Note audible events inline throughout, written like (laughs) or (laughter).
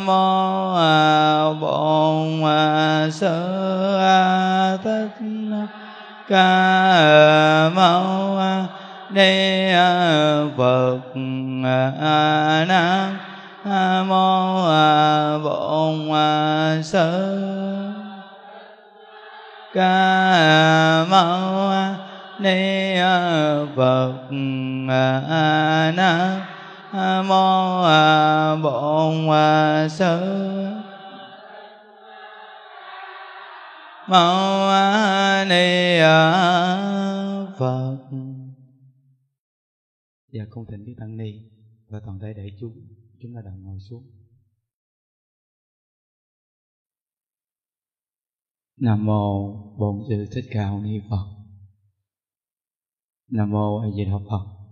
mô à, bổn à, sơ à, thích ca mâu ni phật nam mô bổn sơ ca mâu ni phật nam mô bổn sư mâu ni phật. Và cung thỉnh Đức tăng ni và toàn thể đại chúng chúng ta đồng ngồi xuống. Nam mô bổn sư thích ca mâu ni phật. Nam mô a di đà phật.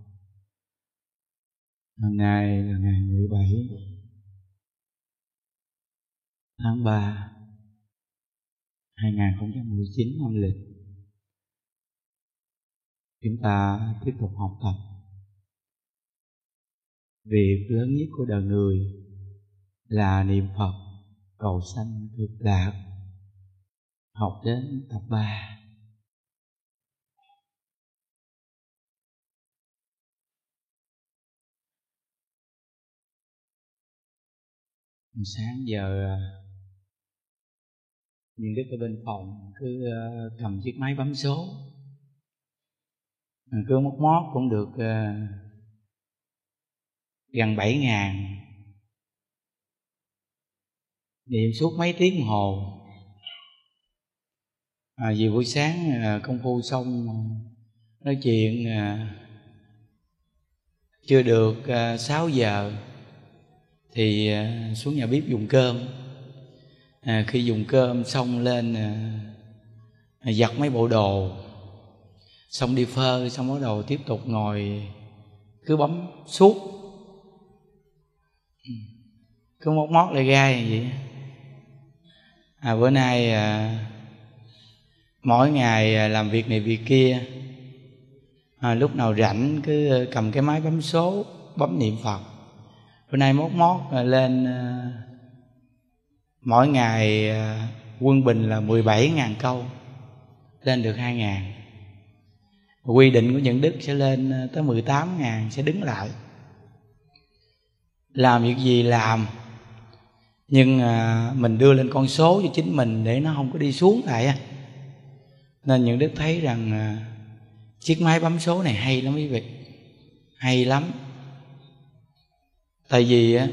Hôm nay là ngày 17 tháng 3 2019 âm lịch. Chúng ta tiếp tục học tập. Việc lớn nhất của đời người là niệm Phật cầu sanh cực lạc. Học đến tập 3. Sáng giờ à, những đức ở bên phòng cứ à, cầm chiếc máy bấm số. Cứ móc mót cũng được à, gần bảy ngàn. Niệm suốt mấy tiếng hồ. À, vì buổi sáng công phu xong nói chuyện chưa được sáu giờ thì à, xuống nhà bếp dùng cơm. À, khi dùng cơm xong lên à, à, giặt mấy bộ đồ. Xong đi phơ xong bắt đầu tiếp tục ngồi cứ bấm suốt. Ừ. Cứ móc mót lại gai vậy. À bữa nay à, mỗi ngày à, làm việc này việc kia à, lúc nào rảnh cứ cầm cái máy bấm số bấm niệm phật bữa nay mốt mót à, lên à, mỗi ngày à, quân bình là 17.000 câu, lên được 2.000 quy định của những đức sẽ lên tới 18.000 sẽ đứng lại. Làm việc gì làm, nhưng mình đưa lên con số cho chính mình để nó không có đi xuống lại nên những đức thấy rằng chiếc máy bấm số này hay lắm quý vị, hay lắm tại vì á,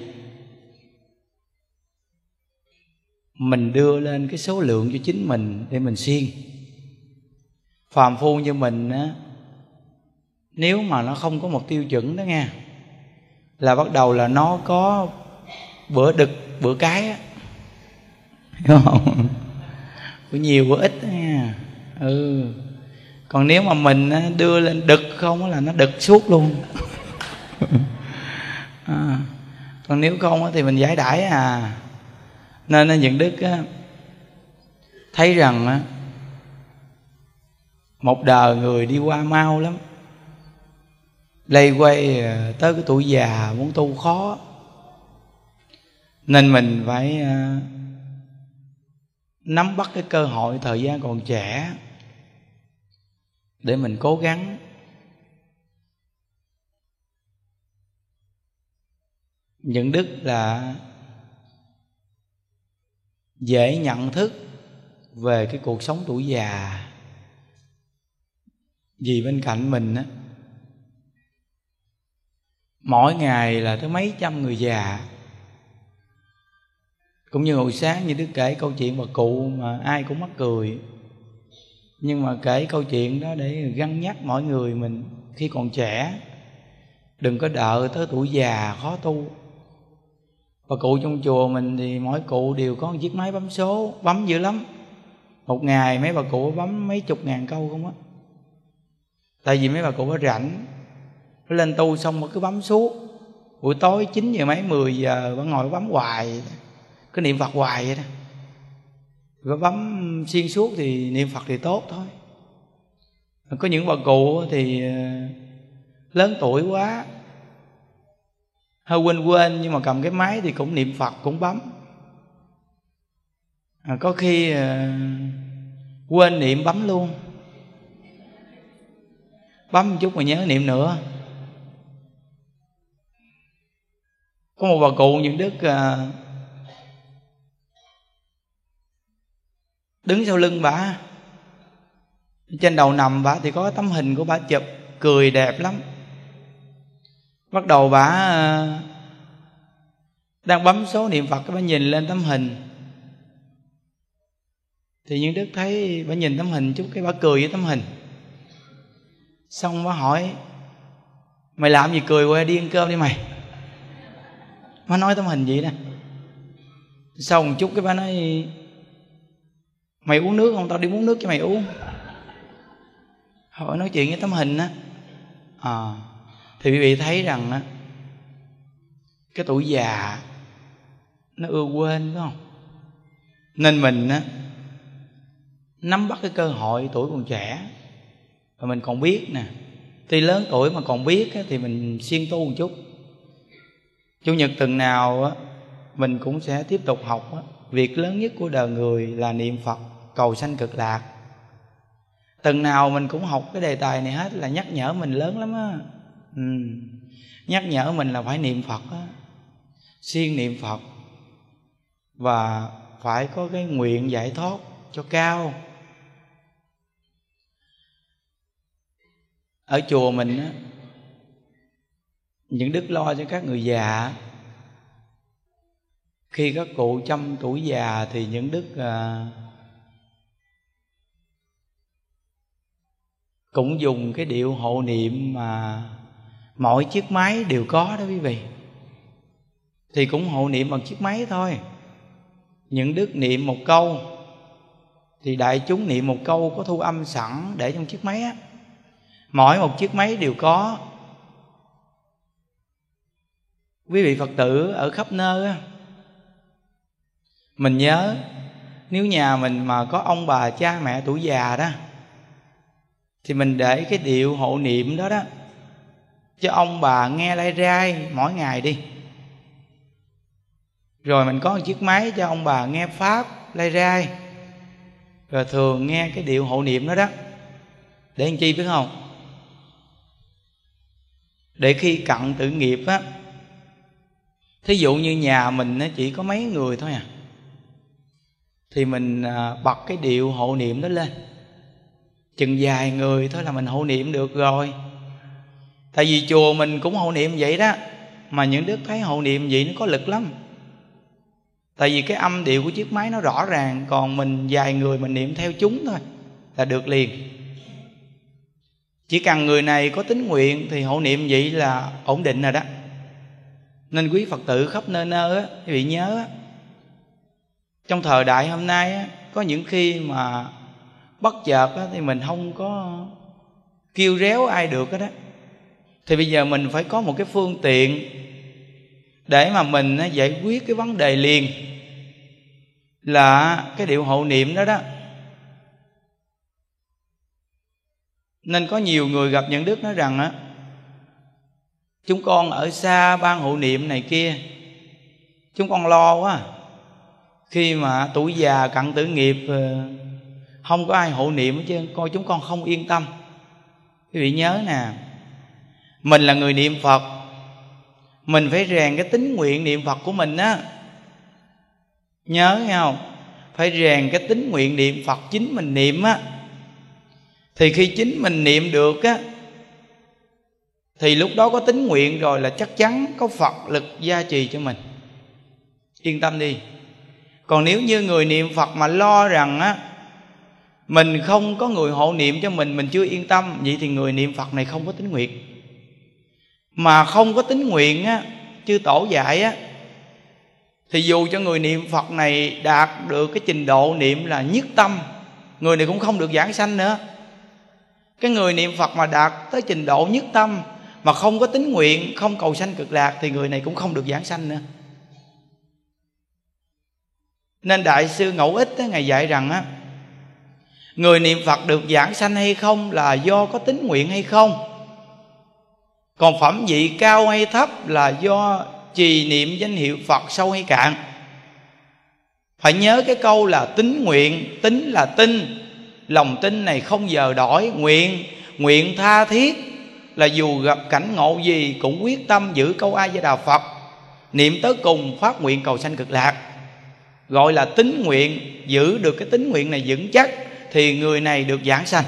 mình đưa lên cái số lượng cho chính mình để mình siêng. Phàm phu như mình á, nếu mà nó không có một tiêu chuẩn đó nghe, là bắt đầu là nó có bữa đực, bữa cái á. Hiểu không? Bữa nhiều bữa ít đó nha ừ. Còn nếu mà mình đưa lên đực không là nó đực suốt luôn à, còn nếu không thì mình giải đãi à. Nên những đức thấy rằng một đời người đi qua mau lắm. Lây quay à, tới cái tuổi già muốn tu khó. Nên mình phải à, nắm bắt cái cơ hội thời gian còn trẻ để mình cố gắng. Những đức là dễ nhận thức về cái cuộc sống tuổi già. Vì bên cạnh mình á, mỗi ngày là tới mấy trăm người già. Cũng như hồi sáng như đức kể câu chuyện bà cụ mà ai cũng mắc cười. Nhưng mà kể câu chuyện đó để găng nhắc mọi người mình khi còn trẻ. Đừng có đợi tới tuổi già khó tu và cụ trong chùa mình thì mỗi cụ đều có một chiếc máy bấm số, bấm dữ lắm. Một ngày mấy bà cụ bấm mấy chục ngàn câu không á. Tại vì mấy bà cụ có rảnh phải lên tu xong mà cứ bấm suốt. Buổi tối 9 giờ mấy 10 giờ bà ngồi bấm hoài cứ niệm phật hoài vậy đó. Và bấm xuyên suốt thì niệm phật thì tốt thôi. Có những bà cụ thì ờ, lớn tuổi quá hơi quên quên nhưng mà cầm cái máy thì cũng niệm phật cũng bấm. À, có khi à, quên niệm bấm luôn. Bấm một chút mà nhớ niệm nữa. Có một bà cụ những đức à, đứng sau lưng bà. Trên đầu nằm bà thì có tấm hình của bà chụp cười đẹp lắm bắt đầu bà ờ, đang bấm số niệm phật cái bà nhìn lên tấm hình. Thì những đức thấy bà nhìn tấm hình chút cái bà cười với tấm hình. Xong bà hỏi, mày làm gì cười qua đi ăn cơm đi mày. Bà nói tấm hình vậy nè sau một chút cái bà nói, mày uống nước không? Tao đi uống nước cho mày uống. Hỏi nói chuyện với tấm hình á. À thì quý vị thấy rằng á cái tuổi già nó ưa quên phải không? Nên mình á nắm bắt cái cơ hội tuổi còn trẻ và mình còn biết nè. Tuy lớn tuổi mà còn biết á, thì mình siêng tu một chút. Chủ nhật tuần nào á mình cũng sẽ tiếp tục học á việc lớn nhất của đời người là niệm phật cầu sanh cực lạc. Từng nào mình cũng học cái đề tài này hết là nhắc nhở mình lớn lắm á ừ. nhắc nhở mình là phải niệm phật á. Siêng niệm phật. Và phải có cái nguyện giải thoát cho cao. Ở chùa mình á những đức lo cho các người già khi các cụ trăm tuổi già thì những đức à, cũng dùng cái điệu hộ niệm mà mọi chiếc máy đều có đó quý vị. Thì cũng hộ niệm bằng chiếc máy thôi. Những đức niệm một câu, thì đại chúng niệm một câu có thu âm sẵn để trong chiếc máy á. Mỗi một chiếc máy đều có. Quý vị phật tử ở khắp nơi á, mình nhớ, nếu nhà mình mà có ông bà, cha mẹ tuổi già đó, thì mình để cái điệu hộ niệm đó đó cho ông bà nghe lai rai mỗi ngày đi. Rồi mình có một chiếc máy cho ông bà nghe pháp lai rai. Rồi thường nghe cái điệu hộ niệm đó đó. Để làm chi biết không? Để khi cận tự nghiệp á, thí dụ như nhà mình nó chỉ có mấy người thôi à thì mình à, bật cái điệu hộ niệm đó lên. Chừng vài người thôi là mình hộ niệm được rồi tại vì chùa mình cũng hộ niệm vậy đó mà những đức thấy hộ niệm vậy nó có lực lắm. Tại vì cái âm điệu của chiếc máy nó rõ ràng còn mình vài người mình niệm theo chúng thôi là được liền. Chỉ cần người này có tính nguyện thì hộ niệm vậy là ổn định rồi đó. Nên quý phật tử khắp nơi nơi á quý vị nhớ á trong thời đại hôm nay á có những khi mà bất chợt á, thì mình không có kêu réo ai được hết đó thì bây giờ mình phải có một cái phương tiện để mà mình ờ, giải quyết cái vấn đề liền là cái điệu hộ niệm đó đó. Nên có nhiều người gặp những đức nói rằng á, chúng con ở xa ban hộ niệm này kia, chúng con lo quá. Khi mà tuổi già cận tử nghiệp ờ, không có ai hộ niệm hết trơn, coi chúng con không yên tâm. Quý vị nhớ nè mình là người niệm phật. Mình phải rèn cái tính nguyện niệm phật của mình á. Nhớ nghe không? Phải rèn cái tính nguyện niệm phật chính mình niệm á. Thì khi chính mình niệm được á, thì lúc đó có tính nguyện rồi là chắc chắn có phật lực gia trì cho mình. Yên tâm đi. Còn nếu như người niệm phật mà lo rằng á, mình không có người hộ niệm cho mình mình chưa yên tâm, vậy thì người niệm phật này không có tính nguyện mà không có tính nguyện á chư tổ dạy á thì dù cho người niệm phật này đạt được cái trình độ niệm là nhất tâm người này cũng không được giảng sanh nữa. Cái người niệm phật mà đạt tới trình độ nhất tâm mà không có tính nguyện không cầu sanh cực lạc thì người này cũng không được giảng sanh nữa. Nên đại sư ngẫu ích á, ngài dạy rằng á người niệm phật được giảng sanh hay không là do có tính nguyện hay không còn phẩm vị cao hay thấp là do trì niệm danh hiệu phật sâu hay cạn. Phải nhớ cái câu là tính nguyện, tính là tin. Lòng tin này không giờ đổi, nguyện nguyện tha thiết là dù gặp cảnh ngộ gì cũng quyết tâm giữ câu ai với đà phật. Niệm tới cùng phát nguyện cầu sanh cực lạc. Gọi là tính nguyện, giữ được cái tính nguyện này vững chắc thì người này được giảng sanh.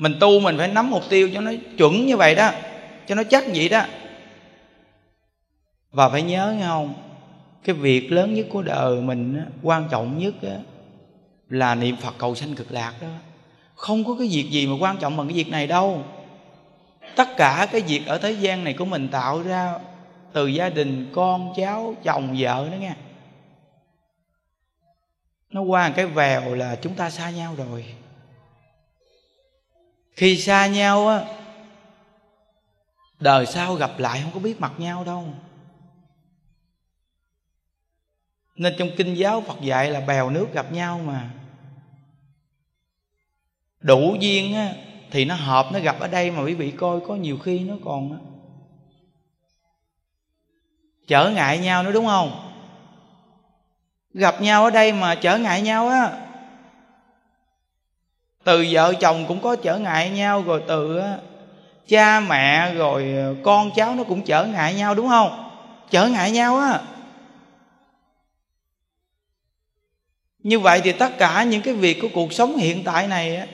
Mình tu mình phải nắm mục tiêu cho nó chuẩn như vậy đó, cho nó chắc vậy đó. Và phải nhớ nghe không? Cái việc lớn nhất của đời mình quan trọng nhất là niệm phật cầu sanh cực lạc đó. Không có cái việc gì mà quan trọng bằng cái việc này đâu. Tất cả cái việc ở thế gian này của mình tạo ra từ gia đình, con, cháu, chồng, vợ đó nghe. Nó qua cái vèo là chúng ta xa nhau rồi khi xa nhau á, đời sau gặp lại không có biết mặt nhau đâu. Nên trong kinh giáo phật dạy là bèo nước gặp nhau mà. Đủ duyên á, thì nó hợp, nó gặp ở đây mà quý vị coi có nhiều khi nó còn trở ngại nhau nữa, đúng không? Gặp nhau ở đây mà trở ngại nhau á từ vợ chồng cũng có trở ngại nhau, rồi từ cha mẹ, rồi con cháu nó cũng trở ngại nhau, đúng không? Trở ngại nhau á. Như vậy thì tất cả những cái việc của cuộc sống hiện tại này á,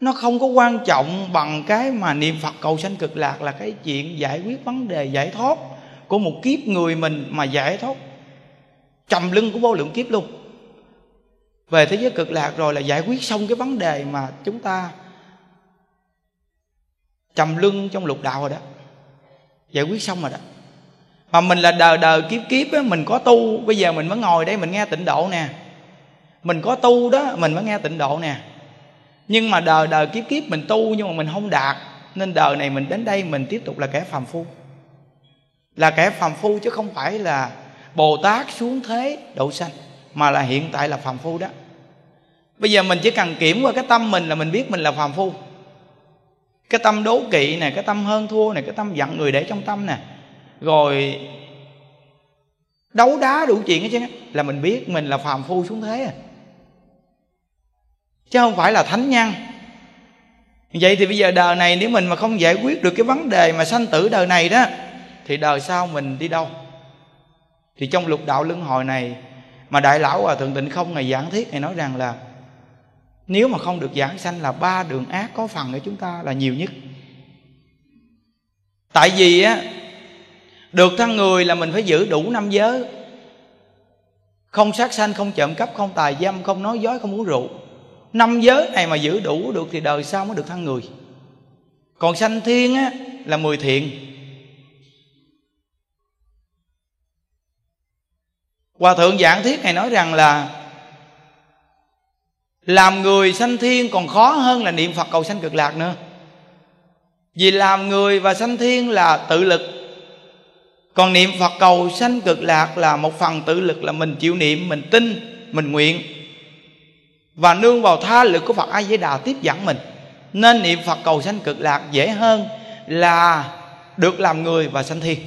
nó không có quan trọng bằng cái mà niệm phật cầu sanh cực lạc là cái chuyện giải quyết vấn đề, giải thoát của một kiếp người mình mà giải thoát. Trầm lưng của vô lượng kiếp luôn về thế giới cực lạc rồi là giải quyết xong cái vấn đề mà chúng ta trầm lưng trong lục đạo rồi đó. Giải quyết xong rồi đó. Mà mình là đời đời kiếp kiếp á, mình có tu. Bây giờ mình mới ngồi đây mình nghe tịnh độ nè. Mình có tu đó mình mới nghe tịnh độ nè. Nhưng mà đời đời kiếp kiếp mình tu nhưng mà mình không đạt. Nên đời này mình đến đây mình tiếp tục là kẻ phàm phu. Là kẻ phàm phu chứ không phải là bồ tát xuống thế độ sanh mà là hiện tại là phàm phu đó bây giờ mình chỉ cần kiểm qua cái tâm mình là mình biết mình là phàm phu. Cái tâm đố kỵ này cái tâm hơn thua này cái tâm giận người để trong tâm nè. Rồi đấu đá đủ chuyện hết chứ là mình biết mình là phàm phu xuống thế à. Chứ không phải là thánh nhân. Vậy thì bây giờ đời này nếu mình mà không giải quyết được cái vấn đề mà sanh tử đời này đó, thì đời sau mình đi đâu? Thì trong lục đạo luân hồi này mà đại lão hòa thượng tịnh không ngày giảng thiết này nói rằng là nếu mà không được giảng sanh là ba đường ác có phần ở chúng ta là nhiều nhất. Tại vì á, được thân người là mình phải giữ đủ năm giới. Không sát sanh, không trộm cắp, không tài dâm, không nói dối, không uống rượu. Năm giới này mà giữ đủ được thì đời sau mới được thân người. Còn sanh thiên á, là mười thiện. Hòa thượng giảng thiết này nói rằng là làm người sanh thiên còn khó hơn là niệm phật cầu sanh cực lạc nữa. Vì làm người và sanh thiên là tự lực. Còn niệm phật cầu sanh cực lạc là một phần tự lực, là mình chịu niệm, mình tin, mình nguyện. Và nương vào tha lực của phật a di đà tiếp dẫn mình. Nên niệm phật cầu sanh cực lạc dễ hơn là được làm người và sanh thiên.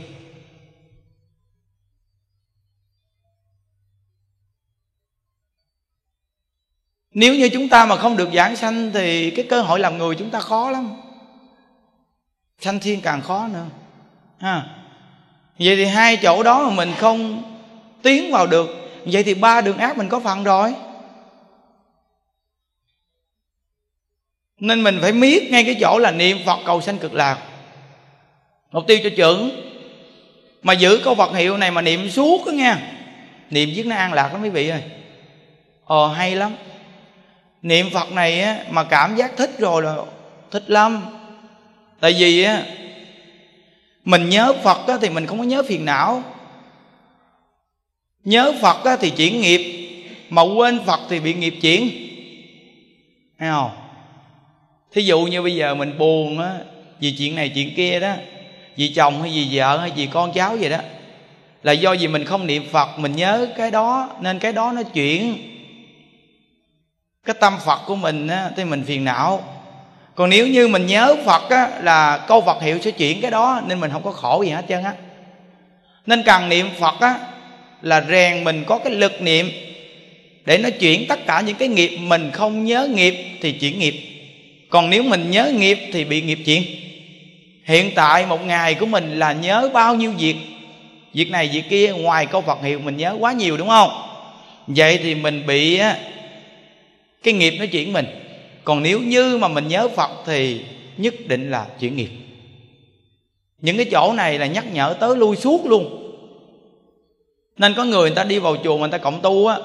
Nếu như chúng ta mà không được giảng sanh thì cái cơ hội làm người chúng ta khó lắm. Sanh thiên càng khó nữa. Ha. Vậy thì hai chỗ đó mà mình không tiến vào được, vậy thì ba đường ác mình có phần rồi. Nên mình phải miết ngay cái chỗ là niệm phật cầu sanh cực lạc. Mục tiêu cho chuẩn mà giữ câu phật hiệu này mà niệm suốt đó nha niệm giết nó an lạc lắm quý vị ơi. Ờ hay lắm niệm phật này á, mà cảm giác thích rồi là thích lắm. Tại vì á mình nhớ phật á, thì mình không có nhớ phiền não. Nhớ phật á, thì chuyển nghiệp mà quên phật thì bị nghiệp chuyển. Thấy không? Thí dụ như bây giờ mình buồn á vì chuyện này chuyện kia đó vì chồng hay vì vợ hay vì con cháu vậy đó là do vì mình không niệm phật mình nhớ cái đó nên cái đó nó chuyển cái tâm phật của mình á, thì mình phiền não. Còn nếu như mình nhớ phật á, là câu phật hiệu sẽ chuyển cái đó nên mình không có khổ gì hết trơn á. Nên cần niệm phật á là rèn mình có cái lực niệm để nó chuyển tất cả những cái nghiệp mình không nhớ nghiệp thì chuyển nghiệp. Còn nếu mình nhớ nghiệp thì bị nghiệp chuyển. Hiện tại một ngày của mình là nhớ bao nhiêu việc? Việc này việc kia ngoài câu phật hiệu mình nhớ quá nhiều đúng không? Vậy thì mình bị cái nghiệp nó chuyển mình. Còn nếu như mà mình nhớ phật thì nhất định là chuyển nghiệp. Những cái chỗ này là nhắc nhở tới lui suốt luôn. Nên có người người ta đi vào chùa mà người ta cộng tu á.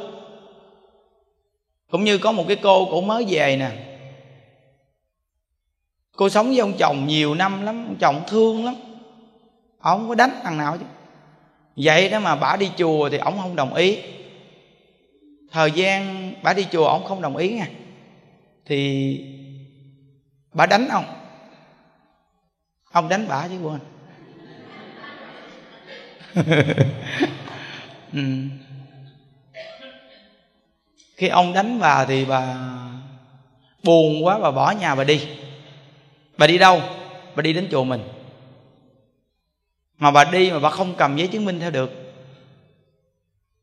Cũng như có một cái cô cổ mới về nè. Cô sống với ông chồng nhiều năm lắm, ông chồng thương lắm. Ông không có đánh thằng nào chứ. Vậy đó mà bả đi chùa thì ông không đồng ý thời gian bà đi chùa ông không đồng ý nha. Thì bà đánh ông. Ông đánh bà chứ quên. (laughs) Ừ. khi ông đánh bà thì bà buồn quá, bà bỏ nhà bà đi. Bà đi đâu? Bà đi đến chùa mình. Mà bà đi mà bà không cầm giấy chứng minh theo được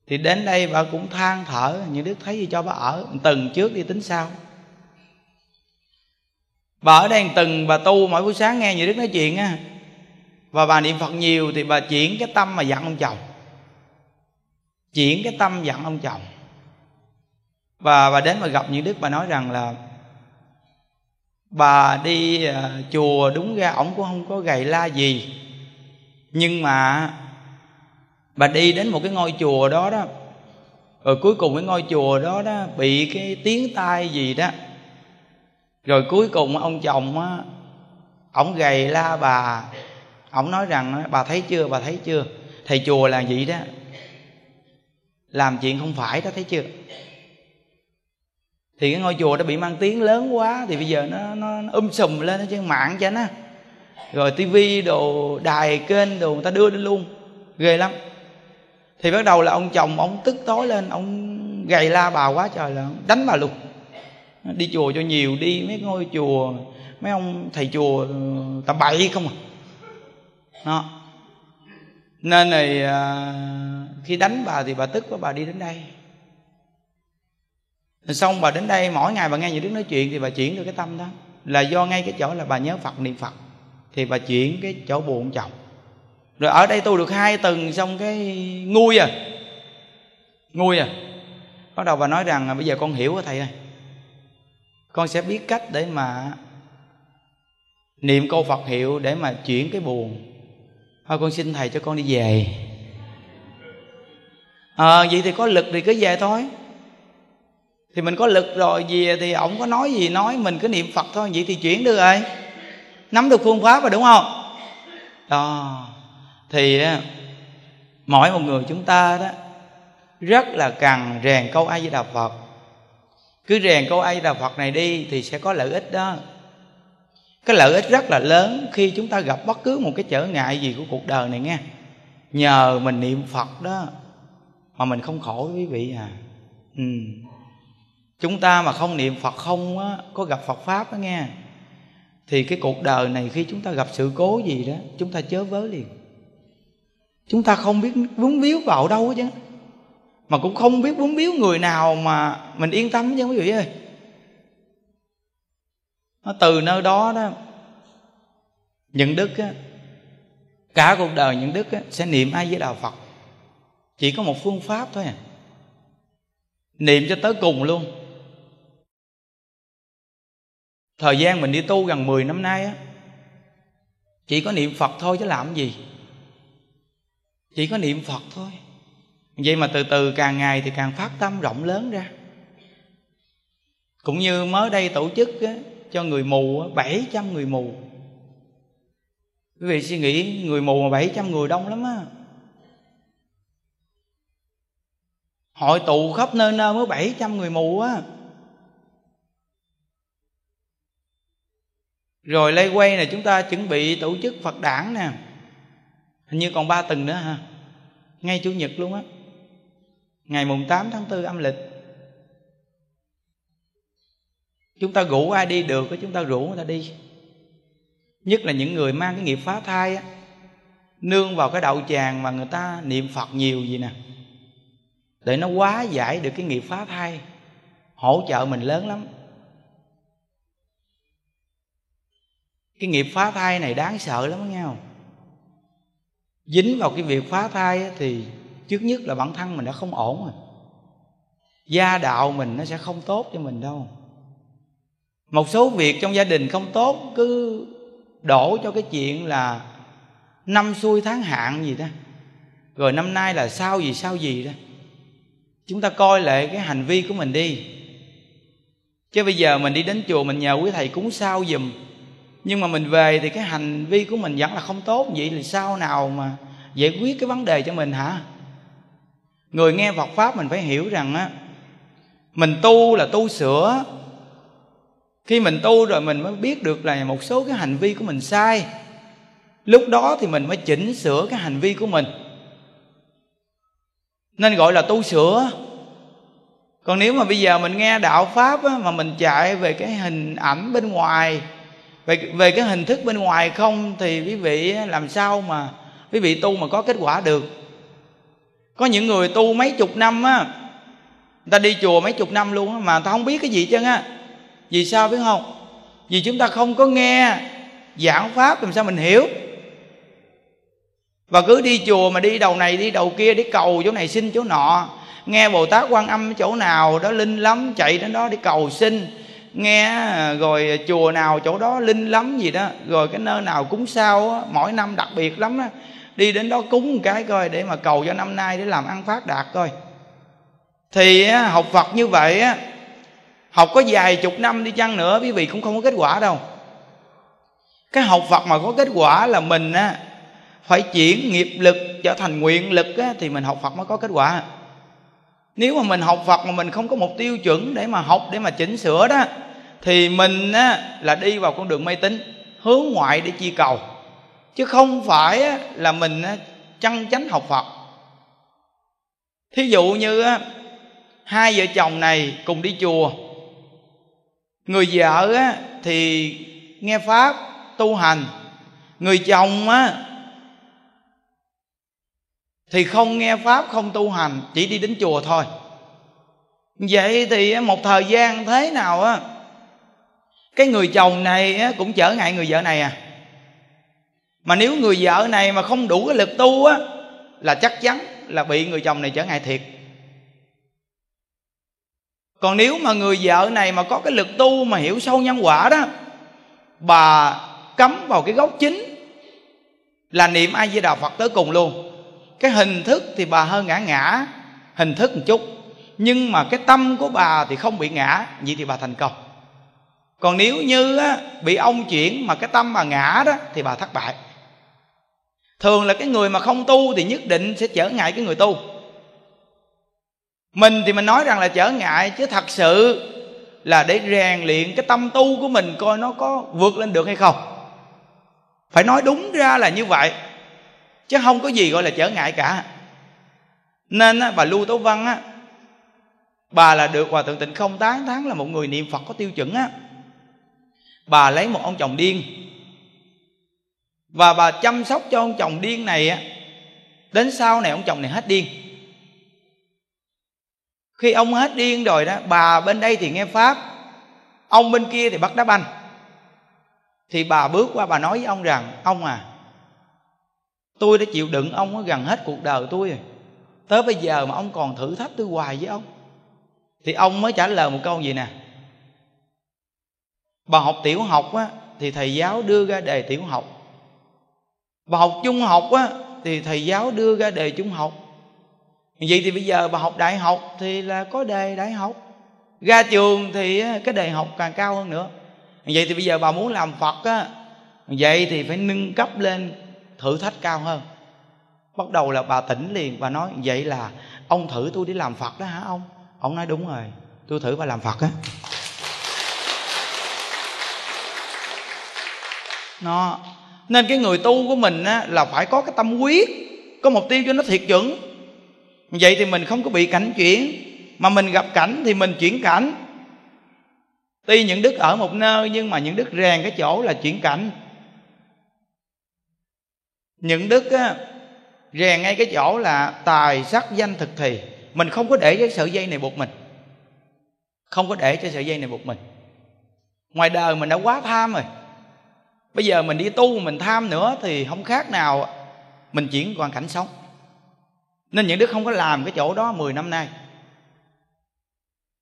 thì đến đây bà cũng than thở như đức thấy gì cho bà ở? Từng trước đi tính sau. Bà ở đây từng bà tu mỗi buổi sáng nghe như đức nói chuyện á. Và bà niệm phật nhiều thì bà chuyển cái tâm mà dặn ông chồng. Chuyển cái tâm dặn ông chồng. Và bà đến mà gặp những đức bà nói rằng là, bà đi ờ, chùa đúng ra ổng cũng không có gầy la gì. Nhưng mà bà đi đến một cái ngôi chùa đó đó. Rồi cuối cùng cái ngôi chùa đó đó bị cái tiếng tai gì đó. Rồi cuối cùng ông chồng á ổng gầy la bà. Ổng nói rằng bà thấy chưa bà thấy chưa? Thầy chùa là gì đó. Làm chuyện không phải đó thấy chưa? Thì cái ngôi chùa đó bị mang tiếng lớn quá thì bây giờ nó nó, nó um sùm lên trên mạng cho nó. Rồi tivi đồ đài kênh đồ người ta đưa lên luôn. Ghê lắm thì bắt đầu là ông chồng ông tức tối lên, ông gầy la bà quá trời là đánh bà luôn. Đi chùa cho nhiều, đi mấy ngôi chùa, mấy ông thầy chùa ờ, tầm bậy không à. Đó. Nên này à, khi đánh bà thì bà tức quá, bà đi đến đây. Xong bà đến đây, mỗi ngày bà nghe những đứa nói chuyện thì bà chuyển được cái tâm đó. Là do ngay cái chỗ là bà nhớ phật, niệm phật. Thì bà chuyển cái chỗ buồn chồng rồi ở đây tu được hai tuần xong cái nguôi à. Nguôi à. Bắt đầu bà nói rằng à, bây giờ con hiểu rồi thầy ơi. Con sẽ biết cách để mà niệm câu phật hiệu để mà chuyển cái buồn. Thôi con xin thầy cho con đi về. À, vậy thì có lực thì cứ về thôi. Thì mình có lực rồi về thì ổng có nói gì nói mình cứ niệm phật thôi vậy thì chuyển được rồi. Nắm được phương pháp rồi đúng không? Đó thì mỗi một người chúng ta đó, rất là cần rèn câu a di đà phật. Cứ rèn câu a di đà phật này đi thì sẽ có lợi ích đó. Cái lợi ích rất là lớn khi chúng ta gặp bất cứ một cái trở ngại gì của cuộc đời này nghe. Nhờ mình niệm phật đó mà mình không khổ quý vị à. Ừ. chúng ta mà không niệm phật không á, có gặp phật pháp đó nghe, thì cái cuộc đời này khi chúng ta gặp sự cố gì đó, chúng ta chớ vớ liền chúng ta không biết vướng víu vào đâu chứ mà cũng không biết vướng víu người nào mà mình yên tâm chứ quý vị ơi. Nó từ nơi đó đó những đức á, cả cuộc đời những đức á, sẽ niệm ai với đạo phật. Chỉ có một phương pháp thôi à. Niệm cho tới cùng luôn. Thời gian mình đi tu gần 10 năm nay á chỉ có niệm phật thôi chứ làm gì chỉ có niệm phật thôi. Vậy mà từ từ càng ngày thì càng phát tâm rộng lớn ra. Cũng như mới đây tổ chức á, cho người mù á, 700 người mù. Quý vị suy nghĩ người mù mà 700 người đông lắm á. Hội tụ khắp nơi nơi mới 700 người mù á. Rồi lây quay này chúng ta chuẩn bị tổ chức phật đảng nè hình như còn ba tuần nữa ha. Ngay chủ nhật luôn á. Ngày mùng 8 tháng 4 âm lịch. Chúng ta rủ ai đi được chúng ta rủ người ta đi. Nhất là những người mang cái nghiệp phá thai á. Nương vào cái đậu tràng mà người ta niệm phật nhiều gì nè. Để nó quá giải được cái nghiệp phá thai, hỗ trợ mình lớn lắm. Cái nghiệp phá thai này đáng sợ lắm, nghe không? Dính vào cái việc phá thai thì trước nhất là bản thân mình đã không ổn rồi. Gia đạo mình nó sẽ không tốt cho mình đâu. Một số việc trong gia đình không tốt, cứ đổ cho cái chuyện là năm xuôi tháng hạn gì đó. Rồi năm nay là sao gì sao gì đó. Chúng ta coi lại cái hành vi của mình đi. Chứ bây giờ mình đi đến chùa, mình nhờ quý thầy cúng sao giùm nhưng mà mình về thì cái hành vi của mình vẫn là không tốt. Vậy thì sao nào mà giải quyết cái vấn đề cho mình hả? Người nghe Phật pháp mình phải hiểu rằng á mình tu là tu sửa. Khi mình tu rồi mình mới biết được là một số cái hành vi của mình sai. Lúc đó thì mình mới chỉnh sửa cái hành vi của mình. Nên gọi là tu sửa. Còn nếu mà bây giờ mình nghe đạo pháp á, mà mình chạy về cái hình ảnh bên ngoài về về cái hình thức bên ngoài không thì quý vị làm sao mà quý vị tu mà có kết quả được. Có những người tu mấy chục năm á, người ta đi chùa mấy chục năm luôn á, mà người ta không biết cái gì chứ á. Vì sao biết không? Vì chúng ta không có nghe giảng pháp, làm sao mình hiểu? Và cứ đi chùa mà đi đầu này, đi đầu kia, đi cầu chỗ này xin chỗ nọ, nghe bồ tát quan âm chỗ nào đó linh lắm, chạy đến đó đi cầu xin nghe à, rồi chùa nào chỗ đó linh lắm gì đó rồi cái nơi nào cúng sao á, mỗi năm đặc biệt lắm á. Đi đến đó cúng một cái coi để mà cầu cho năm nay để làm ăn phát đạt coi. Thì á, học phật như vậy á học có vài chục năm đi chăng nữa quý vị cũng không có kết quả đâu. Cái học phật mà có kết quả là mình á phải chuyển nghiệp lực trở thành nguyện lực á, thì mình học phật mới có kết quả. Nếu mà mình học phật mà mình không có một tiêu chuẩn để mà học để mà chỉnh sửa đó thì mình á, là đi vào con đường mê tín hướng ngoại để chi cầu. Chứ không phải á, là mình á, chăn chánh học phật. Thí dụ như á, hai vợ chồng này cùng đi chùa. Người vợ á, thì nghe pháp tu hành. Người chồng á thì không nghe pháp không tu hành chỉ đi đến chùa thôi. Vậy thì một thời gian thế nào á cái người chồng này cũng trở ngại người vợ này à. Mà nếu người vợ này mà không đủ cái lực tu á, là chắc chắn là bị người chồng này trở ngại thiệt. Còn nếu mà người vợ này mà có cái lực tu mà hiểu sâu nhân quả đó, bà cấm vào cái gốc chính là niệm a di đà phật tới cùng luôn. Cái hình thức thì bà hơi ngã ngã, hình thức một chút. Nhưng mà cái tâm của bà thì không bị ngã, vậy thì bà thành công còn nếu như á, bị ông chuyển mà cái tâm bà ngã đó thì bà thất bại. Thường là cái người mà không tu thì nhất định sẽ trở ngại cái người tu. Mình thì mình nói rằng là trở ngại chứ thật sự là để rèn luyện cái tâm tu của mình coi nó có vượt lên được hay không. Phải nói đúng ra là như vậy chứ không có gì gọi là trở ngại cả. Nên á, bà lưu tố văn á bà là được hòa thượng tịnh không tán tháng là một người niệm phật có tiêu chuẩn á bà lấy một ông chồng điên. Và bà chăm sóc cho ông chồng điên này á, đến sau này ông chồng này hết điên. Khi ông hết điên rồi đó, bà bên đây thì nghe pháp, ông bên kia thì bắt đá banh. Thì bà bước qua, bà nói với ông rằng, ông à tôi đã chịu đựng ông gần hết cuộc đời tôi rồi. Tới bây giờ mà ông còn thử thách tôi hoài với ông. Thì ông mới trả lời một câu gì nè bà học tiểu học á, thì thầy giáo đưa ra đề tiểu học. Bà học trung học á, thì thầy giáo đưa ra đề trung học. Vậy thì bây giờ bà học đại học thì là có đề đại học. Ra trường thì cái đề học càng cao hơn nữa. Vậy thì bây giờ bà muốn làm phật á, vậy thì phải nâng cấp lên thử thách cao hơn. Bắt đầu là bà tỉnh liền và nói, vậy là ông thử tôi đi làm phật đó hả ông? Ông nói, đúng rồi, tôi thử bà làm phật á. Nó. Nên cái người tu của mình á, là phải có cái tâm quyết có mục tiêu cho nó thiệt chuẩn vậy thì mình không có bị cảnh chuyển. Mà mình gặp cảnh thì mình chuyển cảnh. Tuy những đức ở một nơi nhưng mà những đức rèn cái chỗ là chuyển cảnh. Những đức á, rèn ngay cái chỗ là tài sắc danh thực thì. Mình không có để cái sợi dây này buộc mình. Không có để cho sợi dây này buộc mình. Ngoài đời mình đã quá tham rồi bây giờ mình đi tu, mình tham nữa thì không khác nào mình chuyển hoàn cảnh sống. Nên những đứa không có làm cái chỗ đó 10 năm nay.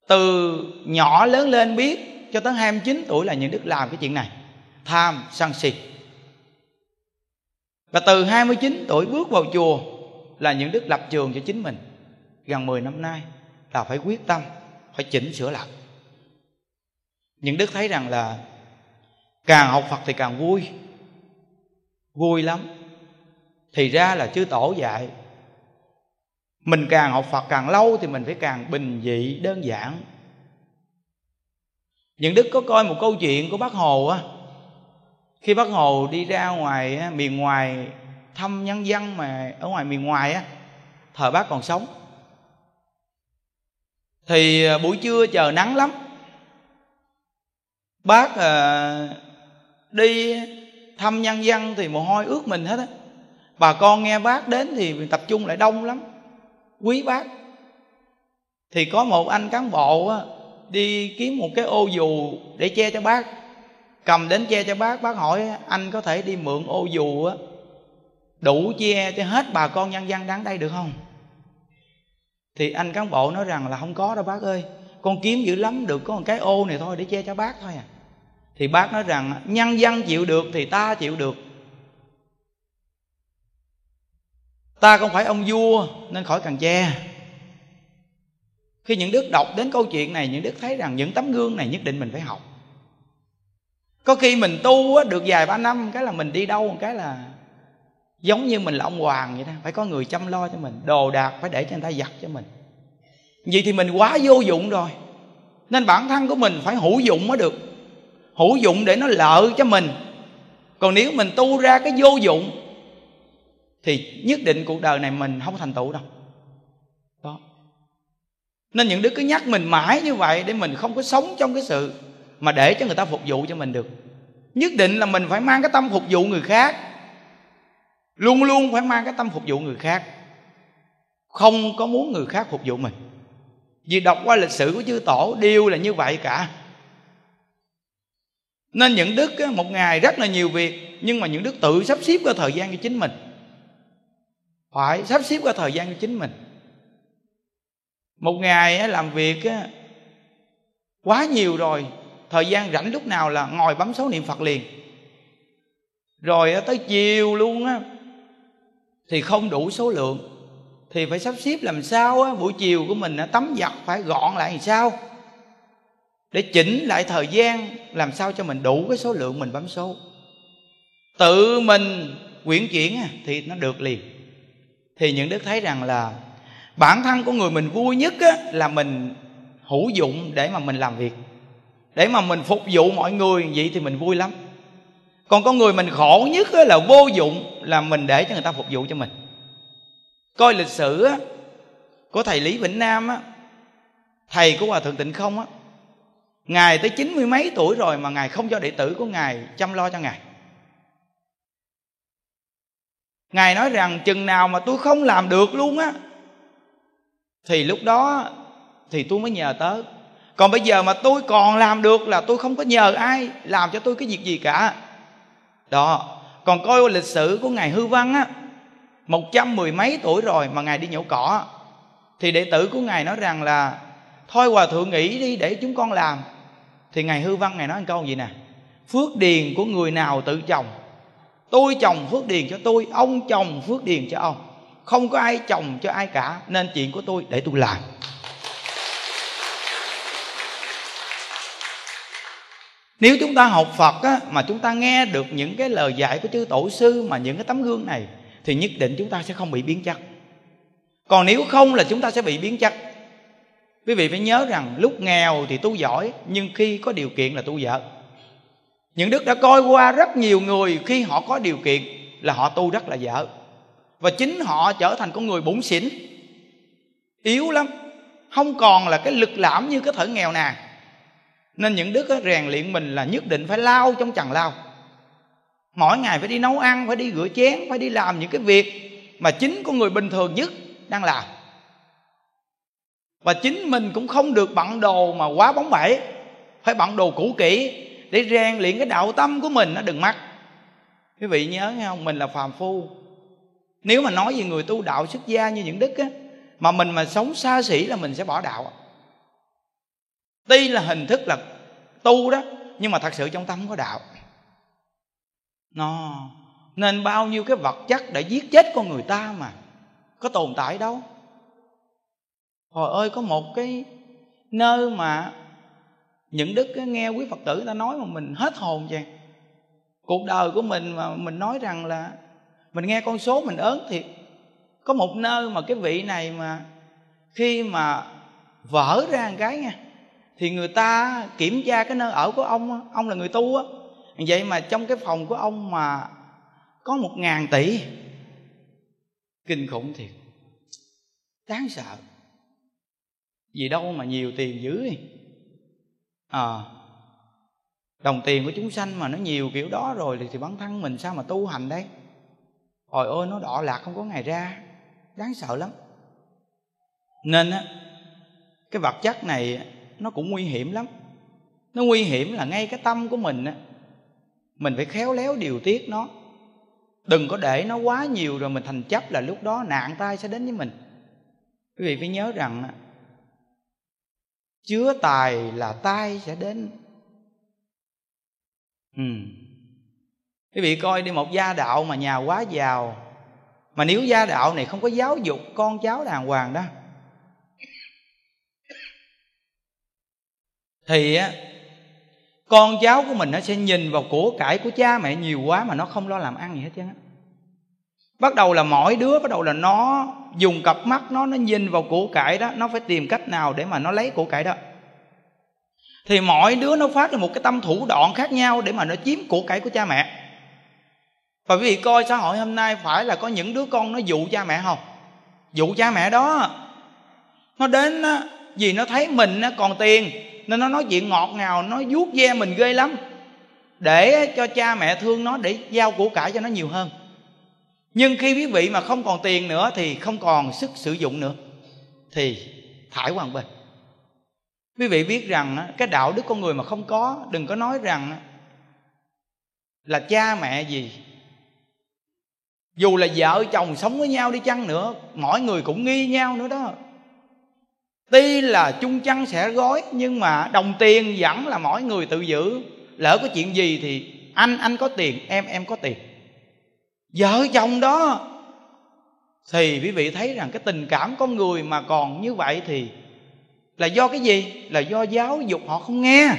Từ nhỏ lớn lên biết, cho tới 29 tuổi là những đức làm cái chuyện này. Tham, sân si. Và từ 29 tuổi bước vào chùa là những đức lập trường cho chính mình. Gần 10 năm nay là phải quyết tâm, phải chỉnh sửa lại. Những đức thấy rằng là càng học phật thì càng vui. Vui lắm. Thì ra là chư tổ dạy mình càng học phật càng lâu thì mình phải càng bình dị đơn giản. Những đức có coi một câu chuyện của bác hồ á khi bác hồ đi ra ngoài á, miền ngoài thăm nhân dân mà ở ngoài miền ngoài á thời bác còn sống. Thì à, buổi trưa chờ nắng lắm. Bác à, đi thăm nhân dân thì mồ hôi ướt mình hết á. Bà con nghe bác đến thì tập trung lại đông lắm quý bác. Thì có một anh cán bộ á, đi kiếm một cái ô dù để che cho bác. Cầm đến che cho bác bác hỏi anh có thể đi mượn ô dù á đủ che cho hết bà con nhân dân đang đây được không? Thì anh cán bộ nói rằng là không có đâu bác ơi con kiếm dữ lắm được có một cái ô này thôi để che cho bác thôi à thì bác nói rằng, nhân dân chịu được thì ta chịu được. Ta không phải ông vua nên khỏi cần che. Khi những đức đọc đến câu chuyện này, những đức thấy rằng những tấm gương này nhất định mình phải học. Có khi mình tu được vài ba năm, cái là mình đi đâu, một cái là giống như mình là ông hoàng vậy đó, phải có người chăm lo cho mình, đồ đạc phải để cho người ta giặt cho mình. Vậy thì mình quá vô dụng rồi, nên bản thân của mình phải hữu dụng mới được hữu dụng để nó lợi cho mình. Còn nếu mình tu ra cái vô dụng, thì nhất định cuộc đời này mình không thành tựu đâu. Đó. Nên những đứa cứ nhắc mình mãi như vậy để mình không có sống trong cái sự mà để cho người ta phục vụ cho mình được. Nhất định là mình phải mang cái tâm phục vụ người khác. Luôn luôn phải mang cái tâm phục vụ người khác. Không có muốn người khác phục vụ mình. Vì đọc qua lịch sử của chư tổ, đều là như vậy cả nên những đức một ngày rất là nhiều việc nhưng mà những đức tự sắp xếp cái thời gian cho chính mình. Phải sắp xếp cái thời gian cho chính mình. Một ngày làm việc quá nhiều rồi thời gian rảnh lúc nào là ngồi bấm số niệm phật liền. Rồi tới chiều luôn á thì không đủ số lượng. Thì phải sắp xếp làm sao á, buổi chiều của mình tắm giặt phải gọn lại làm sao? Để chỉnh lại thời gian làm sao cho mình đủ cái số lượng mình bấm số. Tự mình quyển chuyển thì nó được liền. Thì những đức thấy rằng là bản thân của người mình vui nhất á, là mình hữu dụng để mà mình làm việc. Để mà mình phục vụ mọi người vậy thì mình vui lắm. Còn có người mình khổ nhất á, là vô dụng là mình để cho người ta phục vụ cho mình. Coi lịch sử á, của thầy lý vĩnh nam á, thầy của hòa thượng tịnh không á ngài tới chín mươi mấy tuổi rồi mà ngài không cho đệ tử của ngài chăm lo cho ngài. Ngài nói rằng, chừng nào mà tôi không làm được luôn á, thì lúc đó thì tôi mới nhờ tới còn bây giờ mà tôi còn làm được là tôi không có nhờ ai làm cho tôi cái việc gì cả. Đó, còn coi lịch sử của ngài hư văn á, một trăm mười mấy tuổi rồi mà ngài đi nhổ cỏ, thì đệ tử của ngài nói rằng là, thôi hòa thượng, nghỉ đi để chúng con làm thì ngài hư văn ngài nói một câu gì nè? Phước điền của người nào tự trồng tôi trồng phước điền cho tôi ông trồng phước điền cho ông. Không có ai trồng cho ai cả nên chuyện của tôi để tôi làm. Nếu chúng ta học phật á, mà chúng ta nghe được những cái lời dạy của chư tổ sư mà những cái tấm gương này thì nhất định chúng ta sẽ không bị biến chất. Còn nếu không là chúng ta sẽ bị biến chất quý vị phải nhớ rằng lúc nghèo thì tu giỏi, nhưng khi có điều kiện là tu dở những đức đã coi qua rất nhiều người khi họ có điều kiện là họ tu rất là dở và chính họ trở thành con người bụng xỉn. Yếu lắm, không còn là cái lực lãm như cái thở nghèo nàn nên những đức rèn luyện mình là nhất định phải lao trong chằng lao. Mỗi ngày phải đi nấu ăn, phải đi rửa chén, phải đi làm những cái việc mà chính con người bình thường nhất đang làm và chính mình cũng không được bận đồ mà quá bóng bẩy. Phải bận đồ cũ kỹ để rèn luyện cái đạo tâm của mình, nó đừng mắc. Quý vị nhớ nghe không? Mình là phàm phu. Nếu mà nói về người tu đạo xuất gia như những đức á, mà mình mà sống xa xỉ là mình sẽ bỏ đạo. Tuy là hình thức là tu đó, nhưng mà thật sự trong tâm có đạo. Nó nên bao nhiêu cái vật chất để giết chết con người ta mà, có tồn tại đâu hồi ơi, có một cái nơi mà những đức nghe quý phật tử ta nói mà mình hết hồn vậy cuộc đời của mình mà mình nói rằng là mình nghe con số mình ớn thiệt. Có một nơi mà cái vị này mà khi mà vỡ ra một cái nha, thì người ta kiểm tra cái nơi ở của ông ông là người tu á. Vậy mà trong cái phòng của ông mà có một ngàn tỷ, kinh khủng thiệt. Đáng sợ vì đâu mà nhiều tiền dữ à, đồng tiền của chúng sanh mà nó nhiều kiểu đó rồi thì, thì bản thân mình sao mà tu hành đây? Ôi ôi nó đỏ lạc không có ngày ra. Đáng sợ lắm. Nên á cái vật chất này nó cũng nguy hiểm lắm. Nó nguy hiểm là ngay cái tâm của mình á. Mình phải khéo léo điều tiết nó. Đừng có để nó quá nhiều rồi mình thành chấp là lúc đó nạn tai sẽ đến với mình. Quý vị phải nhớ rằng chứa tài là tai sẽ đến ừ. quý vị coi đi, một gia đạo mà nhà quá giàu, mà nếu gia đạo này không có giáo dục con cháu đàng hoàng đó, thì á, con cháu của mình nó sẽ nhìn vào của cải của cha mẹ nhiều quá mà nó không lo làm ăn gì hết trơn á bắt đầu là mỗi đứa bắt đầu là nó dùng cặp mắt nó nó nhìn vào củ cải đó, nó phải tìm cách nào để mà nó lấy củ cải đó. Thì mỗi đứa nó phát ra một cái tâm thủ đoạn khác nhau để mà nó chiếm củ cải của cha mẹ. Và quý vị coi xã hội hôm nay phải là có những đứa con nó dụ cha mẹ không? Dụ cha mẹ đó. Nó đến vì nó thấy mình còn tiền, nên nó nói chuyện ngọt ngào, nó vuốt ve mình ghê lắm. Để cho cha mẹ thương nó, để giao củ cải cho nó nhiều hơn nhưng khi quý vị mà không còn tiền nữa thì không còn sức sử dụng nữa, thì thải qua bên. Quý vị biết rằng cái đạo đức con người mà không có, đừng có nói rằng là cha mẹ gì. Dù là vợ chồng sống với nhau đi chăng nữa, mỗi người cũng nghi nhau nữa đó. Tuy là chung chăn sẽ gói, nhưng mà đồng tiền vẫn là mỗi người tự giữ. Lỡ có chuyện gì thì anh anh có tiền, em em có tiền vợ chồng đó. Thì quý vị thấy rằng cái tình cảm con người mà còn như vậy thì là do cái gì? Là do giáo dục họ không nghe.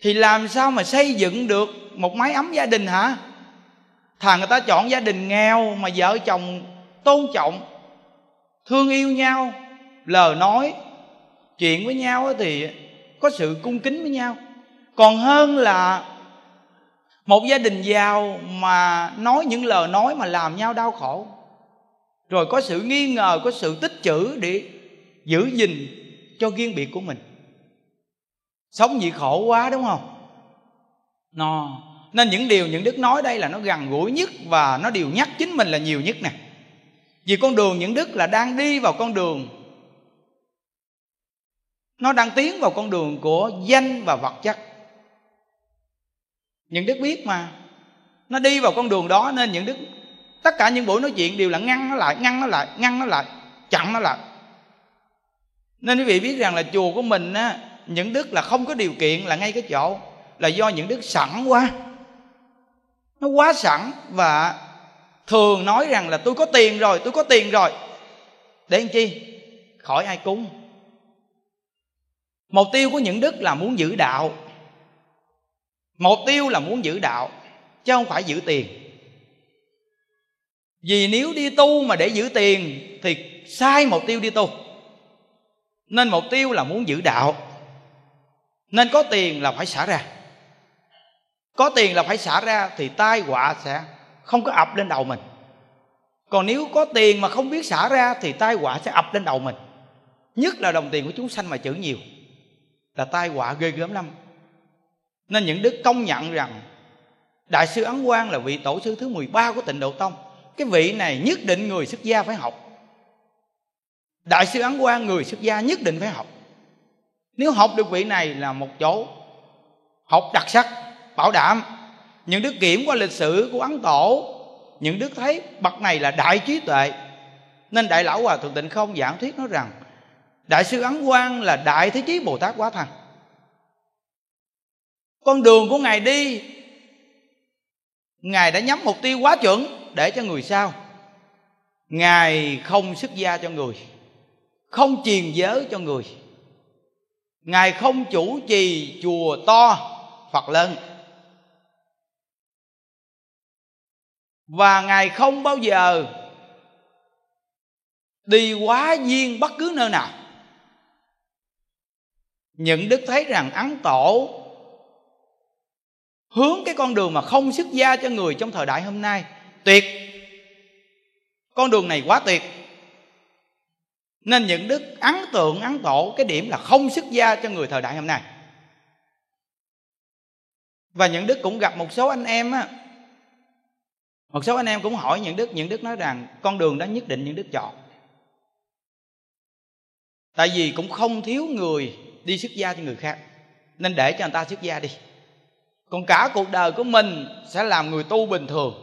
Thì làm sao mà xây dựng được một mái ấm gia đình hả? Thằng người ta chọn gia đình nghèo mà vợ chồng tôn trọng, thương yêu nhau, lời nói, chuyện với nhau thì có sự cung kính với nhau. Còn hơn là một gia đình giàu mà nói những lời nói mà làm nhau đau khổ. Rồi có sự nghi ngờ, có sự tích trữ để giữ gìn cho riêng biệt của mình. Sống gì khổ quá, đúng không? No. Nên những điều những đức nói đây là nó gần gũi nhất và nó điều nhắc chính mình là nhiều nhất nè. Vì con đường những đức là đang đi vào con đường, nó đang tiến vào con đường của danh và vật chất những đức biết mà. Nó đi vào con đường đó nên những đức, tất cả những buổi nói chuyện đều là ngăn nó lại, ngăn nó lại, ngăn nó lại, chặn nó lại. Nên quý vị biết rằng là chùa của mình á, những đức là không có điều kiện là ngay cái chỗ, là do những đức sẵn quá. Nó quá sẵn và thường nói rằng là tôi có tiền rồi, tôi có tiền rồi. Để làm chi? Khỏi ai cúng. Mục tiêu của những đức là muốn giữ đạo mục tiêu là muốn giữ đạo, chứ không phải giữ tiền. Vì nếu đi tu mà để giữ tiền, thì sai mục tiêu đi tu. Nên mục tiêu là muốn giữ đạo. Nên có tiền là phải xả ra. Có tiền là phải xả ra, thì tai họa sẽ không có ập lên đầu mình. Còn nếu có tiền mà không biết xả ra, thì tai họa sẽ ập lên đầu mình. Nhất là đồng tiền của chúng sanh mà chữ nhiều, là tai họa ghê gớm lắm nên những đức công nhận rằng đại sư ấn quang là vị tổ sư thứ 13 của tịnh độ tông. Cái vị này nhất định người xuất gia phải học. Đại sư ấn quang người xuất gia nhất định phải học. Nếu học được vị này là một chỗ học đặc sắc, bảo đảm. Những đức kiểm qua lịch sử của ấn tổ, những đức thấy bậc này là đại trí tuệ. Nên đại lão hòa thượng tịnh không giảng thuyết nói rằng đại sư ấn quang là đại thế chí bồ tát quá thành con đường của ngài đi. Ngài đã nhắm mục tiêu quá chuẩn để cho người sau ngài không xuất gia cho người, không truyền giới cho người. Ngài không chủ trì chùa to phật lớn và ngài không bao giờ đi quá duyên bất cứ nơi nào. Những đức thấy rằng ấn tổ hướng cái con đường mà không xuất gia cho người trong thời đại hôm nay. Tuyệt. Con đường này quá tuyệt. Nên những đức ấn tượng, ấn tổ, cái điểm là không xuất gia cho người thời đại hôm nay. Và những đức cũng gặp một số anh em á. Một số anh em cũng hỏi những đức những đức nói rằng, con đường đó nhất định những đức chọn. Tại vì cũng không thiếu người đi xuất gia cho người khác. Nên để cho người ta xuất gia đi còn cả cuộc đời của mình sẽ làm người tu bình thường.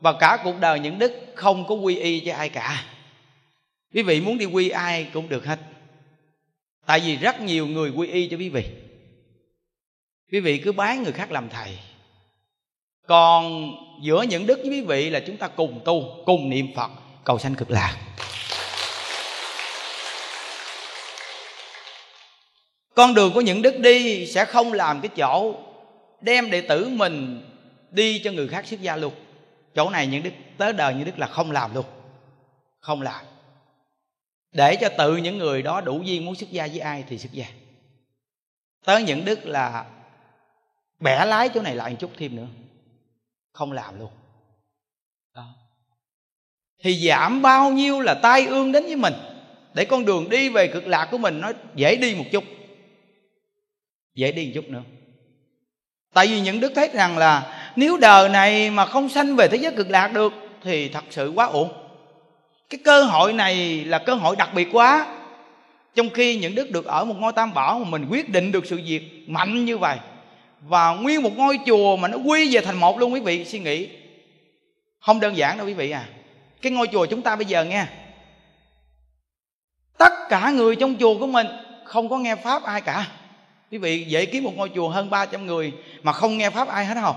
Và cả cuộc đời những đức không có quy y cho ai cả. Quý vị muốn đi quy ai cũng được hết. Tại vì rất nhiều người quy y cho quý vị. Quý vị cứ bái người khác làm thầy. Còn giữa những đức với quý vị là chúng ta cùng tu, cùng niệm phật, cầu sanh cực lạc. Con đường của những đức đi sẽ không làm cái chỗ đem đệ tử mình đi cho người khác xuất gia luôn. Chỗ này những đức, tới đời những đức là không làm luôn. Không làm. Để cho tự những người đó đủ duyên muốn xuất gia với ai thì xuất gia. Tới những đức là bẻ lái chỗ này lại một chút thêm nữa. Không làm luôn. Đó. thì giảm bao nhiêu là tai ương đến với mình. Để con đường đi về cực lạc của mình nó dễ đi một chút. Dễ đi một chút nữa tại vì những đức thấy rằng là, nếu đời này mà không sanh về thế giới cực lạc được, thì thật sự quá ổn cái cơ hội này là cơ hội đặc biệt quá. Trong khi những đức được ở một ngôi tam bảo mà mình quyết định được sự việc mạnh như vậy, và nguyên một ngôi chùa mà nó quy về thành một luôn, quý vị, suy nghĩ. Không đơn giản đâu, quý vị à. Cái ngôi chùa chúng ta bây giờ nghe. Tất cả người trong chùa của mình không có nghe pháp ai cả quý vị dễ kiếm một ngôi chùa hơn 300 người mà không nghe pháp ai hết không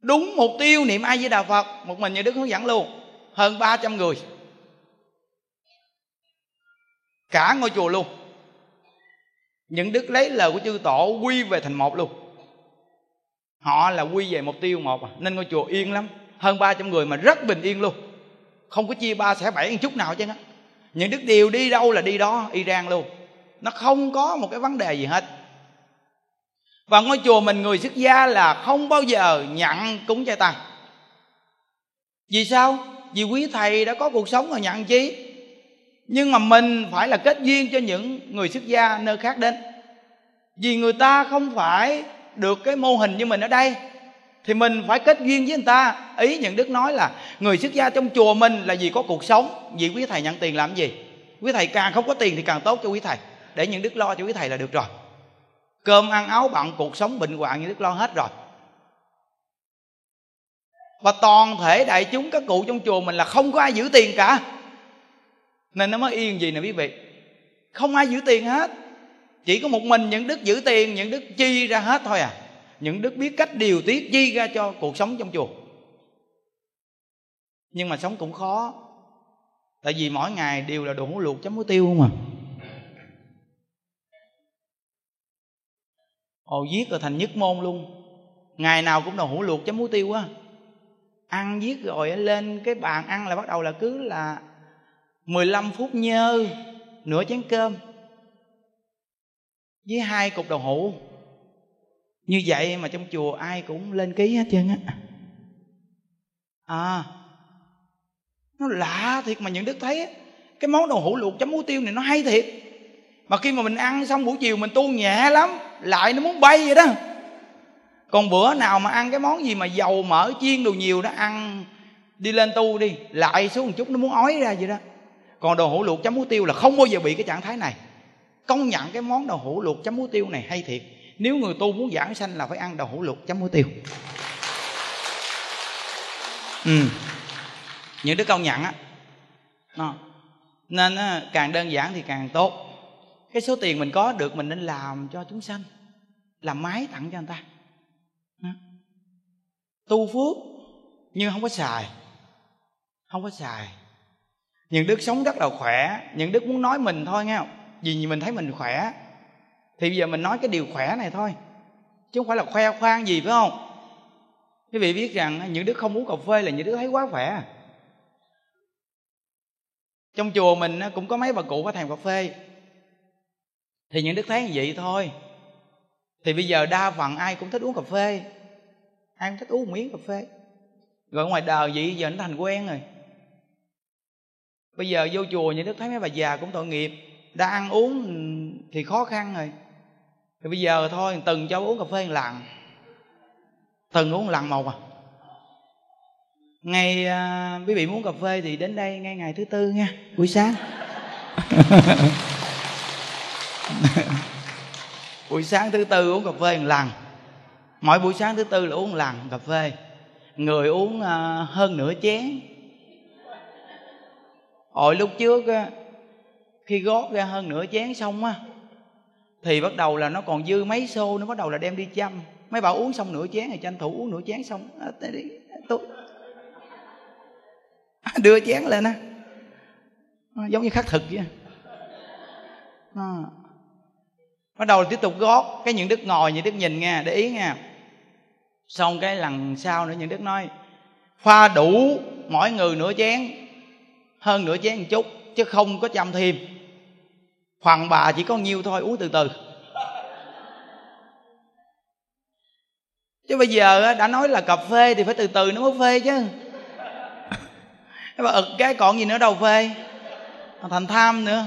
đúng mục tiêu niệm ai với đạo phật, một mình như đức hướng dẫn luôn, hơn 300 người. Cả ngôi chùa luôn. Những đức lấy lời của chư tổ quy về thành một luôn. Họ là quy về mục tiêu một à, nên ngôi chùa yên lắm, hơn 300 người mà rất bình yên luôn. Không có chia ba xẻ bảy chút nào chứ những đức điều đi đâu là đi đó iran luôn nó không có một cái vấn đề gì hết. Và ngôi chùa mình người xuất gia là không bao giờ nhận cúng chay tăng vì sao? Vì quý thầy đã có cuộc sống rồi nhận chi? Nhưng mà mình phải là kết duyên cho những người xuất gia nơi khác đến. Vì người ta không phải được cái mô hình như mình ở đây, thì mình phải kết duyên với người ta. Ý những đức nói là người xuất gia trong chùa mình là vì có cuộc sống. Vì quý thầy nhận tiền làm gì? Quý thầy càng không có tiền thì càng tốt cho quý thầy để những đức lo cho quý thầy là được rồi. Cơm ăn áo bận, cuộc sống bệnh hoạn như đức lo hết rồi. Và toàn thể đại chúng, các cụ trong chùa mình là không có ai giữ tiền cả. Nên nó mới yên gì nè quý vị? Không ai giữ tiền hết. Chỉ có một mình những đức giữ tiền, những đức chi ra hết thôi à. Những đức biết cách điều tiết chi ra cho cuộc sống trong chùa. Nhưng mà sống cũng khó. Tại vì mỗi ngày đều là đồ luộc chấm muối tiêu không à. Ồ, giết rồi thành nhất môn luôn. Ngày nào cũng đồ hủ luộc chấm muối tiêu á. Ăn giết rồi lên cái bàn ăn là bắt đầu là cứ là 15 phút nhơ, nửa chén cơm. Với hai cục đậu hũ như vậy mà trong chùa ai cũng lên ký hết trơn á. À nó lạ thiệt mà những đức thấy cái món đậu hũ luộc chấm muối tiêu này nó hay thiệt. Mà khi mà mình ăn xong buổi chiều mình tu nhẹ lắm lại nó muốn bay vậy đó. Còn bữa nào mà ăn cái món gì mà dầu mỡ chiên đồ nhiều đó ăn đi lên tu đi lại xuống một chút nó muốn ói ra vậy đó. Còn đồ hủ luộc chấm muối tiêu là không bao giờ bị cái trạng thái này. Công nhận cái món đồ hủ luộc chấm muối tiêu này hay thiệt. Nếu người tu muốn giảng sanh là phải ăn đồ hủ luộc chấm muối tiêu. Ừ. Những đứa công nhận á. Nên á, càng đơn giản thì càng tốt cái số tiền mình có được mình nên làm cho chúng sanh. Làm máy tặng cho người ta. Tu phước nhưng không có xài. Không có xài. Những đức sống rất là khỏe, những đức muốn nói mình thôi, nghe không? Vì mình thấy mình khỏe. Thì bây giờ mình nói cái điều khỏe này thôi. Chứ không phải là khoe khoang gì, phải không? Quý vị biết rằng những đức không uống cà phê là những đức thấy quá khỏe. Trong chùa mình cũng có mấy bà cụ có thèm cà phê thì những đức thấy như vậy thôi. Thì bây giờ đa phần ai cũng thích uống cà phê. Ai cũng thích uống một miếng cà phê. Rồi ngoài đời vậy giờ nó thành quen rồi. Bây giờ vô chùa những đức thấy mấy bà già cũng tội nghiệp đã ăn uống thì khó khăn rồi. Thì bây giờ thôi từng cho uống cà phê một lần. Từng uống một lần một à. Ngày à, quý vị muốn cà phê thì đến đây ngay ngày thứ tư nha buổi sáng. (laughs) (laughs) buổi sáng thứ tư uống cà phê một lần. Mỗi buổi sáng thứ tư là uống một lần cà phê. Người uống à, hơn nửa chén. Hồi lúc trước á, khi gót ra hơn nửa chén xong á, thì bắt đầu là nó còn dư mấy xô, nó bắt đầu là đem đi chăm. Mấy bà uống xong nửa chén thì tranh thủ uống nửa chén xong. À, Tôi à, đưa chén lên á. Giống như khắc thực vậy à bắt đầu tiếp tục gót cái những đức ngồi, những đức nhìn nghe, để ý nha xong cái lần sau nữa, những đức nói, pha đủ mỗi người nửa chén, hơn nửa chén một chút, chứ không có chăm thêm. Phần bà chỉ có nhiêu thôi, uống từ từ. Chứ bây giờ đã nói là cà phê thì phải từ từ nó mới phê chứ. Bà ực cái còn gì nữa đâu phê. Thành tham nữa.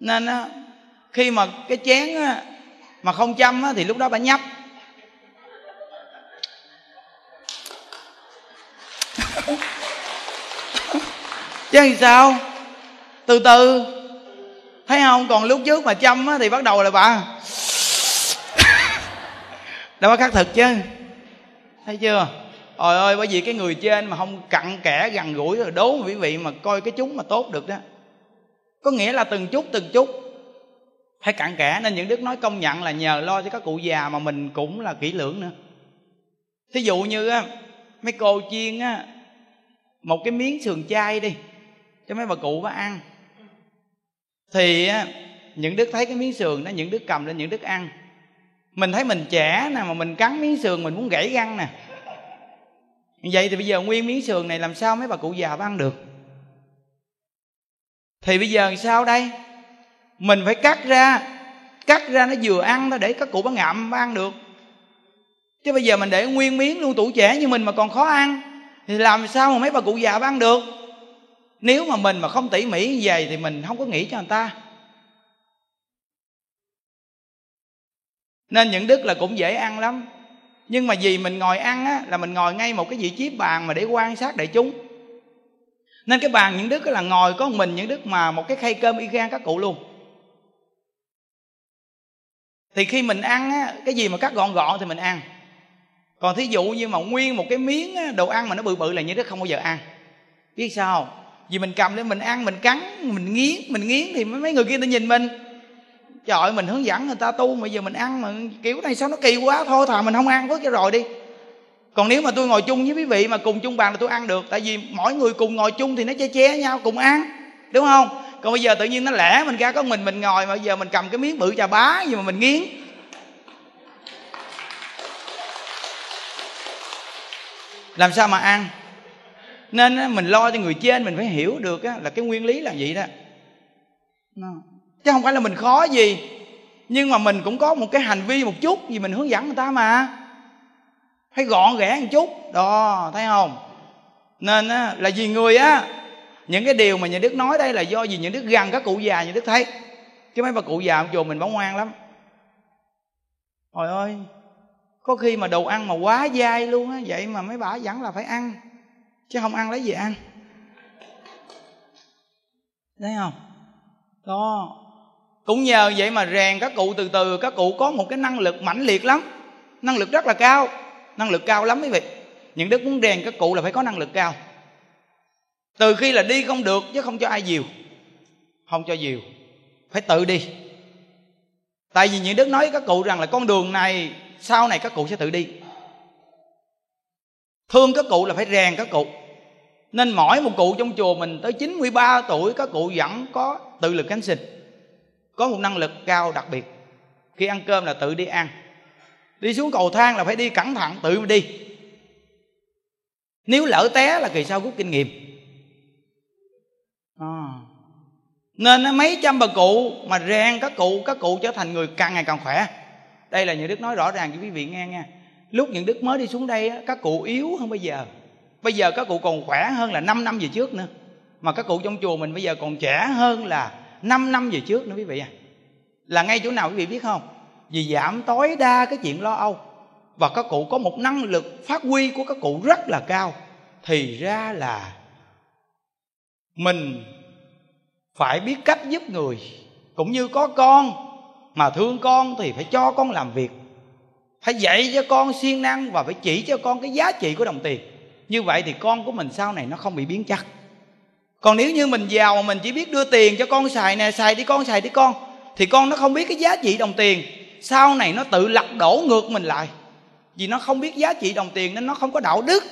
Nên á khi mà cái chén á, mà không chăm á, thì lúc đó bà nhấp. (laughs) Chứ thì sao? Từ từ. Thấy không? Còn lúc trước mà chăm á, thì bắt đầu là bà (laughs) đâu có khắc thực chứ. Thấy chưa? Ôi ơi bởi vì cái người trên mà không cặn kẽ gần gũi rồi đố quý vị mà coi cái chúng mà tốt được đó. Có nghĩa là từng chút từng chút phải cặn kẽ, nên những đức nói công nhận là nhờ lo cho các cụ già mà mình cũng là kỹ lưỡng nữa. Thí dụ như á, mấy cô chiên á, một cái miếng sườn chay đi, cho mấy bà cụ bà ăn. Thì á, những đức thấy cái miếng sườn đó, những đức cầm lên, những đức ăn. Mình thấy mình trẻ nè, mà mình cắn miếng sườn mình muốn gãy răng nè. Vậy thì bây giờ nguyên miếng sườn này làm sao mấy bà cụ già bà ăn được? Thì bây giờ sao đây? Mình phải cắt ra cắt ra nó vừa ăn thôi, để các cụ bán ngậm bán ăn được. Chứ bây giờ mình để nguyên miếng luôn tuổi trẻ như mình mà còn khó ăn, thì làm sao mà mấy bà cụ già bán ăn được? Nếu mà mình mà không tỉ mỉ như vậy thì mình không có nghĩ cho người ta. Nên những đức là cũng dễ ăn lắm. Nhưng mà vì mình ngồi ăn á, là mình ngồi ngay một cái vị trí bàn mà để quan sát đại chúng. Nên cái bàn những đức là ngồi có một mình những đức mà một cái khay cơm y gan các cụ luôn thì khi mình ăn á, cái gì mà cắt gọn gọn thì mình ăn. Còn thí dụ như mà nguyên một cái miếng đồ ăn mà nó bự bự là như đức không bao giờ ăn. Biết sao vì mình cầm lên mình ăn, mình cắn, mình nghiến mình nghiến thì mấy người kia ta nhìn mình. Trời ơi, mình hướng dẫn người ta tu mà giờ mình ăn mà kiểu này sao nó kỳ quá, thôi thà mình không ăn với cái rồi đi. Còn nếu mà tôi ngồi chung với quý vị mà cùng chung bàn là tôi ăn được, tại vì mỗi người cùng ngồi chung thì nó che che nhau, cùng ăn, đúng không? Còn bây giờ tự nhiên nó lẻ mình ra có mình mình ngồi mà bây giờ mình cầm cái miếng bự chà bá gì mà mình nghiến. Làm sao mà ăn? Nên mình lo cho người trên mình phải hiểu được là cái nguyên lý là vậy đó. Chứ không phải là mình khó gì nhưng mà mình cũng có một cái hành vi một chút vì mình hướng dẫn người ta mà. Phải gọn ghẽ một chút đó thấy không? Nên á, là vì người á những cái điều mà nhà đức nói đây là do vì những đức gần các cụ già, nhà đức thấy. Chứ mấy bà cụ già ông chùa mình bảo ngoan lắm. Trời ơi, có khi mà đồ ăn mà quá dai luôn á, vậy mà mấy bà vẫn là phải ăn, chứ không ăn lấy gì ăn. Thấy không? Đó. Cũng nhờ vậy mà rèn các cụ từ từ, các cụ có một cái năng lực mãnh liệt lắm. Năng lực rất là cao. Năng lực cao lắm quý vị. Những đức muốn rèn các cụ là phải có năng lực cao từ khi là đi không được, chứ không cho ai diều không cho diều phải tự đi. Tại vì những đức nói với các cụ rằng là con đường này, sau này các cụ sẽ tự đi. Thương các cụ là phải rèn các cụ. Nên mỗi một cụ trong chùa mình tới 93 tuổi, các cụ vẫn có tự lực cánh sinh. Có một năng lực cao đặc biệt. Khi ăn cơm là tự đi ăn. Đi xuống cầu thang là phải đi cẩn thận, tự đi. Nếu lỡ té là kỳ sau rút kinh nghiệm à nên mấy trăm bà cụ mà rèn các cụ các cụ trở thành người càng ngày càng khỏe. Đây là những đức nói rõ ràng cho quý vị nghe nha. Lúc những đức mới đi xuống đây các cụ yếu hơn bây giờ. Bây giờ các cụ còn khỏe hơn là 5 năm về trước nữa. Mà các cụ trong chùa mình bây giờ còn trẻ hơn là 5 năm về trước nữa quý vị à. Là ngay chỗ nào quý vị biết không? Vì giảm tối đa cái chuyện lo âu. Và các cụ có một năng lực phát huy của các cụ rất là cao. Thì ra là mình phải biết cách giúp người, cũng như có con, mà thương con thì phải cho con làm việc. Phải dạy cho con siêng năng và phải chỉ cho con cái giá trị của đồng tiền. Như vậy thì con của mình sau này nó không bị biến chất. Còn nếu như mình giàu mà mình chỉ biết đưa tiền cho con xài nè, xài đi con, xài đi con, thì con nó không biết cái giá trị đồng tiền. Sau này nó tự lật đổ ngược mình lại. Vì nó không biết giá trị đồng tiền nên nó không có đạo đức.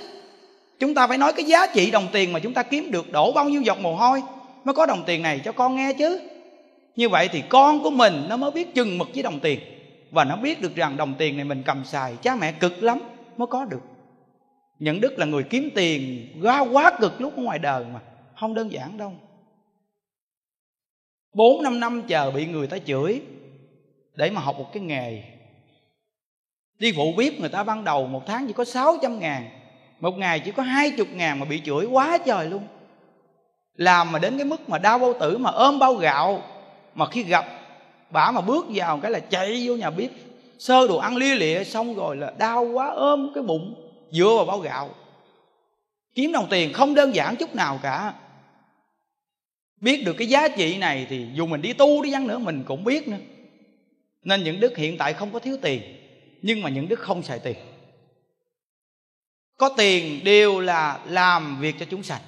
Chúng ta phải nói cái giá trị đồng tiền mà chúng ta kiếm được đổ bao nhiêu giọt mồ hôi mới có đồng tiền này cho con nghe chứ. Như vậy thì con của mình nó mới biết chừng mực với đồng tiền. Và nó biết được rằng đồng tiền này mình cầm xài, cha mẹ cực lắm, mới có được. Nhận đức là người kiếm tiền quá quá cực lúc ở ngoài đời mà, không đơn giản đâu. Bốn, năm năm chờ bị người ta chửi để mà học một cái nghề. Đi phụ bếp người ta ban đầu một tháng chỉ có 600 ngàn, một ngày chỉ có hai chục ngàn mà bị chửi quá trời luôn làm mà đến cái mức mà đau bao tử mà ôm bao gạo, mà khi gặp bả mà bước vào cái là chạy vô nhà bếp, sơ đồ ăn lia lịa xong rồi là đau quá, ôm cái bụng, dựa vào bao gạo. Kiếm đồng tiền không đơn giản chút nào cả. Biết được cái giá trị này thì dù mình đi tu đi chăng nữa mình cũng biết nữa. Nên những đức hiện tại không có thiếu tiền, nhưng mà những đức không xài tiền. Có tiền đều là làm việc cho chúng sanh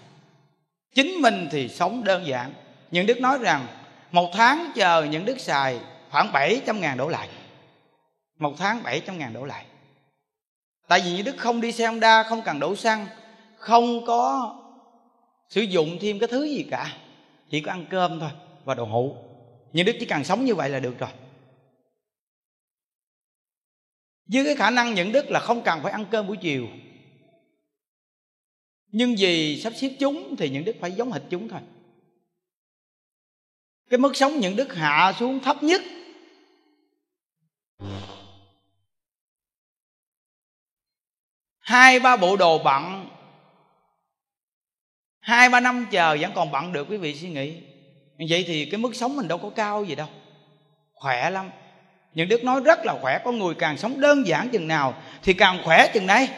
chính mình thì sống đơn giản. Những đức nói rằng, một tháng chờ những đức xài khoảng 700 ngàn đổ lại. Một tháng 700 ngàn đổ lại. Tại vì những đức không đi xe Honda không cần đổ xăng, không có sử dụng thêm cái thứ gì cả. Chỉ có ăn cơm thôi và đồ hụ nhưng đức chỉ cần sống như vậy là được rồi. Với cái khả năng nhận đức là không cần phải ăn cơm buổi chiều nhưng vì sắp xếp chúng thì những đức phải giống hệt chúng thôi. Cái mức sống những đức hạ xuống thấp nhất hai ba bộ đồ bận hai ba năm chờ vẫn còn bận được quý vị suy nghĩ. Vậy thì cái mức sống mình đâu có cao gì đâu, khỏe lắm. Những đức nói rất là khỏe con người càng sống đơn giản chừng nào thì càng khỏe chừng đấy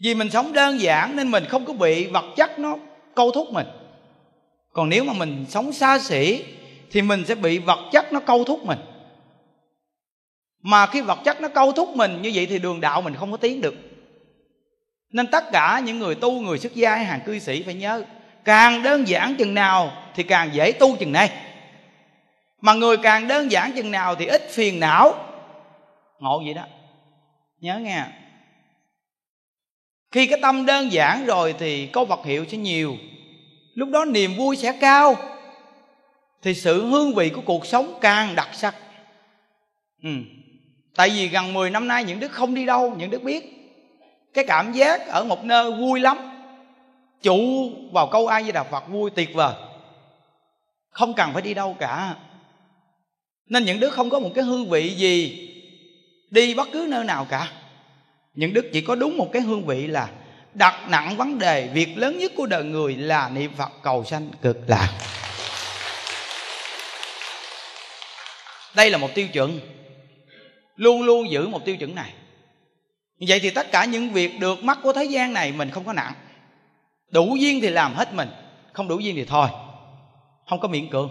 vì mình sống đơn giản nên mình không có bị vật chất nó câu thúc mình. Còn nếu mà mình sống xa xỉ, thì mình sẽ bị vật chất nó câu thúc mình. Mà khi vật chất nó câu thúc mình như vậy thì đường đạo mình không có tiến được. Nên tất cả những người tu, người xuất gia hàng cư sĩ phải nhớ, càng đơn giản chừng nào thì càng dễ tu chừng này. Mà người càng đơn giản chừng nào thì ít phiền não. Ngộ vậy đó. Nhớ nghe khi cái tâm đơn giản rồi thì câu vật hiệu sẽ nhiều. Lúc đó niềm vui sẽ cao. Thì sự hương vị của cuộc sống càng đặc sắc. Ừ. tại vì gần 10 năm nay những đứa không đi đâu, những đứa biết. Cái cảm giác ở một nơi vui lắm. Chủ vào câu ai với đà phật vui tuyệt vời. Không cần phải đi đâu cả. Nên những đứa không có một cái hương vị gì đi bất cứ nơi nào cả những đức chỉ có đúng một cái hương vị là đặt nặng vấn đề, việc lớn nhất của đời người là niệm phật cầu sanh cực lạc. Đây là một tiêu chuẩn. Luôn luôn giữ một tiêu chuẩn này. Vậy thì tất cả những việc được mắt của thế gian này mình không có nặng đủ duyên thì làm hết mình, không đủ duyên thì thôi. Không có miễn cưỡng.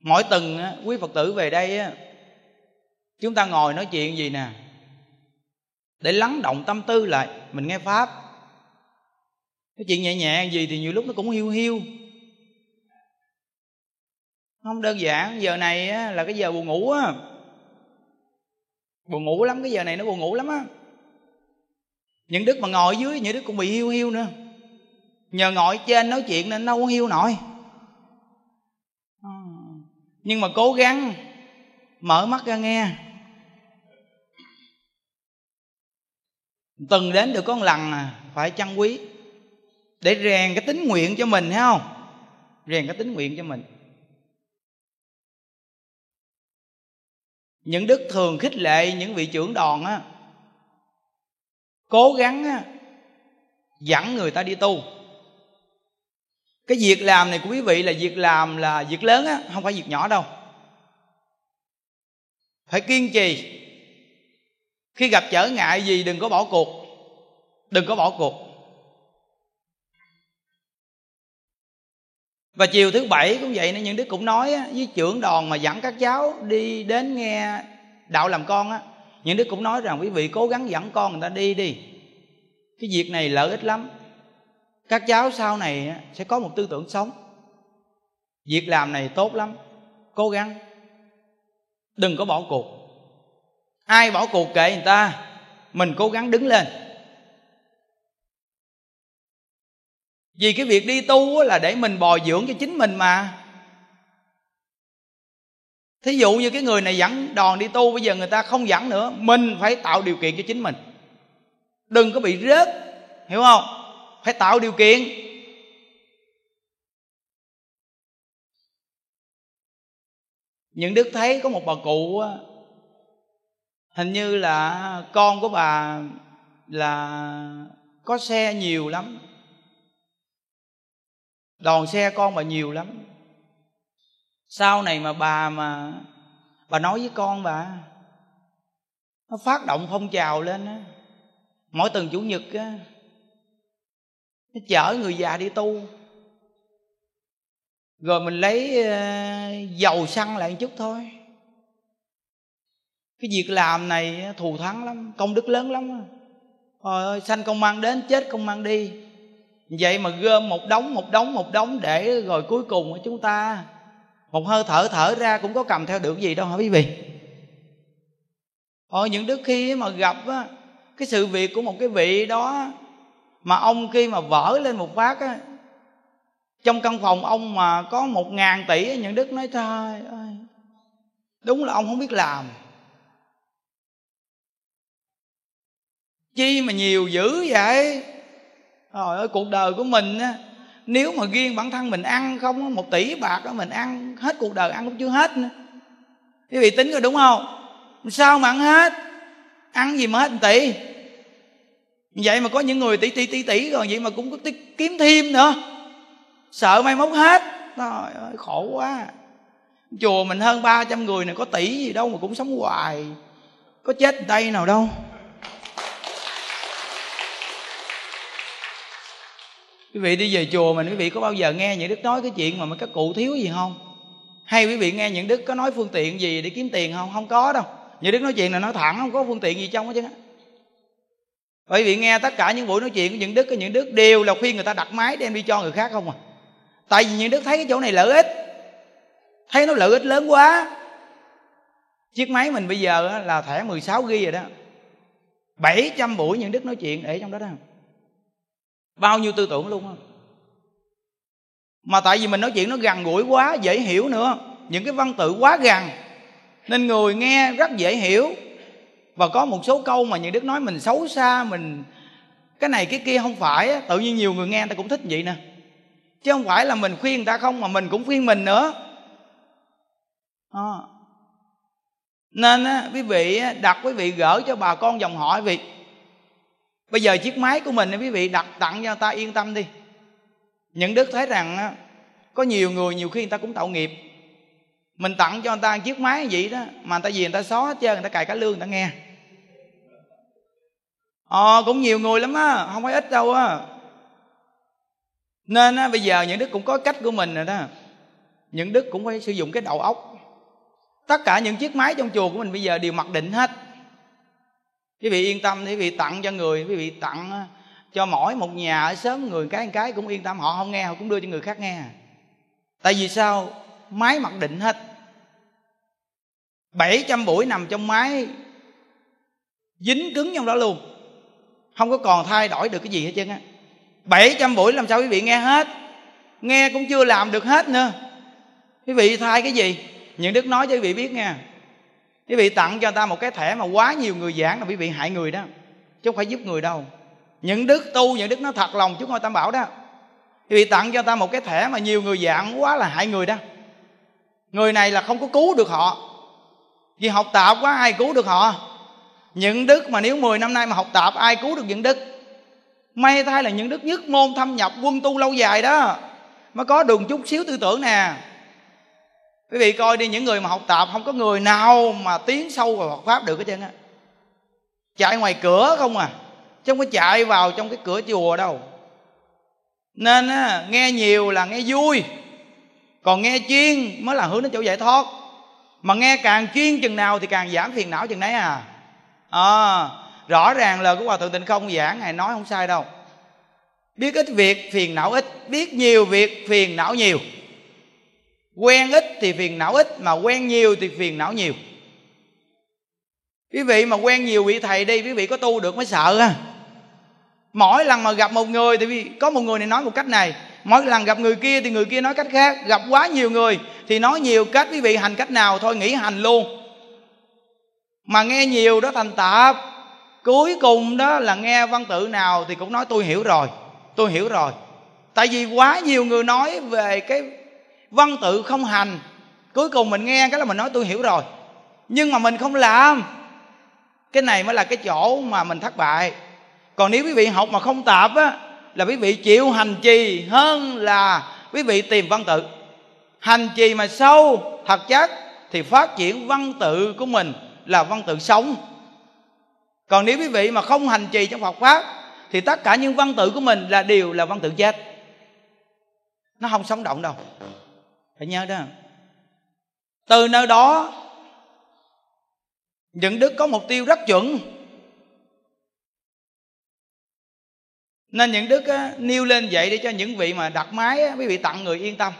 Mỗi tuần quý phật tử về đây chúng ta ngồi nói chuyện gì nè? Để lắng động tâm tư lại, mình nghe pháp. Cái chuyện nhẹ nhẹ gì thì nhiều lúc nó cũng hiu hiu. Không đơn giản, giờ này là cái giờ buồn ngủ á. Buồn ngủ lắm, cái giờ này nó buồn ngủ lắm á. Những đức mà ngồi dưới, những đức cũng bị hiu hiu nữa. Nhờ ngồi trên nói chuyện nên nó không hiu nổi. À. Nhưng mà cố gắng mở mắt ra nghe. Từng đến được có một lần à phải chăn quý để rèn cái tính nguyện cho mình thấy không? Rèn cái tính nguyện cho mình. Những đức thường khích lệ những vị trưởng đoàn á cố gắng á, dẫn người ta đi tu. Cái việc làm này của quý vị là việc làm là việc lớn á không phải việc nhỏ đâu. Phải kiên trì khi gặp trở ngại gì, đừng có bỏ cuộc. Đừng có bỏ cuộc. Và chiều thứ bảy cũng vậy nên những đức cũng nói với trưởng đoàn mà dẫn các cháu đi đến nghe đạo làm con á, những đức cũng nói rằng, quý vị cố gắng dẫn con người ta đi đi. Cái việc này lợi ích lắm. Các cháu sau này sẽ có một tư tưởng sống. Việc làm này tốt lắm. Cố gắng. Đừng có bỏ cuộc ai bỏ cuộc kệ người ta, mình cố gắng đứng lên. Vì cái việc đi tu là để mình bồi dưỡng cho chính mình mà. Thí dụ như cái người này dẫn đòn đi tu, bây giờ người ta không dẫn nữa, mình phải tạo điều kiện cho chính mình. Đừng có bị rớt, hiểu không? Phải tạo điều kiện. Những đức thấy có một bà cụ hình như là con của bà là có xe nhiều lắm. Đòn xe con bà nhiều lắm. Sau này mà bà mà bà nói với con bà, nó phát động phong trào lên á. Mỗi tuần chủ nhật á, nó chở người già đi tu. Rồi mình lấy ờ, dầu xăng lại một chút thôi cái việc làm này thù thắng lắm công đức lớn lắm trời ơi sanh công mang đến chết công mang đi. Vậy mà gom một đống một đống một đống để rồi cuối cùng chúng ta một hơi thở thở ra cũng có cầm theo được gì đâu hả quý vị? Ôi những đức khi mà gặp á, cái sự việc của một cái vị đó mà ông khi mà vỡ lên một phát á, trong căn phòng ông mà có một ngàn tỷ những đức nói trời ơi đúng là ông không biết làm. Chi mà nhiều dữ vậy? Trời ơi, cuộc đời của mình á, nếu mà riêng bản thân mình ăn không một tỷ bạc đó mình ăn hết cuộc đời ăn cũng chưa hết nữa. Quý vị tính rồi đúng không? Sao mà ăn hết? Ăn gì mà hết một tỷ? Vậy mà có những người tỷ tỷ tỷ tỷ rồi, vậy mà cũng có kiếm thêm nữa. Sợ mai mốt hết. Trời ơi, khổ quá. Chùa mình hơn 300 người này có tỷ gì đâu mà cũng sống hoài. Có chết đây nào đâu. Quý vị đi về chùa mình, quý vị có bao giờ nghe những đức nói cái chuyện mà mấy các cụ thiếu gì không? Hay quý vị nghe những đức có nói phương tiện gì để kiếm tiền không? Không có đâu. Những đức nói chuyện là nói thẳng, không có phương tiện gì trong hết chứ bởi vì nghe tất cả những buổi nói chuyện của những đức những đức đều là khuyên người ta đặt máy đem đi cho người khác không à. Tại vì những đức thấy cái chỗ này lợi ích. Thấy nó lợi ích lớn quá. Chiếc máy mình bây giờ là thẻ 16 ghi rồi đó. 700 buổi những đức nói chuyện để trong đó đó bao nhiêu tư tưởng luôn mà tại vì mình nói chuyện nó gần gũi quá dễ hiểu nữa. Những cái văn tự quá gần. Nên người nghe rất dễ hiểu. Và có một số câu mà những đức nói mình xấu xa mình cái này cái kia không phải tự nhiên nhiều người nghe người ta cũng thích vậy nè. Chứ không phải là mình khuyên người ta không mà mình cũng khuyên mình nữa. À. nên á, quý vị đặt quý vị gỡ cho bà con dòng họ quý vị bây giờ chiếc máy của mình quý vị đặt tặng cho người ta yên tâm đi. Những đức thấy rằng có nhiều người nhiều khi người ta cũng tạo nghiệp. Mình tặng cho người ta chiếc máy vậy đó mà người ta gì người ta xóa hết trơn người ta cài cả lương người ta nghe. Ờ cũng nhiều người lắm á không phải ít đâu á. Nên á, bây giờ những đức cũng có cách của mình rồi đó. Những đức cũng phải sử dụng cái đầu óc. Tất cả những chiếc máy trong chùa của mình bây giờ đều mặc định hết quý vị yên tâm quý vị tặng cho người, quý vị tặng ờ, cho mỗi một nhà ở sớm người cái cái cũng yên tâm. Họ không nghe, họ cũng đưa cho người khác nghe. Tại vì sao? Máy mặc định hết. 700 buổi nằm trong máy, dính cứng trong đó luôn. Không có còn thay đổi được cái gì hết trơn á. 700 buổi làm sao quý vị nghe hết? Nghe cũng chưa làm được hết nữa. Quý vị thay cái gì? Những đức nói cho quý vị biết nha quý vị tặng cho người ta một cái thẻ mà quá nhiều người giảng là quý vị hại người đó, chứ không phải giúp người đâu. Những đức tu, những đức nó thật lòng chúng ngôi tam bảo đó. Quý vị tặng cho người ta một cái thẻ mà nhiều người giảng quá là hại người đó. Người này là không có cứu được họ. Vì học tạp quá, ai cứu được họ? Những đức mà nếu 10 năm nay mà học tạp, ai cứu được những đức? May thay là những đức nhất môn thâm nhập quân tu lâu dài đó. Mới có đường chút xíu tư tưởng nè quý vị coi đi những người mà học tập không có người nào mà tiến sâu vào Phật pháp được hết trơn á. Chạy ngoài cửa không à chứ không có chạy vào trong cái cửa chùa đâu. Nên á, nghe nhiều là nghe vui còn nghe chuyên mới là hướng đến chỗ giải thoát. Mà nghe càng chuyên chừng nào thì càng giảm phiền não chừng nấy à. À rõ ràng lời của hòa thượng tịnh không giảng ngài nói không sai đâu. Biết ít việc phiền não ít. Biết nhiều việc phiền não nhiều quen ít thì phiền não ít, mà quen nhiều thì phiền não nhiều. Quý vị mà quen nhiều vị thầy đi, quý vị có tu được mới sợ ha. Mỗi lần mà gặp một người thì có một người này nói một cách này, mỗi lần gặp người kia thì người kia nói cách khác, gặp quá nhiều người thì nói nhiều cách. Quý vị hành cách nào thôi, nghĩ hành luôn. Mà nghe nhiều đó thành tạp cuối cùng đó là nghe văn tự nào thì cũng nói, tôi hiểu rồi, tôi hiểu rồi. Tại vì quá nhiều người nói về cái văn tự không hành. Cuối cùng mình nghe cái là mình nói, tôi hiểu rồi, nhưng mà mình không làm. Cái này mới là cái chỗ mà mình thất bại. Còn nếu quý vị học mà không tạp á, là quý vị chịu hành trì hơn là quý vị tìm văn tự. Hành trì mà sâu, thật chất thì phát triển văn tự của mình là văn tự sống. Còn nếu quý vị mà không hành trì trong Phật pháp, thì tất cả những văn tự của mình là đều là văn tự chết. Nó không sống động đâu phải nhớ đó. Từ nơi đó những đức có mục tiêu rất chuẩn. Nên những đức á, nêu lên vậy để cho những vị mà đặt máy á, quý vị tặng người yên tâm.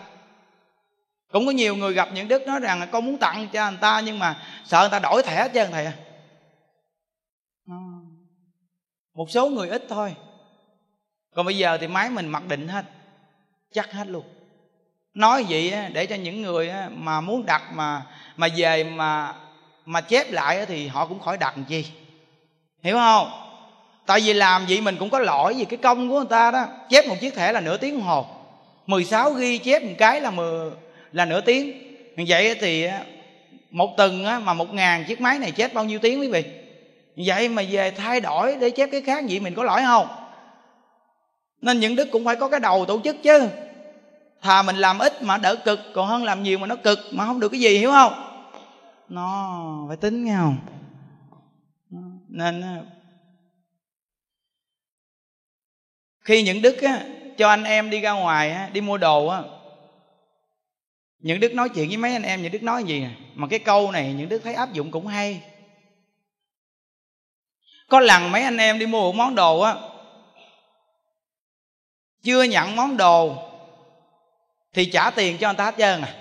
Cũng có nhiều người gặp những đức nói rằng là con muốn tặng cho người ta nhưng mà sợ người ta đổi thẻ hết trơn thầy à. à. Một số người ít thôi. Còn bây giờ thì máy mình mặc định hết chắc hết luôn nói vậy để cho những người mà muốn đặt mà mà về mà mà chép lại thì họ cũng khỏi đặt chi. Hiểu không? Tại vì làm vậy mình cũng có lỗi vì cái công của người ta đó. Chép một chiếc thẻ là nửa tiếng đồng hồ. 16 ghi chép một cái là mười, là nửa tiếng. Vậy thì một tuần mà một ngàn chiếc máy này chép bao nhiêu tiếng quý vị? Vậy mà về thay đổi để chép cái khác vậy mình có lỗi không? Nên những đức cũng phải có cái đầu tổ chức chứ thà mình làm ít mà đỡ cực còn hơn làm nhiều mà nó cực mà không được cái gì hiểu không? Nó phải tính nghe không? Nên ờ, khi những đức á, cho anh em đi ra ngoài á, đi mua đồ á những đức nói chuyện với mấy anh em những đức nói gì nè? Mà cái câu này những đức thấy áp dụng cũng hay. Có lần mấy anh em đi mua một món đồ á chưa nhận món đồ thì trả tiền cho người ta hết trơn à.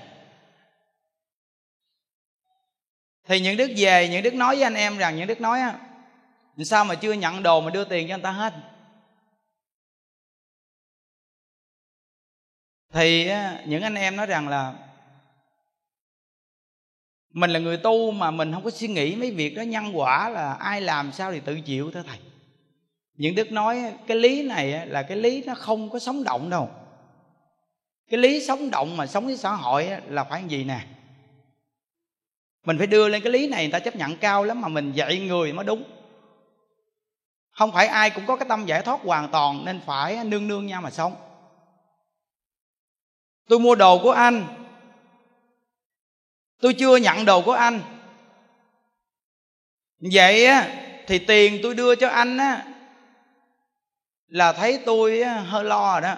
Thì những đức về, những đức nói với anh em rằng, những đức nói á sao mà chưa nhận đồ mà đưa tiền cho người ta hết? Thì những anh em nói rằng là mình là người tu mà mình không có suy nghĩ mấy việc đó nhân quả là ai làm sao thì tự chịu thôi thầy. Những đức nói cái lý này là cái lý nó không có sống động đâu cái lý sống động mà sống với xã hội là phải gì nè? Mình phải đưa lên cái lý này người ta chấp nhận cao lắm mà mình dạy người mới đúng. Không phải ai cũng có cái tâm giải thoát hoàn toàn nên phải nương nương nhau mà sống. Tôi mua đồ của anh. Tôi chưa nhận đồ của anh. Vậy á, thì tiền tôi đưa cho anh á, là thấy tôi hơi lo rồi đó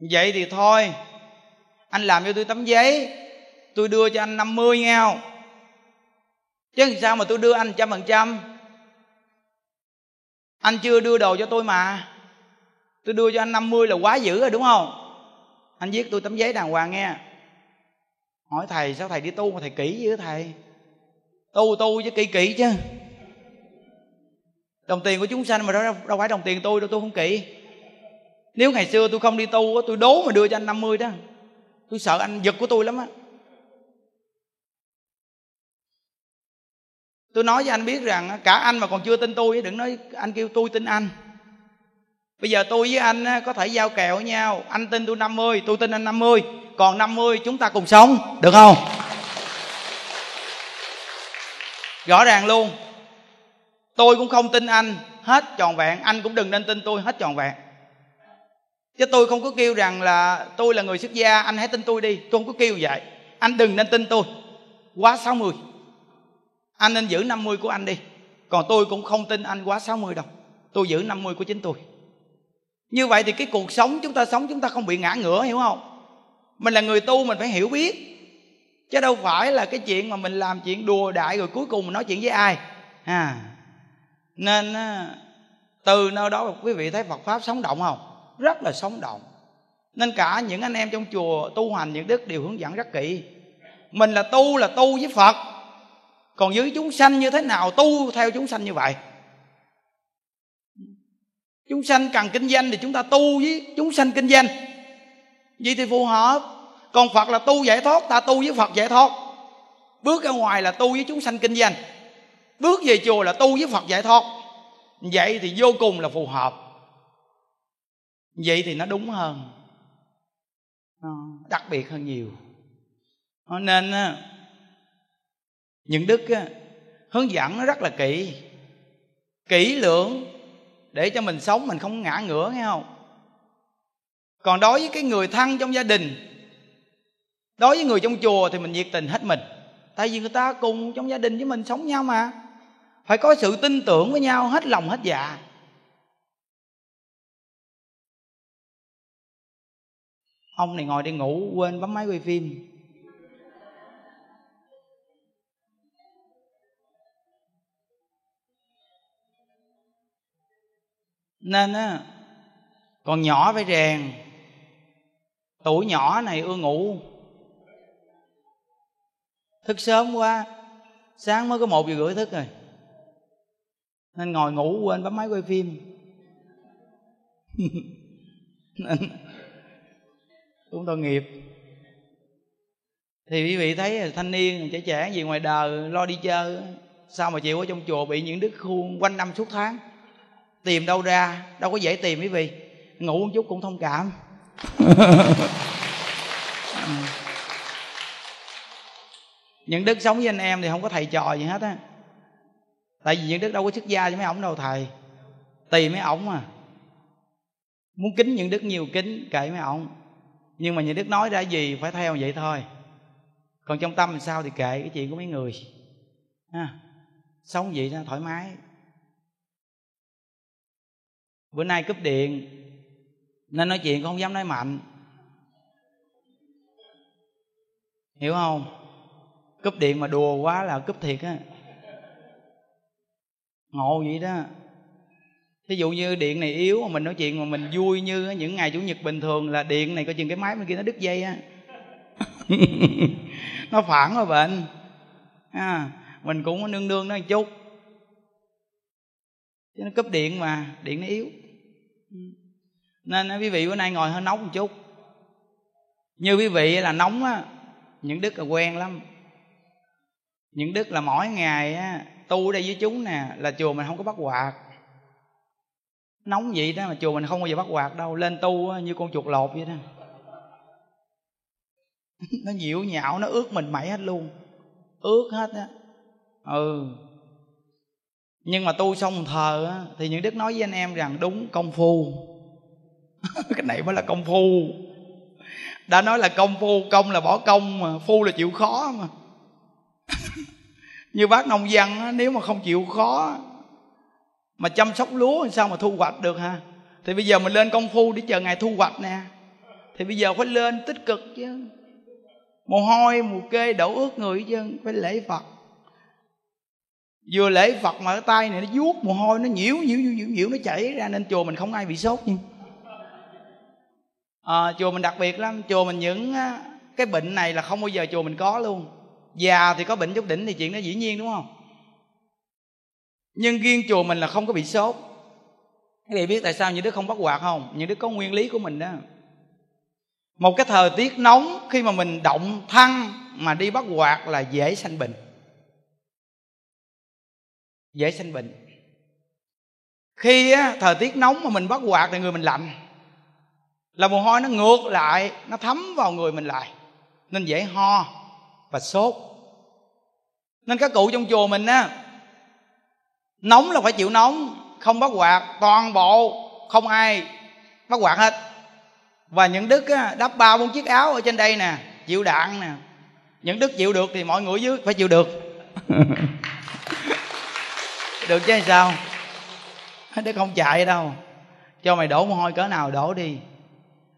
vậy thì thôi anh làm cho tôi tấm giấy tôi đưa cho anh 50 nghe chứ sao mà tôi đưa anh trăm phần trăm? Anh chưa đưa đồ cho tôi mà. Tôi đưa cho anh 50 là quá dữ rồi đúng không? Anh viết tôi tấm giấy đàng hoàng nghe. Hỏi thầy sao thầy đi tu mà thầy kỹ dữ thầy? Tu tu chứ kỹ kỹ chứ. Đồng tiền của chúng sanh mà đâu, đâu phải đồng tiền tôi đâu tôi không kỹ nếu ngày xưa tôi không đi tu tôi đố mà đưa cho anh 50 đó. Tôi sợ anh giật của tôi lắm á. Tôi nói với anh biết rằng cả anh mà còn chưa tin tôi đừng nói anh kêu tôi tin anh. Bây giờ tôi với anh có thể giao kèo với nhau. Anh tin tôi 50 tôi tin anh 50 còn 50 chúng ta cùng sống, được không? Rõ ràng luôn. Tôi cũng không tin anh, hết tròn vẹn. Anh cũng đừng nên tin tôi, hết tròn vẹn chứ tôi không có kêu rằng là tôi là người xuất gia, anh hãy tin tôi đi. Tôi không có kêu vậy. Anh đừng nên tin tôi. Quá 60 anh nên giữ 50 của anh đi. Còn tôi cũng không tin anh quá 60 đâu. Tôi giữ 50 của chính tôi. Như vậy thì cái cuộc sống chúng ta sống, chúng ta không bị ngã ngửa, hiểu không? Mình là người tu, mình phải hiểu biết. Chứ đâu phải là cái chuyện mà mình làm chuyện đùa đại rồi cuối cùng mình nói chuyện với ai. À. Nên từ nơi đó quý vị thấy Phật pháp sống động không? Rất là sống động. Nên cả những anh em trong chùa tu hành những đức đều hướng dẫn rất kỹ. Mình là tu là tu với Phật. Còn với chúng sanh như thế nào tu theo chúng sanh như vậy? Chúng sanh cần kinh doanh thì chúng ta tu với chúng sanh kinh doanh. Vậy thì phù hợp. Còn phật là tu giải thoát, ta tu với phật giải thoát. Bước ra ngoài là tu với chúng sanh kinh doanh. Bước về chùa là tu với phật giải thoát. Vậy thì vô cùng là phù hợp vậy thì nó đúng hơn. Đặc biệt hơn nhiều. Nên những đức hướng dẫn nó rất là kỹ. Kỹ lưỡng để cho mình sống mình không ngã ngửa nghe không? Còn đối với cái người thân trong gia đình đối với người trong chùa thì mình nhiệt tình hết mình. Tại vì người ta cùng trong gia đình với mình sống nhau mà. Phải có sự tin tưởng với nhau hết lòng hết dạ ông này ngồi đi ngủ, quên bấm máy quay phim. Nên á, còn nhỏ phải rèn. Tuổi nhỏ này ưa ngủ. Thức sớm quá, sáng mới có một giờ rưỡi thức rồi. Nên ngồi ngủ, quên bấm máy quay phim. (laughs) cũng tội nghiệp. Thì quý vị thấy thanh niên trẻ trẻ gì ngoài đời lo đi chơi sao mà chịu ở trong chùa bị những đức khuôn quanh năm suốt tháng? Tìm đâu ra đâu có dễ tìm quý vị. Ngủ một chút cũng thông cảm. (laughs) Những đức sống với anh em thì không có thầy trò gì hết á. Tại vì những đức đâu có xuất gia với mấy ổng đâu thầy. Tìm mấy ổng à muốn kính những đức nhiều kính kệ mấy ổng nhưng mà nhà đức nói ra gì phải theo vậy thôi. Còn trong tâm thì sao thì kệ cái chuyện của mấy người. Ha, sống vậy nó thoải mái? Bữa nay cúp điện, nên nói chuyện không dám nói mạnh. Hiểu không? Cúp điện mà đùa quá là cúp thiệt á. Ngộ vậy đó ví dụ như điện này yếu mà mình nói chuyện mà mình vui như những ngày chủ nhật bình thường là điện này coi chừng cái máy bên kia nó đứt dây á. (laughs) Nó phản rồi bệnh. À, mình cũng nương nương nó một chút. Chứ nó cúp điện mà điện nó yếu. Nên quý vị bữa nay ngồi hơi nóng một chút. Như quý vị là nóng á những đức là quen lắm. Những đức là mỗi ngày á tu ở đây với chúng nè là chùa mình không có bắt quạt nóng vậy đó mà chùa mình không bao giờ bắt quạt đâu lên tu như con chuột lột vậy đó. (laughs) Nó nhiễu nhạo nó ướt mình mẩy hết luôn. Ướt hết á. Ừ. Nhưng mà tu xong thờ á, thì những đức nói với anh em rằng đúng công phu. (laughs) Cái này mới là công phu. Đã nói là công phu công là bỏ công mà phu là chịu khó mà. (laughs) Như bác nông dân á, nếu mà không chịu khó mà chăm sóc lúa làm sao mà thu hoạch được ha thì bây giờ mình lên công phu để chờ ngày thu hoạch nè. Thì bây giờ phải lên tích cực chứ. Mồ hôi mồ kê đổ ướt người chứ phải lễ phật. Vừa lễ phật mà cái tay này nó vuốt mồ hôi nó nhiễu nhiễu nhiễu nhiễu, nhiễu nó chảy ra nên chùa mình không ai bị sốt nhưng à, chùa mình đặc biệt lắm. Chùa mình những cái bệnh này là không bao giờ chùa mình có luôn. Già thì có bệnh chút đỉnh thì chuyện đó dĩ nhiên đúng không? Nhưng riêng chùa mình là không có bị sốt. Các vị biết tại sao những đứa không bắt quạt không? Những đứa có nguyên lý của mình đó. Một cái thời tiết nóng khi mà mình động thăng mà đi bắt quạt là dễ sanh bệnh. Dễ sanh bệnh. Khi á, thời tiết nóng mà mình bắt quạt thì người mình lạnh. Là mồ hôi nó ngược lại nó thấm vào người mình lại. Nên dễ ho và sốt. Nên các cụ trong chùa mình á nóng là phải chịu nóng không bắt quạt toàn bộ không ai bắt quạt hết. Và những đức á, đắp ba bốn chiếc áo ở trên đây nè chịu đạn nè. Những đức chịu được thì mọi người dưới phải chịu được. (laughs) Được chứ sao? Đức không chạy đâu. Cho mày đổ mồ hôi cỡ nào đổ đi.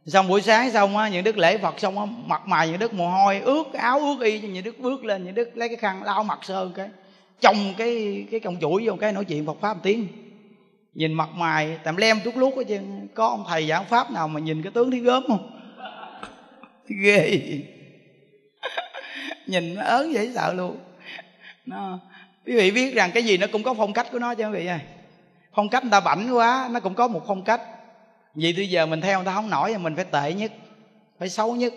Xong buổi sáng xong á những đức lễ phật xong á mặt mày những đức mồ hôi ướt áo ướt y cho những đức bước lên những đức lấy cái khăn lau mặt sơn cái trong cái cái còng chuỗi vô cái nói chuyện phật pháp một tiếng. Nhìn mặt mày tạm lem tuốt lút hết chứ có ông thầy giảng pháp nào mà nhìn cái tướng thấy gớm không? (laughs) Ghê (laughs) nhìn nó ớn dễ sợ luôn. Nó, quý vị biết rằng cái gì nó cũng có phong cách của nó chứ quý vị ơi. Phong cách người ta bảnh quá, nó cũng có một phong cách. Vì bây giờ mình theo người ta không nổi mình phải tệ nhất, phải xấu nhất.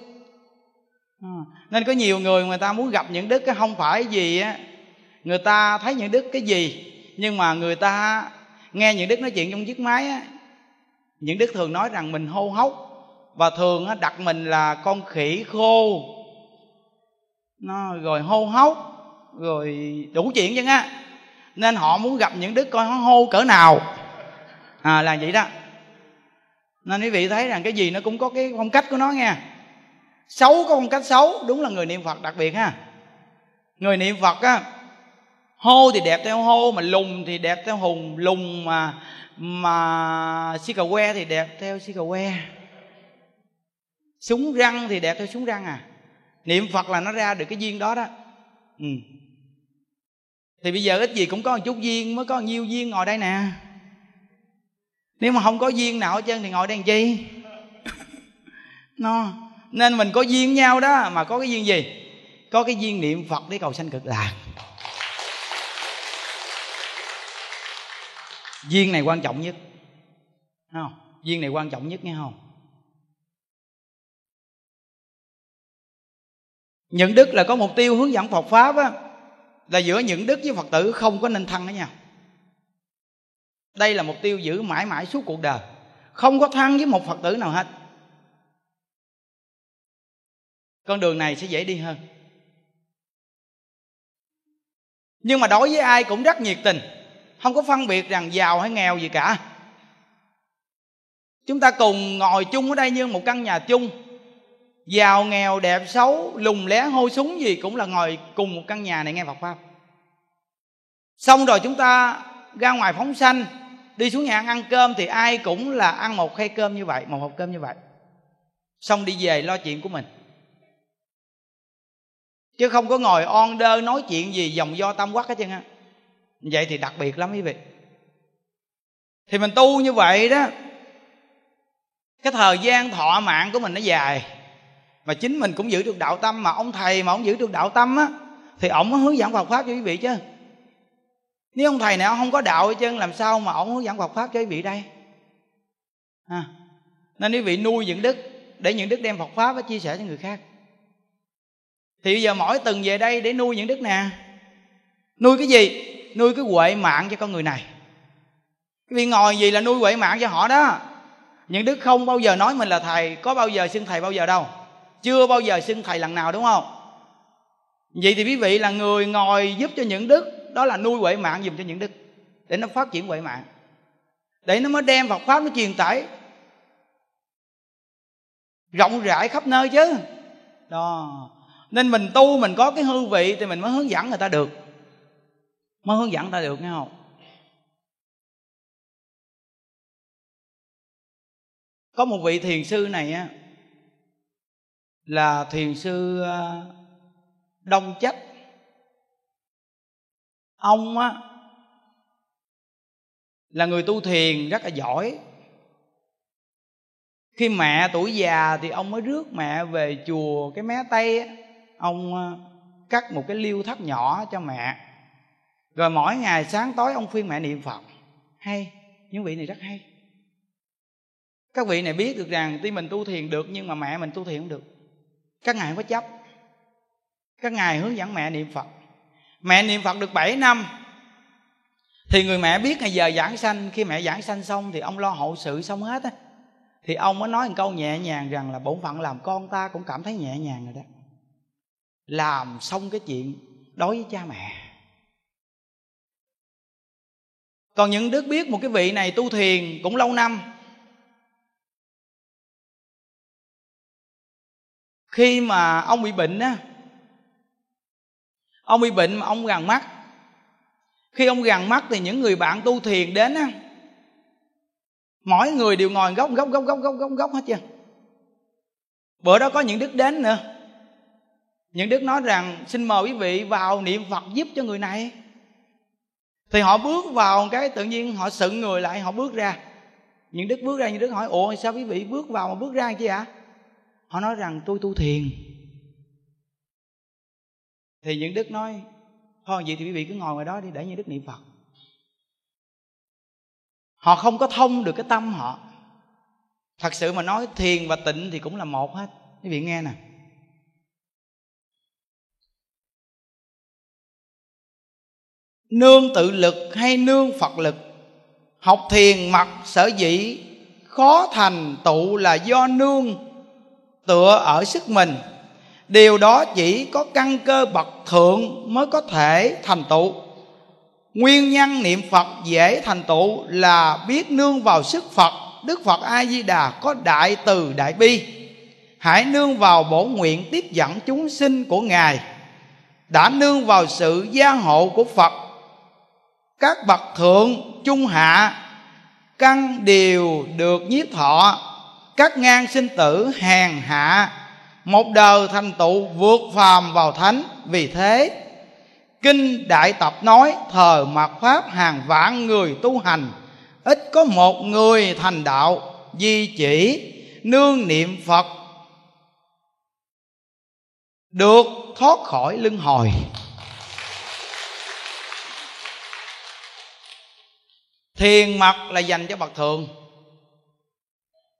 À, nên có nhiều người người ta muốn gặp những đức cái không phải gì á người ta thấy những đức cái gì, nhưng mà người ta nghe những đức nói chuyện trong chiếc máy á, những đức thường nói rằng mình hô hốc, và thường đặt mình là con khỉ khô. Nó rồi hô hốc, rồi đủ chuyện chứ á. Nên họ muốn gặp những đức coi nó hô cỡ nào. À là vậy đó. Nên quý vị thấy rằng cái gì nó cũng có cái phong cách của nó nha xấu có phong cách xấu, đúng là người niệm phật đặc biệt ha. Người niệm phật á hô thì đẹp theo hô, mà lùng thì đẹp theo hùng. Lùng mà mà si cà que thì đẹp theo si cà que. Súng răng thì đẹp theo súng răng à? Niệm phật là nó ra được cái duyên đó đó. Ừ. thì bây giờ ít gì cũng có một chút duyên, mới có nhiêu duyên ngồi đây nè. Nếu mà không có duyên nào hết trơn thì ngồi đây làm chi? No. nên mình có duyên nhau đó, mà có cái duyên gì? Có cái duyên niệm phật để cầu sanh cực lạc. Duyên này quan trọng nhất. Không? Duyên này quan trọng nhất nghe không? Những đức là có mục tiêu hướng dẫn Phật pháp á, là giữa những đức với Phật tử không có nên thăng với nhau đây là mục tiêu giữ mãi mãi suốt cuộc đời. Không có thăng với một Phật tử nào hết. Con đường này sẽ dễ đi hơn. Nhưng mà đối với ai cũng rất nhiệt tình không có phân biệt rằng giàu hay nghèo gì cả. Chúng ta cùng ngồi chung ở đây như một căn nhà chung. Giàu nghèo đẹp xấu lùng lé hôi súng gì cũng là ngồi cùng một căn nhà này nghe Phật pháp. Xong rồi chúng ta ra ngoài phóng sanh đi xuống nhà ăn, ăn cơm thì ai cũng là ăn một khay cơm như vậy một hộp cơm như vậy. Xong đi về lo chuyện của mình. Chứ không có ngồi on đơ nói chuyện gì dòng do tâm quắc hết trơn á vậy thì đặc biệt lắm quý vị. Thì mình tu như vậy đó, cái thời gian thọ mạng của mình nó dài. Mà chính mình cũng giữ được đạo tâm, mà ông thầy mà ông giữ được đạo tâm á, thì ông mới hướng dẫn Phật pháp cho quý vị chứ. Nếu ông thầy nào không có đạo hết trơn, làm sao mà ông hướng dẫn Phật pháp cho quý vị đây? À. nên quý vị nuôi những đức, để những đức đem Phật pháp và chia sẻ cho người khác. Thì bây giờ mỗi tuần về đây để nuôi những đức nè. Nuôi cái gì? Nuôi cái huệ mạng cho con người này. Cái vị ngồi gì là nuôi huệ mạng cho họ đó? Những đức không bao giờ nói mình là thầy, có bao giờ xưng thầy bao giờ đâu. Chưa bao giờ xưng thầy lần nào, đúng không? Vậy thì quý vị là người ngồi giúp cho những đức, đó là nuôi huệ mạng dùm cho những đức, để nó phát triển huệ mạng. Để nó mới đem Phật pháp nó truyền tải. Rộng rãi khắp nơi chứ. Đó. Nên mình tu mình có cái hư vị thì mình mới hướng dẫn người ta được mới hướng dẫn ta được, nghe không? Có một vị thiền sư này á, là thiền sư ờ, đông chất. Ông á, là người tu thiền rất là giỏi. Khi mẹ tuổi già thì ông mới rước mẹ về chùa cái mé tây á. Ông ờ, cắt một cái liêu thắt nhỏ cho mẹ rồi mỗi ngày sáng tối ông khuyên mẹ niệm phật. Hay, những vị này rất hay. Các vị này biết được rằng tuy mình tu thiền được nhưng mà mẹ mình tu thiền không được. Các ngài không có chấp. Các ngài hướng dẫn mẹ niệm phật. Mẹ niệm phật được 7 năm, thì người mẹ biết ngày giờ giảng sanh. Khi mẹ giảng sanh xong thì ông lo hậu sự xong hết á. Thì ông mới nói một câu nhẹ nhàng rằng là bổn phận làm con ta cũng cảm thấy nhẹ nhàng rồi đó. Làm xong cái chuyện đối với cha mẹ. Còn những đức biết một cái vị này tu thiền cũng lâu năm. Khi mà ông bị bệnh á, ông bị bệnh mà ông gần mắt. Khi ông gằn mắt thì những người bạn tu thiền đến á, mỗi người đều ngồi góc góc góc góc góc góc góc hết chưa bữa đó có những đức đến nữa. Những đức nói rằng, xin mời quý vị vào niệm phật giúp cho người này thì họ bước vào cái, tự nhiên họ sững người lại, họ bước ra. Những đức bước ra, những đức hỏi, ủa, sao quý vị bước vào mà bước ra chi ạ? Họ nói rằng, tôi tu thiền. Thì những đức nói, thôi, vậy thì quý vị cứ ngồi ngoài đó đi, để những đức niệm phật. Họ không có thông được cái tâm họ. Thật sự mà nói, thiền và tịnh thì cũng là một hết. Quý vị nghe nè. Nương tự lực hay nương phật lực? Học thiền mặc sở dĩ, khó thành tụ là do nương tựa ở sức mình. Điều đó chỉ có căn cơ bậc thượng mới có thể thành tựu. Nguyên nhân niệm phật dễ thành tựu là biết nương vào sức phật, đức phật a di đà có đại từ đại bi. Hãy nương vào bổ nguyện tiếp dẫn chúng sinh của ngài. Đã nương vào sự gia hộ của phật các bậc thượng trung hạ căn đều được nhiếp thọ, các ngang sinh tử hèn hạ, một đời thành tựu vượt phàm vào thánh. Vì thế, kinh đại tập nói thời mạt pháp hàng vạn người tu hành, ít có một người thành đạo, di chỉ, nương niệm phật, được thoát khỏi luân hồi. Thiền mật là dành cho bậc thường.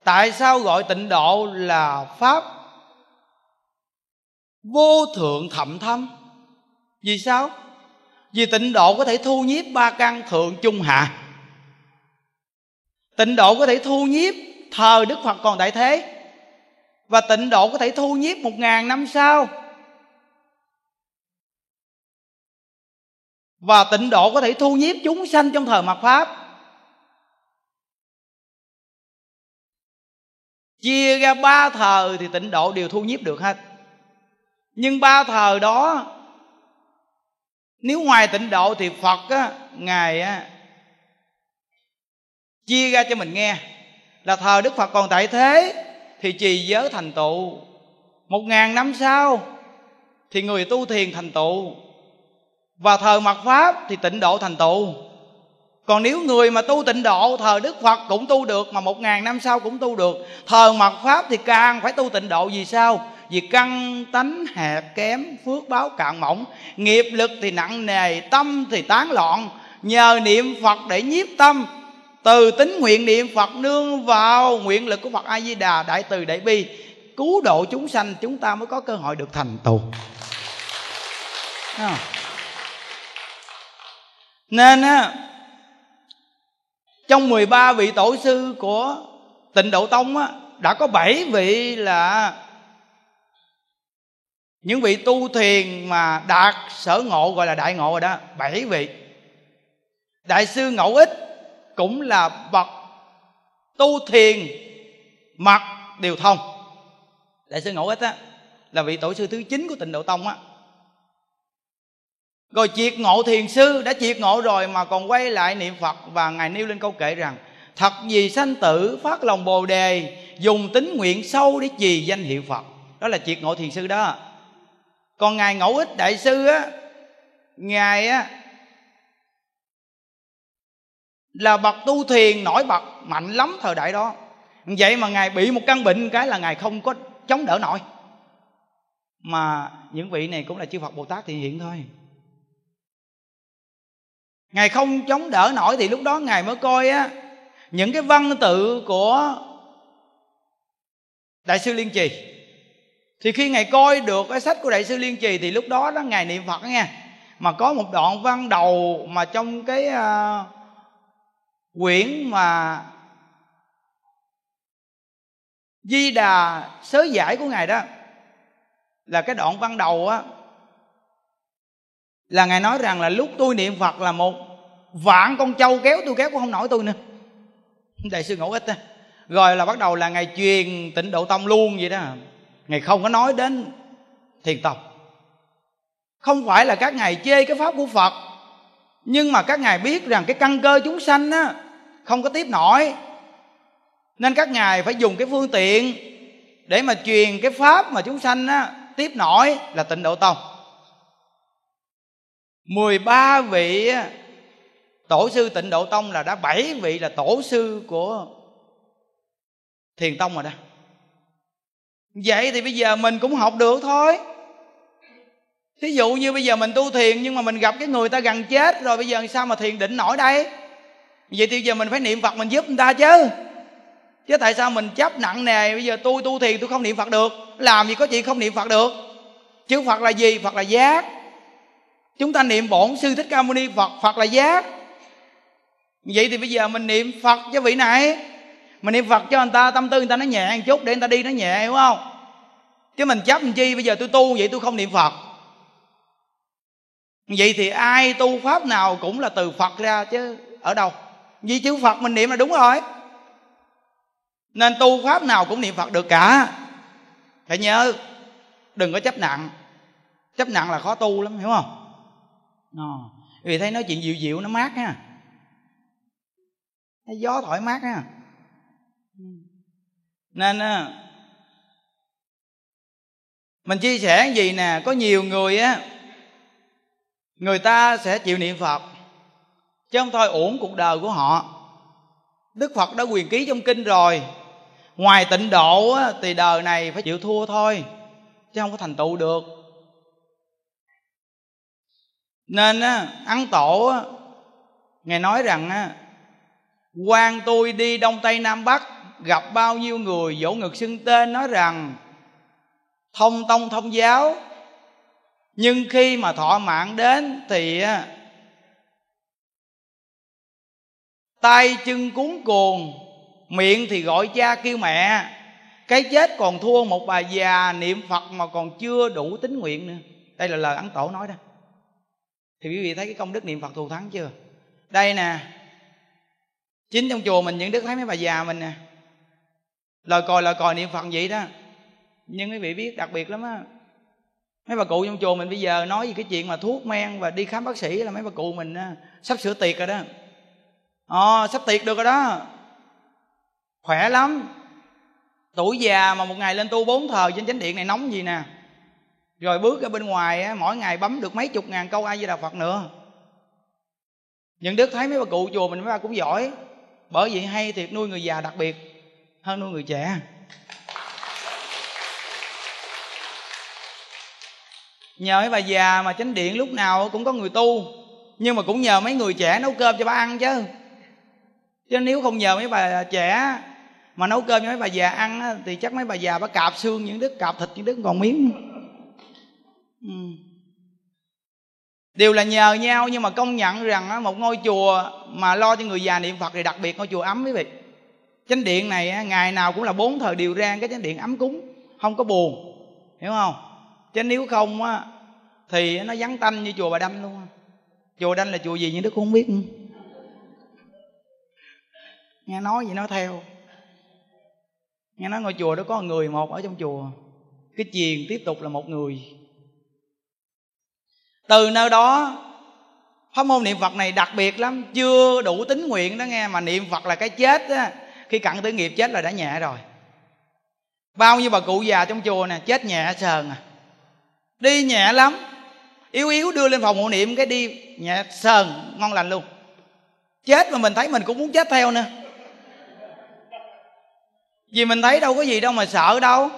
tại sao gọi tịnh độ là pháp vô thượng thậm thâm? Vì sao? Vì tịnh độ có thể thu nhiếp ba căn thượng trung hạ. Tịnh độ có thể thu nhiếp thời đức phật còn đại thế. Và tịnh độ có thể thu nhiếp một ngàn năm sau. Và tịnh độ có thể thu nhiếp chúng sanh trong thời mạt pháp. Chia ra ba thời thì tịnh độ đều thu nhiếp được hết. Nhưng ba thời đó, nếu ngoài tịnh độ thì phật á, ngài á, chia ra cho mình nghe là thời đức phật còn tại thế thì trì giới thành tựu. Một ngàn năm sau thì người tu thiền thành tựu. Và thời mặt pháp thì tịnh độ thành tựu còn nếu người mà tu tịnh độ thời đức phật cũng tu được, mà một ngàn năm sau cũng tu được. Thời mật pháp thì càng phải tu tịnh độ. Vì sao? Vì căn tánh, hẹp kém, phước báo cạn mỏng. Nghiệp lực thì nặng nề, tâm thì tán loạn. Nhờ niệm phật để nhiếp tâm. Từ tính nguyện niệm phật nương vào nguyện lực của phật a di đà đại từ đại bi. Cứu độ chúng sanh, chúng ta mới có cơ hội được thành tựu nên á trong 13 vị tổ sư của tịnh độ tông á, đã có 7 vị là những vị tu thiền mà đạt sở ngộ, gọi là đại ngộ rồi đó, bảy vị. Đại sư ngẫu ích cũng là bậc tu thiền mặt điều thông. Đại sư ngẫu ích á, là vị tổ sư thứ chín của tịnh độ tông á rồi triệt ngộ thiền sư đã triệt ngộ rồi mà còn quay lại niệm phật. Và ngài nêu lên câu kệ rằng, thật vì sanh tử phát lòng bồ đề, dùng tính nguyện sâu để trì danh hiệu phật. Đó là triệt ngộ thiền sư đó. Còn ngài ngẫu ích đại sư á, ngài á, là bậc tu thiền nổi bật mạnh lắm thời đại đó. Vậy mà ngài bị một căn bệnh cái là ngài không có chống đỡ nổi. Mà những vị này cũng là chư phật bồ tát thì hiện thôi ngài không chống đỡ nổi thì lúc đó ngài mới coi á những cái văn tự của đại sư liên trì. Thì khi ngài coi được cái sách của đại sư liên trì thì lúc đó đó ngài niệm phật nha. Nghe mà có một đoạn văn đầu mà trong cái uh, quyển mà di đà sớ giải của ngài đó là cái đoạn văn đầu á là ngài nói rằng là lúc tôi niệm phật là một vạn con trâu kéo tôi kéo cũng không nổi tôi nữa. Đại sư ngẫu ích á, rồi là bắt đầu là ngày truyền tịnh độ tông luôn vậy đó. Ngày không có nói đến thiền tông không phải là các ngài chê cái pháp của phật, nhưng mà các ngài biết rằng cái căn cơ chúng sanh á, không có tiếp nổi. Nên các ngài phải dùng cái phương tiện để mà truyền cái pháp mà chúng sanh á, tiếp nổi là tịnh độ tông. 13 vị tổ sư tịnh độ tông là đã bảy vị là tổ sư của thiền tông rồi đó. Vậy thì bây giờ mình cũng học được thôi. Thí dụ như bây giờ mình tu thiền nhưng mà mình gặp cái người ta gần chết rồi bây giờ sao mà thiền định nổi đây? Vậy thì bây giờ mình phải niệm phật mình giúp người ta chứ. Chứ tại sao mình chấp nặng nề, bây giờ tôi tu thiền tôi không niệm phật được. Làm gì có chuyện không niệm phật được? Chứ phật là gì? Phật là giác. Chúng ta niệm bổn sư thích ca mâu ni, phật phật là giác vậy thì bây giờ mình niệm phật cho vị này. Mình niệm phật cho người ta tâm tư người ta nó nhẹ một chút để người ta đi nó nhẹ hiểu không? Chứ mình chấp làm chi? Bây giờ tôi tu vậy tôi không niệm phật. Vậy thì ai tu pháp nào cũng là từ phật ra chứ ở đâu? Vì chữ phật mình niệm là đúng rồi. Nên tu pháp nào cũng niệm phật được cả. Phải nhớ đừng có chấp nặng. Chấp nặng là khó tu lắm hiểu không? À, vì thấy nói chuyện dịu dịu nó mát ha gió thoải mát ha. Nên à, mình chia sẻ gì nè có nhiều người á người ta sẽ chịu niệm phật chứ không thôi uổng cuộc đời của họ. Đức phật đã quyền ký trong kinh rồi. Ngoài tịnh độ á, thì đời này phải chịu thua thôi chứ không có thành tựu được. Nên á, ấn tổ á, ngài nói rằng á, quan tôi đi đông tây nam bắc, gặp bao nhiêu người dỗ ngực xưng tên nói rằng, thông tông thông giáo. Nhưng khi mà thọ mạng đến thì tay chân cuốn cuồng, miệng thì gọi cha kêu mẹ. Cái chết còn thua một bà già niệm phật mà còn chưa đủ tính nguyện nữa. Đây là lời ấn tổ nói đó. Thì quý vị thấy cái công đức niệm phật thù thắng chưa? Đây nè chính trong chùa mình những đức thấy mấy bà già mình nè. Lời còi lời còi niệm phật vậy đó. Nhưng quý vị biết đặc biệt lắm á. Mấy bà cụ trong chùa mình bây giờ nói về cái chuyện mà thuốc men và đi khám bác sĩ là mấy bà cụ mình á, sắp sửa tiệc rồi đó. Ờ sắp tiệc được rồi đó. Khỏe lắm. Tuổi già mà một ngày lên tu bốn thờ trên chánh điện này nóng gì nè. Rồi bước ra bên ngoài á, mỗi ngày bấm được mấy chục ngàn câu ai với đà phật nữa. Những đức thấy mấy bà cụ chùa mình mấy bà cũng giỏi bởi vậy hay thiệt nuôi người già đặc biệt hơn nuôi người trẻ. Nhờ mấy bà già mà chánh điện lúc nào cũng có người tu, nhưng mà cũng nhờ mấy người trẻ nấu cơm cho bà ăn chứ. Chứ nếu không nhờ mấy bà trẻ mà nấu cơm cho mấy bà già ăn thì chắc mấy bà già bà cạp xương những đứa, cạp thịt những đứa còn miếng. Ừ đều là nhờ nhau nhưng mà công nhận rằng một ngôi chùa mà lo cho người già niệm phật thì đặc biệt ngôi chùa ấm quý vị. Chánh điện này ngày nào cũng là bốn thời điều rang cái chánh điện ấm cúng, không có buồn, hiểu không? Chứ nếu không á, thì nó vắng tanh như chùa bà đanh luôn chùa đanh là chùa gì nhưng đức cũng không biết. Nghe nói gì nói theo. Nghe nói ngôi chùa đó có người một ở trong chùa. Cái chiền tiếp tục là một người từ nơi đó, pháp môn niệm phật này đặc biệt lắm. Chưa đủ tính nguyện đó nghe, mà niệm phật là cái chết á. Khi cận tử nghiệp chết là đã nhẹ rồi. Bao nhiêu bà cụ già trong chùa nè, chết nhẹ sờn à. Đi nhẹ lắm. Yếu yếu đưa lên phòng hộ niệm cái đi nhẹ sờn, ngon lành luôn. Chết mà mình thấy mình cũng muốn chết theo nữa. Vì mình thấy đâu có gì đâu mà sợ đâu.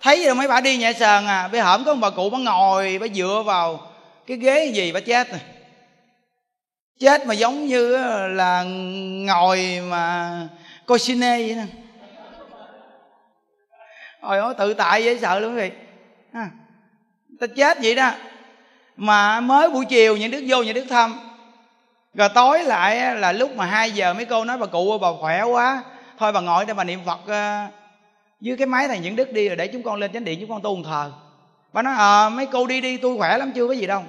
Thấy rồi mấy bà đi nhẹ sờn à bây hổm có một bà cụ bà ngồi, bà dựa vào cái ghế gì bà chết này chết mà giống như là ngồi mà coi cine vậy nè. Ôi ôi tự tại dễ sợ luôn vậy à, ta chết vậy đó. Mà mới buổi chiều những đức vô những đức thăm. Rồi tối lại là lúc mà hai giờ mấy cô nói bà cụ bà khỏe quá. Thôi bà ngồi đây bà niệm phật à, dưới cái máy này những đức đi rồi để chúng con lên chánh điện chúng con tu thờ. Bà nói ờ à, mấy cô đi đi tôi khỏe lắm chưa có gì đâu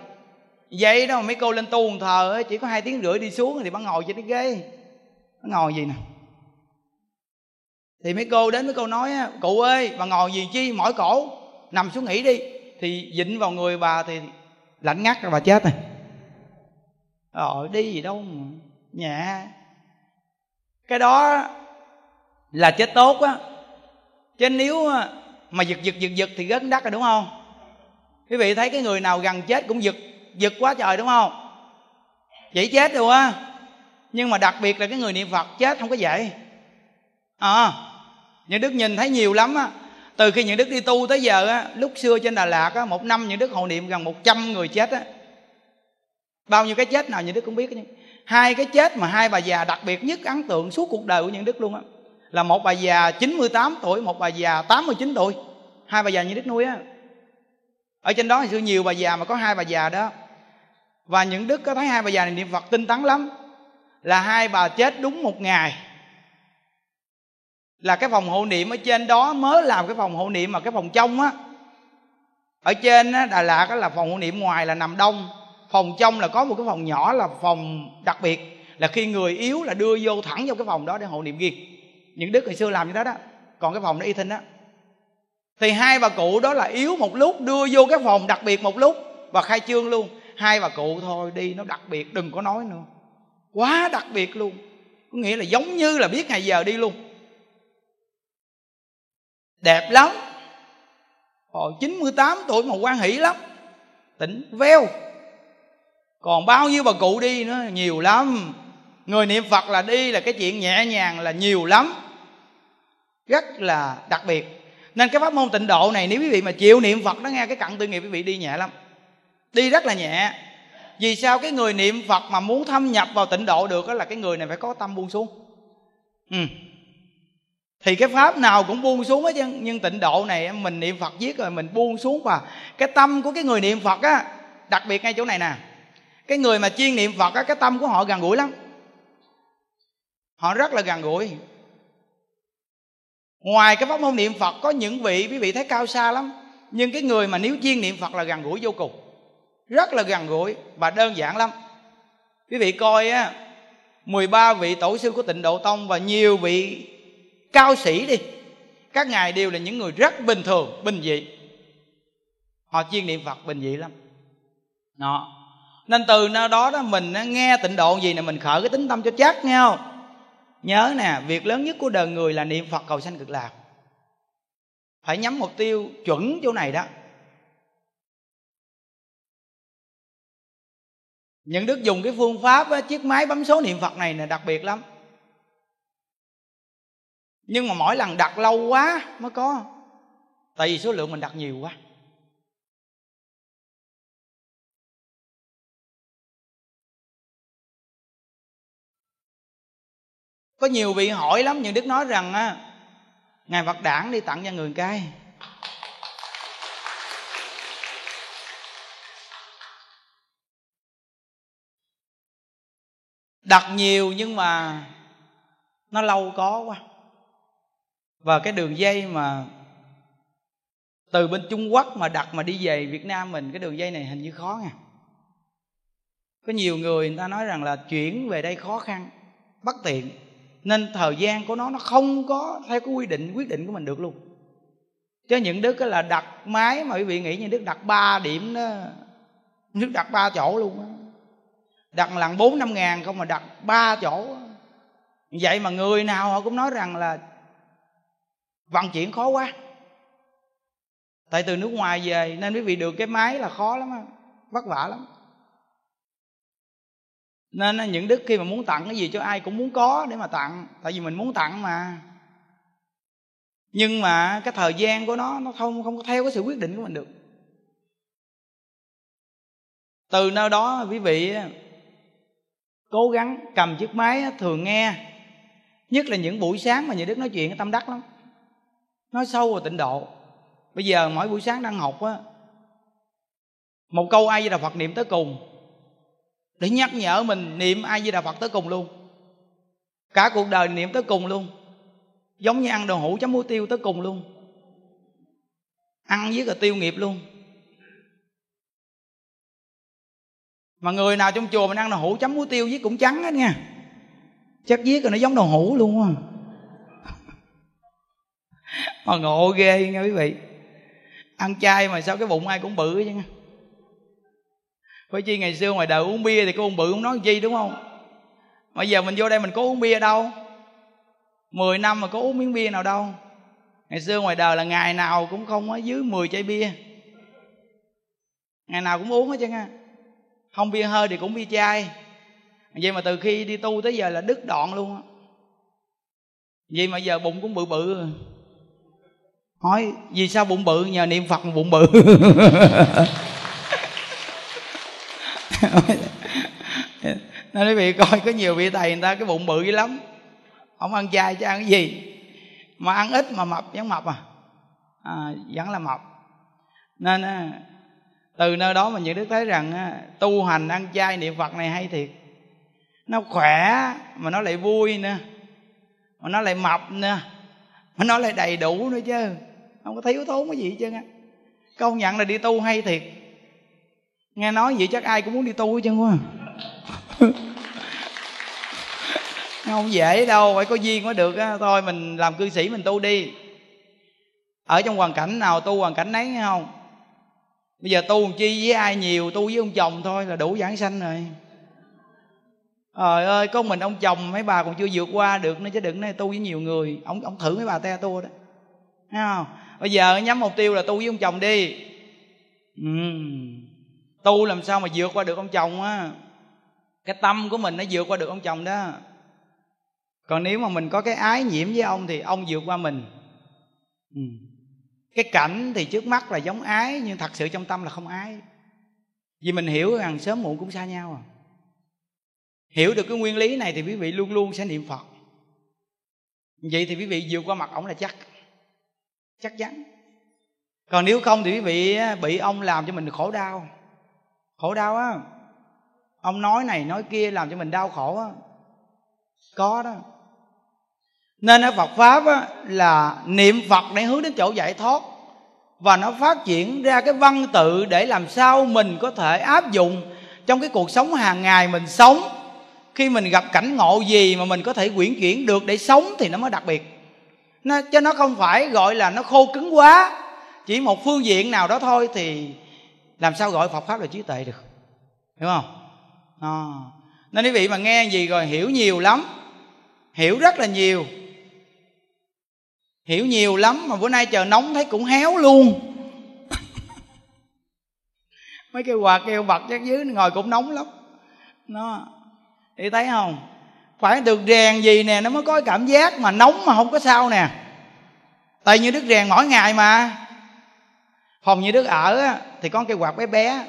vậy đó mà mấy cô lên tu một thờ chỉ có hai tiếng rưỡi đi xuống thì bà ngồi trên cái ghế. Bà ngồi gì nè? Thì mấy cô đến mấy cô nói cụ ơi, bà ngồi gì chi? Mỏi cổ. Nằm xuống nghỉ đi. Thì dịnh vào người bà thì lạnh ngắt rồi bà chết này rồi ờ, đi gì đâu mà. Nhẹ. Cái đó là chết tốt á. Chứ nếu mà giật giật giật giật thì rất đắt rồi, đúng không? Quý vị thấy cái người nào gần chết cũng giật giật quá trời đúng không? Dễ chết rồi á. Nhưng mà đặc biệt là cái người niệm phật chết không có dễ. À những đức nhìn thấy nhiều lắm á. Từ khi những đức đi tu tới giờ á, lúc xưa trên đà lạt á, một năm những đức hộ niệm gần 100 người chết á. Bao nhiêu cái chết nào những đức cũng biết hai cái chết mà hai bà già đặc biệt nhất ấn tượng suốt cuộc đời của những đức luôn á, là một bà già 98 tuổi, một bà già 89 tuổi. Hai bà già như đức nuôi á. Ở trên đó thì xưa nhiều bà già mà có hai bà già đó và những đức có thấy hai bà già này niệm phật tinh tấn lắm. Là hai bà chết đúng một ngày. Là cái phòng hộ niệm ở trên đó mới làm cái phòng hộ niệm mà cái phòng trong á. Ở trên á, Đà Lạt á, là phòng hộ niệm ngoài là nằm đông. Phòng trong là có một cái phòng nhỏ là phòng đặc biệt. Là khi người yếu là đưa vô thẳng vô cái phòng đó để hộ niệm ghiền. Những đức hồi xưa làm như đó đó. Còn cái phòng đó y thinh á. Thì hai bà cụ đó là yếu một lúc đưa vô cái phòng đặc biệt một lúc và khai trương luôn hai bà cụ thôi, đi, nó đặc biệt, đừng có nói nữa. Quá đặc biệt luôn. Có nghĩa là giống như là biết ngày giờ đi luôn. Đẹp lắm. Hồi 98 tuổi mà quan hỷ lắm. Tỉnh veo. Còn bao nhiêu bà cụ đi nữa, nhiều lắm. Người niệm phật là đi là cái chuyện nhẹ nhàng là nhiều lắm. Rất là đặc biệt. Nên cái pháp môn tịnh độ này, nếu quý vị mà chịu niệm phật đó nghe cái cặn tư nghiệp, quý vị đi nhẹ lắm đi rất là nhẹ. Vì sao cái người niệm phật mà muốn thâm nhập vào tịnh độ được đó là cái người này phải có tâm buông xuống. Ừ. thì cái pháp nào cũng buông xuống hết chứ, nhưng tịnh độ này mình niệm phật viết rồi mình buông xuống và cái tâm của cái người niệm phật á, đặc biệt ngay chỗ này nè. Cái người mà chuyên niệm phật á, cái tâm của họ gần gũi lắm. Họ rất là gần gũi. Ngoài cái pháp môn niệm phật, có những vị, quý vị thấy cao xa lắm. Nhưng cái người mà nếu chuyên niệm phật là gần gũi vô cùng rất là gần gũi và đơn giản lắm. Quý vị coi á 13 vị tổ sư của tịnh độ tông và nhiều vị cao sĩ đi, các ngài đều là những người rất bình thường, bình dị. Họ chuyên niệm phật bình dị lắm. Đó. Nên từ nơi đó đó mình nghe tịnh độ gì nè, mình khởi cái tính tâm cho chắc, nghe không? Nhớ nè, việc lớn nhất của đời người là niệm phật cầu sanh cực lạc. Phải nhắm mục tiêu chuẩn chỗ này đó. Những đức dùng cái phương pháp á, chiếc máy bấm số niệm phật này là đặc biệt lắm. Nhưng mà mỗi lần đặt lâu quá mới có. Tại vì số lượng mình đặt nhiều quá. Có nhiều vị hỏi lắm nhưng đức nói rằng á ngài phật đản đi tặng cho người cai đặt nhiều nhưng mà nó lâu có quá. Và cái đường dây mà từ bên Trung Quốc mà đặt mà đi về Việt Nam mình, cái đường dây này hình như khó nha. Có nhiều người người ta nói rằng là chuyển về đây khó khăn, bất tiện. Nên thời gian của nó nó không có theo cái quy định, quyết định của mình được luôn. Chứ những đức là đặt máy mà quý vị nghĩ như đứa đặt ba điểm đó, nước đặt ba chỗ luôn á đặt lần bốn năm ngàn không mà đặt ba chỗ. Vậy mà người nào họ cũng nói rằng là vận chuyển khó quá. Tại từ nước ngoài về nên quý vị được cái máy là khó lắm á, vất vả lắm. Nên những đức khi mà muốn tặng cái gì cho ai cũng muốn có để mà tặng, tại vì mình muốn tặng mà. Nhưng mà cái thời gian của nó nó không không có theo cái sự quyết định của mình được. Từ nơi đó quý vị cố gắng cầm chiếc máy thường nghe. Nhất là những buổi sáng mà nhà đức nói chuyện tâm đắc lắm. Nói sâu vào tịnh độ. Bây giờ mỗi buổi sáng đang học á, một câu ai di đà phật niệm tới cùng. Để nhắc nhở mình niệm ai di đà phật tới cùng luôn. Cả cuộc đời niệm tới cùng luôn. Giống như ăn đồ hũ chấm muối tiêu tới cùng luôn. Ăn với cả tiêu nghiệp luôn. Mà người nào trong chùa mình ăn đậu hũ chấm muối tiêu với cũng trắng hết nha. Chắc viết rồi nó giống đậu hũ luôn á. (laughs) Mà ngộ ghê nha quý vị. Ăn chay mà sao cái bụng ai cũng bự chứ nha phải chi ngày xưa ngoài đời uống bia thì có ông bự không nói chi, đúng không? Mà giờ mình vô đây mình có uống bia đâu? Mười năm mà có uống miếng bia nào đâu? Ngày xưa ngoài đời là ngày nào cũng không có dưới 10 chai bia. Ngày nào cũng uống hết chứ nha không bia hơi thì cũng bia chai. Vậy mà từ khi đi tu tới giờ là đứt đoạn luôn á. Vậy mà giờ bụng cũng bự bự. Hỏi vì sao bụng bự? Nhờ niệm phật mà bụng bự. (laughs) Nên quý vị coi có nhiều vị thầy người ta cái bụng bự dữ lắm. Không ăn chay chứ ăn cái gì? Mà ăn ít mà mập vẫn mập à, à vẫn là mập. Nên từ nơi đó mà những đức thấy rằng tu hành, ăn chay, niệm phật này hay thiệt. Nó khỏe, mà nó lại vui nữa mà nó lại mập nữa mà nó lại đầy đủ nữa chứ. Không có thiếu thốn cái gì chứ á. Công nhận là đi tu hay thiệt. Nghe nói vậy chắc ai cũng muốn đi tu hết trơn quá. (laughs) Không dễ đâu, phải có duyên mới được á. Thôi, mình làm cư sĩ mình tu đi. Ở trong hoàn cảnh nào tu hoàn cảnh nấy, nghe không? Bây giờ tu chi với ai nhiều, tu với ông chồng thôi là đủ giảng sanh rồi. Trời ơi, có mình ông chồng mấy bà còn chưa vượt qua được nữa chứ đừng nói tu với nhiều người. Ông ông thử mấy bà te tu đó. Thấy không? Bây giờ nhắm mục tiêu là tu với ông chồng đi. Ừ. tu làm sao mà vượt qua được ông chồng á? Cái tâm của mình nó vượt qua được ông chồng đó. Còn nếu mà mình có cái ái nhiễm với ông thì ông vượt qua mình. Ừ cái cảnh thì trước mắt là giống ái, nhưng thật sự trong tâm là không ái. Vì mình hiểu rằng sớm muộn cũng xa nhau à. Hiểu được cái nguyên lý này thì quý vị luôn luôn sẽ niệm phật. Vậy thì quý vị vượt qua mặt ổng là chắc. Chắc chắn. Còn nếu không thì quý vị bị ông làm cho mình khổ đau. Khổ đau á. Ông nói này, nói kia làm cho mình đau khổ á. Có đó nên ở Phật pháp á, là niệm Phật để hướng đến chỗ giải thoát. Và nó phát triển ra cái văn tự để làm sao mình có thể áp dụng trong cái cuộc sống hàng ngày mình sống. Khi mình gặp cảnh ngộ gì mà mình có thể quyển chuyển được để sống thì nó mới đặc biệt. Nó, chứ nó không phải gọi là nó khô cứng quá. Chỉ một phương diện nào đó thôi thì làm sao gọi Phật pháp là trí tuệ được. Hiểu không? À. nên quý vị mà nghe gì rồi hiểu nhiều lắm. Hiểu rất là nhiều hiểu nhiều lắm mà bữa nay chờ nóng thấy cũng héo luôn. (laughs) Mấy cái quạt kêu bật chắc dưới ngồi cũng nóng lắm. Nó thì thấy không? Phải được rèn gì nè, nó mới có cảm giác mà nóng mà không có sao nè. Tại như đức rèn mỗi ngày mà. Phòng như đức ở thì có cái quạt bé bé,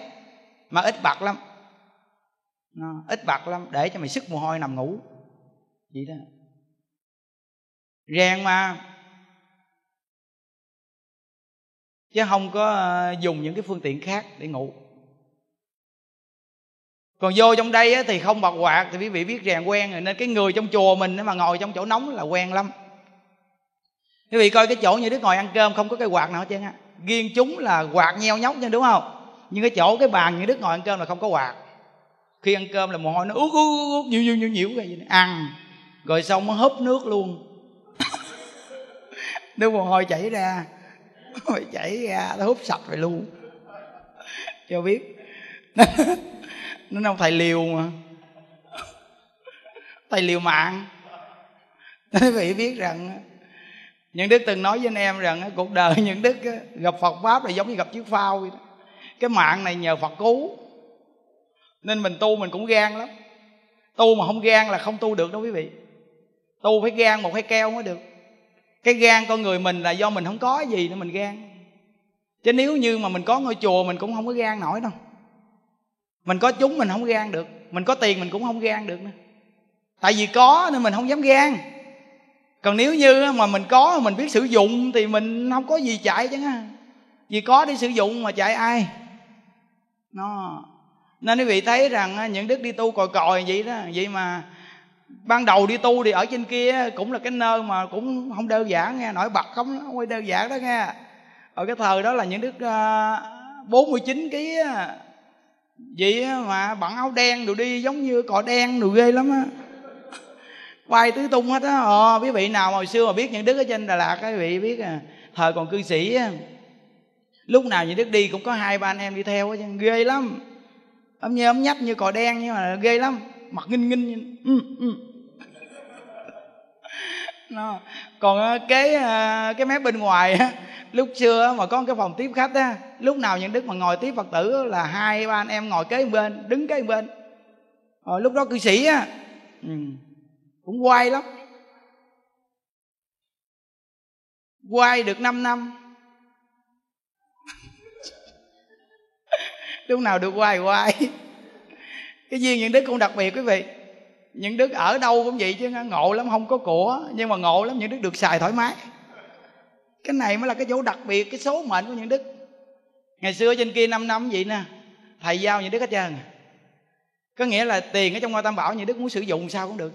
mà ít bật lắm. Nó ít bật lắm, để cho mày sức mồ hôi nằm ngủ. Vậy đó. Rèn mà. Chứ không có ờ, dùng những cái phương tiện khác để ngủ. Còn vô trong đây thì không bật quạt, thì quý vị biết rèn quen rồi, nên cái người trong chùa mình mà ngồi trong chỗ nóng là quen lắm. Quý vị coi cái chỗ như đứa ngồi ăn cơm, không có cái quạt nào hết trơn á. Riêng chúng là quạt nheo nhóc nha, đúng không? Nhưng cái chỗ, cái bàn như đứa ngồi ăn cơm là không có quạt. Khi ăn cơm là mồ hôi nó ướt ướt ướt, nhiều nhiều nhiều nhiều, cái gì ăn, rồi xong nó húp nước luôn. (laughs) Nước mồ hôi chảy ra rồi chảy ra, nó hút sạch rồi luôn. Cho biết. (laughs) Nó không thầy liều mà. Thầy liều mạng. Quý vị biết rằng, những đức từng nói với anh em rằng, cuộc đời những đức, gặp phật pháp là giống như gặp chiếc phao vậy đó. cái mạng này nhờ phật cứu. Nên mình tu mình cũng gan lắm. Tu mà không gan là không tu được đâu quý vị. Tu phải gan một hai keo mới được cái gan con người mình là do mình không có gì nên mình gan. Chứ nếu như mà mình có ngôi chùa, mình cũng không có gan nổi đâu. Mình có chúng, mình không gan được. Mình có tiền, mình cũng không gan được nữa. Tại vì có nên mình không dám gan. Còn nếu như mà mình có, mình biết sử dụng thì mình không có gì chạy chứ ha. Vì có đi sử dụng mà chạy ai? Nó, nên quý vị thấy rằng những đức đi tu còi còi vậy đó, vậy mà ban đầu đi tu thì ở trên kia cũng là cái nơi mà cũng không đơn giản nghe nổi bật không không phải đơn giản đó nghe. Ở cái thời đó là những đức à, bốn mươi chín ký vậy mà bận áo đen đồ đi giống như cọ đen đồ ghê lắm á. Quay tứ tung hết á ờ quý vị nào hồi xưa mà biết những đức ở trên đà lạt quý vị biết à thời còn cư sĩ á. Lúc nào những đức đi cũng có hai ba anh em đi theo á ghê lắm. Ấm như ấm nhách như cò đen nhưng mà ghê lắm mặt nghinh nghinh ừ, ừ. Nó. còn cái cái mép bên ngoài á lúc xưa mà có cái phòng tiếp khách á lúc nào những đức mà ngồi tiếp phật tử là hai ba anh em ngồi kế bên đứng kế bên rồi lúc đó cư sĩ á ừ, cũng quay lắm quay được 5 năm (laughs) lúc nào được quay quay cái duyên những đức cũng đặc biệt quý vị. Những đức ở đâu cũng vậy chứ ngộ lắm, không có của. Nhưng mà ngộ lắm, những đức được xài thoải mái. Cái này mới là cái chỗ đặc biệt, cái số mệnh của những đức. Ngày xưa trên kia 5 năm vậy nè, thầy giao những đức hết trơn. Có nghĩa là tiền ở trong ngôi tam bảo những đức muốn sử dụng sao cũng được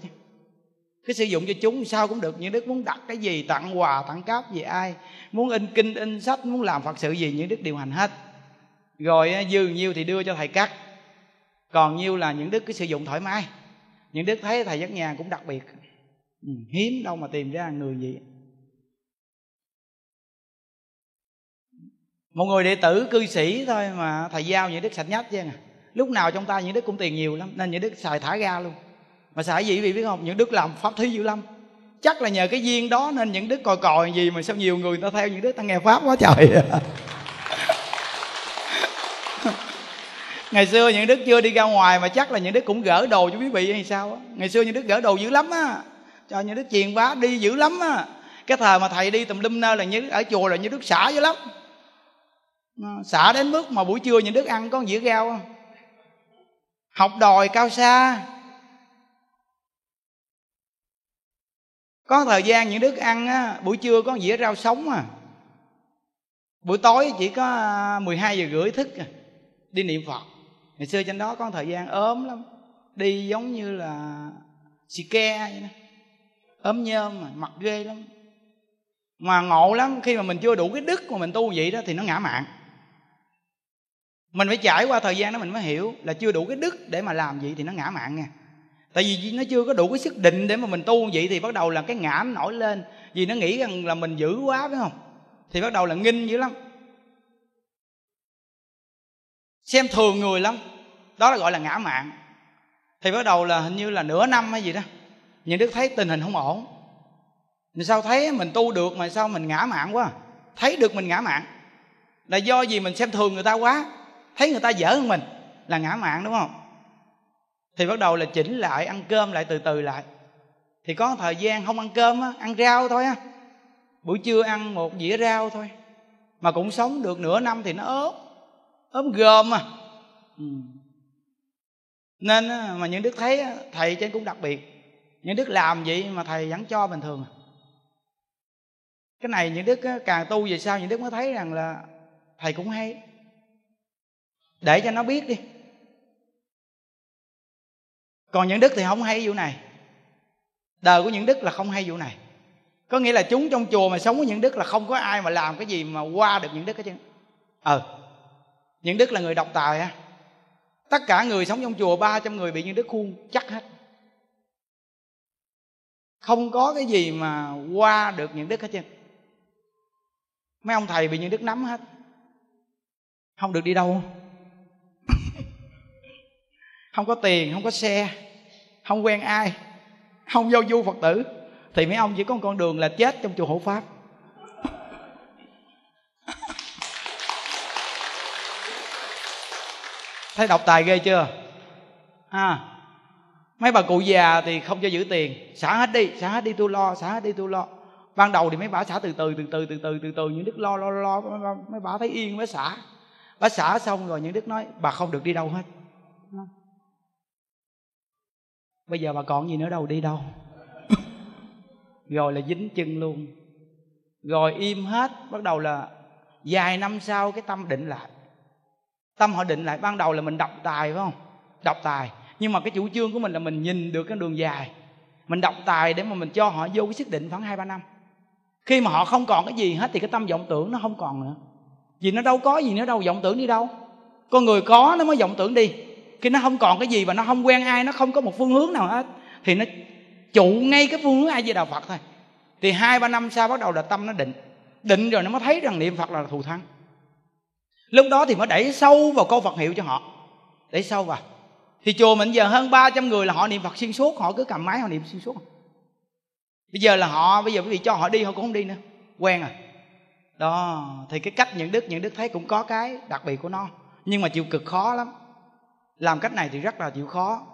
cái sử dụng cho chúng sao cũng được. Những đức muốn đặt cái gì tặng quà, tặng cáp gì ai. Muốn in kinh, in sách, muốn làm phật sự gì, những đức điều hành hết. Rồi dư nhiêu thì đưa cho thầy cắt còn nhiêu là những đức cứ sử dụng thoải mái. Những đức thấy thầy giác nhà cũng đặc biệt. Ừ, hiếm đâu mà tìm ra người gì một người đệ tử cư sĩ thôi mà thầy giao những đức sạch nhất chứ. À lúc nào trong tay những đức cũng tiền nhiều lắm nên những đức xài thả ra luôn. Mà xài gì vì biết không? Những đức làm pháp thí dữ lắm. Chắc là nhờ cái duyên đó nên những đức còi còi gì mà sao nhiều người ta theo những đức ta nghe pháp quá trời. (laughs) ngày xưa những đức chưa đi ra ngoài mà chắc là những đức cũng gỡ đồ cho quý vị hay sao á. Ngày xưa những đức gỡ đồ dữ lắm á. Cho những đức truyền bá đi dữ lắm á. Cái thời mà thầy đi tùm lum nơi là như ở chùa là như đức xả dữ lắm. Xả đến mức mà buổi trưa những đức ăn có dĩa rau học đòi cao xa. Có thời gian những đức ăn á, buổi trưa có dĩa rau sống à. Buổi tối chỉ có à, 12 giờ rưỡi thức à, đi niệm phật ngày xưa trên đó có thời gian ốm lắm. Đi giống như là xì ke vậy đó. Ốm nhơm mà, mặt ghê lắm. Mà ngộ lắm, khi mà mình chưa đủ cái đức mà mình tu vậy đó thì nó ngã mạng. Mình phải trải qua thời gian đó mình mới hiểu là chưa đủ cái đức để mà làm vậy thì nó ngã mạng nha. Tại vì nó chưa có đủ cái sức định để mà mình tu vậy thì bắt đầu là cái ngã nó nổi lên. Vì nó nghĩ rằng là mình dữ quá, phải không? Thì bắt đầu là nghinh dữ lắm xem thường người lắm. Đó là gọi là ngã mạng. Thì bắt đầu là hình như là nửa năm hay gì đó những đức thấy tình hình không ổn. Mình sao thấy mình tu được mà sao mình ngã mạng quá? Thấy được mình ngã mạng. Là do gì mình xem thường người ta quá, thấy người ta dở hơn mình, là ngã mạng, đúng không? Thì bắt đầu là chỉnh lại, ăn cơm lại từ từ lại. Thì có thời gian không ăn cơm á, ăn rau thôi á. Buổi trưa ăn một dĩa rau thôi. Mà cũng sống được nửa năm thì nó ớt ốm gom à. Ừ. nên mà những đức thấy thầy trên cũng đặc biệt. Những đức làm vậy mà thầy vẫn cho bình thường à. cái này những đức càng tu về sau những đức mới thấy rằng là thầy cũng hay. Để cho nó biết đi. Còn những đức thì không hay vụ này. Đời của những đức là không hay vụ này. Có nghĩa là chúng trong chùa mà sống với những đức là không có ai mà làm cái gì mà qua được những đức hết chứ ờ ừ những đức là người độc tài á. Tất cả người sống trong chùa 300 người bị những đức khuôn chắc hết. Không có cái gì mà qua được những đức hết trơn. Mấy ông thầy bị những đức nắm hết. Không được đi đâu. (laughs) Không có tiền, không có xe, không quen ai, không vô du phật tử. Thì mấy ông chỉ có một con đường là chết trong chùa hộ pháp. Thấy độc tài ghê chưa? À, mấy bà cụ già thì không cho giữ tiền. Xả hết đi xả hết đi tôi lo xả hết đi tôi lo. Ban đầu thì mấy bà xả từ từ từ từ từ từ từ từ. Những đức lo lo lo mấy bà thấy yên mới xả. Bà xả xong rồi những đức nói bà không được đi đâu hết. Bây giờ bà còn gì nữa đâu đi đâu? (laughs) Rồi là dính chân luôn. Rồi im hết. Bắt đầu là vài năm sau cái tâm định lại tâm họ định lại, ban đầu là mình đọc tài, phải không? Đọc tài. Nhưng mà cái chủ trương của mình là mình nhìn được cái đường dài. Mình đọc tài để mà mình cho họ vô cái xác định khoảng hai ba năm. Khi mà họ không còn cái gì hết thì cái tâm vọng tưởng nó không còn nữa. Vì nó đâu có gì nữa đâu vọng tưởng đi đâu. Con người có nó mới vọng tưởng đi. Khi nó không còn cái gì và nó không quen ai, nó không có một phương hướng nào hết, thì nó trụ ngay cái phương hướng ai với đạo phật thôi. Thì hai ba năm sau bắt đầu là tâm nó định. Định rồi nó mới thấy rằng niệm phật là thù thắng lúc đó thì mới đẩy sâu vào câu phật hiệu cho họ. Đẩy sâu vào. Thì chùa mình giờ hơn 300 người là họ niệm phật xuyên suốt, họ cứ cầm máy họ niệm xuyên suốt. Bây giờ là họ, bây giờ quý vị cho họ đi, họ cũng không đi nữa. Quen rồi. Đó, thì cái cách những đức những đức thấy cũng có cái đặc biệt của nó. Nhưng mà chịu cực khó lắm. Làm cách này thì rất là chịu khó.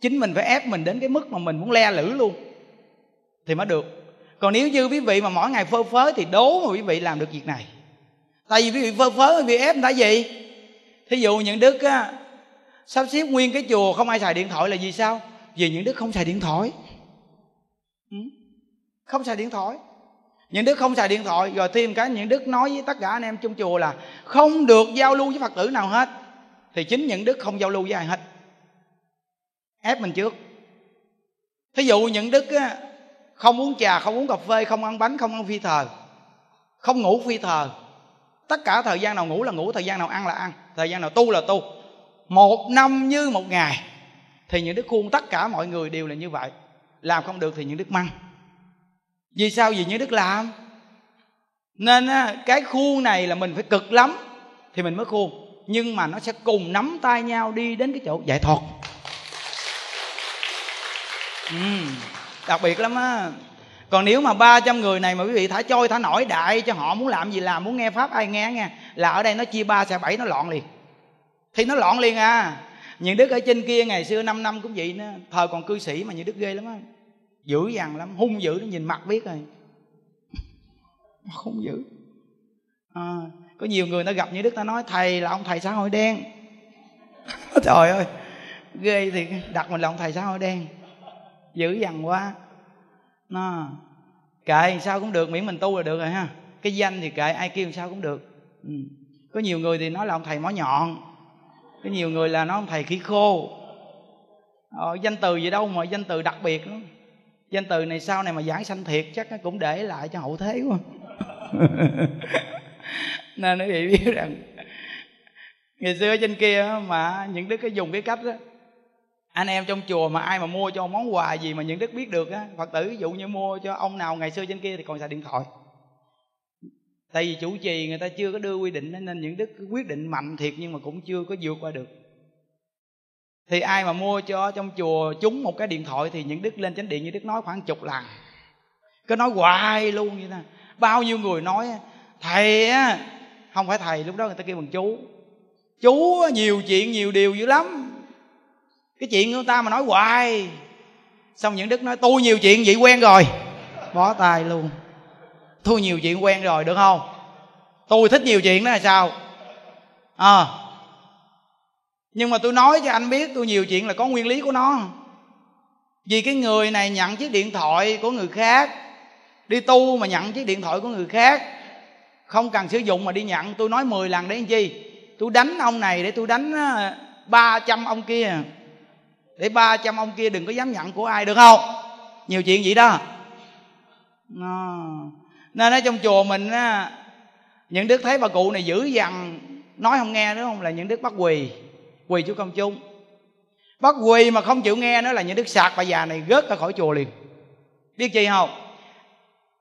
Chính mình phải ép mình đến cái mức mà mình muốn le lử luôn. Thì mới được. Còn nếu như quý vị mà mỗi ngày phơ phới thì đố mà quý vị làm được việc này tại vì quý vị phơ phớ quý vị ép người ta gì thí dụ những đức á sắp xếp nguyên cái chùa không ai xài điện thoại là vì sao? Vì những đức không xài điện thoại. Ừ. Không xài điện thoại. Những đức không xài điện thoại rồi thêm cái những đức nói với tất cả anh em trong chùa là không được giao lưu với phật tử nào hết. Thì chính những đức không giao lưu với ai hết. Ép mình trước. Thí dụ những đức á, không uống trà không uống cà phê không ăn bánh không ăn phi thờ không ngủ phi thờ tất cả thời gian nào ngủ là ngủ thời gian nào ăn là ăn thời gian nào tu là tu. Một năm như một ngày thì những đức khuôn tất cả mọi người đều là như vậy. Làm không được thì những đức măng. Vì sao? Vì những đức làm. Nên cái khuôn này là mình phải cực lắm thì mình mới khuôn. Nhưng mà nó sẽ cùng nắm tay nhau đi đến cái chỗ giải thoát. Ừ, đặc biệt lắm á còn nếu mà 300 người này mà quý vị thả trôi thả nổi đại cho họ muốn làm gì làm muốn nghe pháp ai nghe nghe là ở đây nó chia ba xe bảy nó loạn liền. Thì nó loạn liền à. Những đức ở trên kia ngày xưa 5 năm cũng vậy nữa. Thời còn cư sĩ mà những đức ghê lắm á. Dữ dằn lắm hung dữ nó nhìn mặt biết rồi. Không dữ. À, có nhiều người nó gặp như đức ta nói thầy là ông thầy xã hội đen. (laughs) Trời ơi ghê thì đặt mình là ông thầy xã hội đen. Dữ dằn quá nó. Kệ sao cũng được miễn mình tu là được rồi ha. Cái danh thì kệ ai kêu sao cũng được. Ừ. có nhiều người thì nói là ông thầy mỏ nhọn. Có nhiều người là nói ông thầy khí khô. Ờ, danh từ gì đâu mà danh từ đặc biệt lắm. Danh từ này sau này mà giảng sanh thiệt chắc nó cũng để lại cho hậu thế quá. (laughs) Nên nó bị biết rằng ngày xưa trên kia mà những đứa cái dùng cái cách đó anh em trong chùa mà ai mà mua cho món quà gì mà những đức biết được á, phật tử ví dụ như mua cho ông nào ngày xưa trên kia thì còn xài điện thoại. Tại vì chủ trì người ta chưa có đưa quy định nên những đức quyết định mạnh thiệt nhưng mà cũng chưa có vượt qua được. Thì ai mà mua cho trong chùa chúng một cái điện thoại thì những đức lên chánh điện như đức nói khoảng chục lần. Cứ nói hoài luôn như thế bao nhiêu người nói thầy á, không phải thầy, lúc đó người ta kêu bằng chú. Chú nhiều chuyện, nhiều điều dữ lắm cái chuyện của ta mà nói hoài. Xong những đức nói tôi nhiều chuyện vậy quen rồi. Bó tay luôn. Tôi nhiều chuyện quen rồi được không? Tôi thích nhiều chuyện đó là sao? À, nhưng mà tôi nói cho anh biết tôi nhiều chuyện là có nguyên lý của nó. Vì cái người này nhận chiếc điện thoại của người khác. Đi tu mà nhận chiếc điện thoại của người khác. Không cần sử dụng mà đi nhận. Tôi nói 10 lần để làm chi? Tôi đánh ông này để tôi đánh ờ, 300 ông kia để 300 ông kia đừng có dám nhận của ai, được không? Nhiều chuyện vậy đó. À. nên ở trong chùa mình á, những đức thấy bà cụ này dữ dằn, nói không nghe, đúng không? Là những đức bắt quỳ quỳ chú công chúng. Bắt quỳ mà không chịu nghe nữa là những đức sạc bà già này rớt ra khỏi chùa liền. Biết chi không?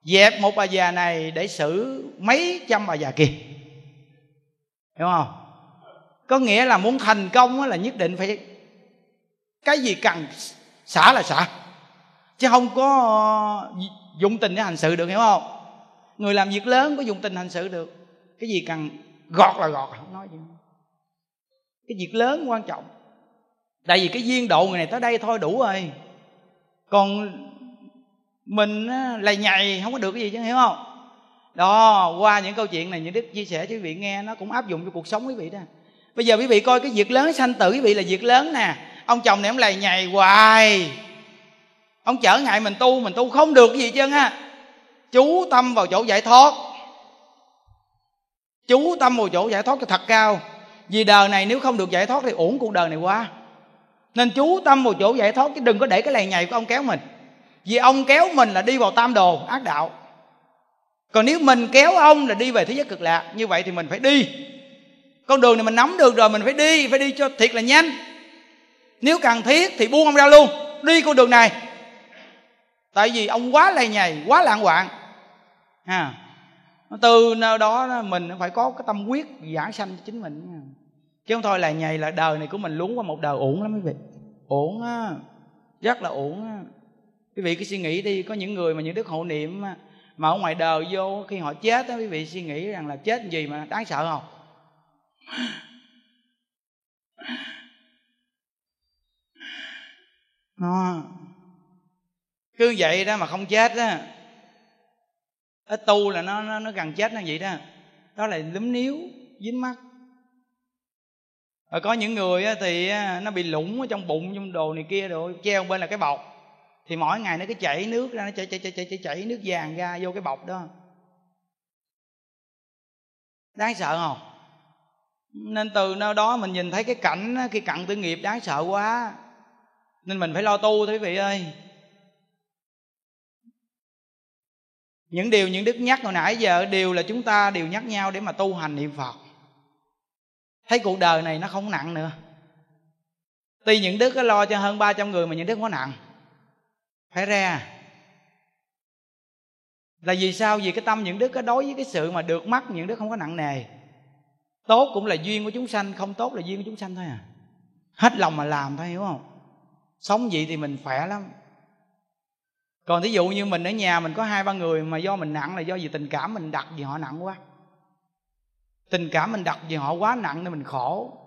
Dẹp một bà già này để xử mấy trăm bà già kia. Hiểu không? Có nghĩa là muốn thành công là nhất định phải cái gì cần xả là xả. Chứ không có ờ, dụng tình để hành sự được, hiểu không? Người làm việc lớn có dụng tình hành sự được. Cái gì cần gọt là gọt, không nói gì cái việc lớn quan trọng. Tại vì cái duyên độ người này tới đây thôi đủ rồi. Còn mình ờ, lầy nhầy không có được cái gì chứ, hiểu không? Đó, qua những câu chuyện này, những đức chia sẻ cho quý vị nghe nó cũng áp dụng cho cuộc sống quý vị đó. Bây giờ quý vị coi cái việc lớn sanh tử quý vị là việc lớn nè ông chồng này ông lầy nhầy hoài. Ông chở ngại mình tu mình tu không được gì chứ ha chú tâm vào chỗ giải thoát. Chú tâm vào chỗ giải thoát cho thật cao. Vì đời này nếu không được giải thoát thì uổng cuộc đời này qua nên chú tâm vào chỗ giải thoát, chứ đừng có để cái lầy nhầy của ông kéo mình. Vì ông kéo mình là đi vào tam đồ, ác đạo. Còn nếu mình kéo ông là đi về thế giới cực lạc, như vậy thì mình phải đi. Con đường này mình nắm được rồi, mình phải đi phải đi cho thiệt là nhanh nếu cần thiết thì buông ông ra luôn. Đi con đường này. Tại vì ông quá lầy nhầy, quá lạng quạng ha. Từ nơi đó mình phải có cái tâm quyết giảng sanh cho chính mình. Chứ không thôi là nhầy là đời này của mình lún qua một đời uổng lắm quý vị. Uổng á. Rất là uổng á. Quý vị cứ suy nghĩ đi, có những người mà những đức hộ niệm mà ở ngoài đời vô khi họ chết á, quý vị suy nghĩ rằng là chết gì mà đáng sợ không? Nó cứ vậy đó mà không chết đó ít tu là nó nó nó gần chết nó vậy đó. Đó là lúm níu dính mắt. Rồi có những người thì nó bị lủng ở trong bụng trong đồ này kia rồi treo bên là cái bọc. Thì mỗi ngày nó cứ chảy nước ra nó chảy chảy chảy chảy, chảy nước vàng ra vô cái bọc đó. Đáng sợ không? Nên từ nơi đó mình nhìn thấy cái cảnh khi cặn tử nghiệp đáng sợ quá nên mình phải lo tu thôi quý vị ơi. Những điều những đức nhắc hồi nãy giờ, đều là chúng ta đều nhắc nhau để mà tu hành niệm phật. Thấy cuộc đời này nó không nặng nữa. Tuy những đức có lo cho hơn 300 người mà những đức không có nặng. Phải ra. Là vì sao? Vì cái tâm những đức có đối với cái sự mà được mắt những đức không có nặng nề. Tốt cũng là duyên của chúng sanh, không tốt là duyên của chúng sanh thôi à. Hết lòng mà làm thôi, hiểu không? Sống vậy thì mình khỏe lắm. Còn thí dụ như mình ở nhà mình có hai ba người mà do mình nặng là do vì tình cảm mình đặt vì họ nặng quá. Tình cảm mình đặt vì họ quá nặng nên mình khổ.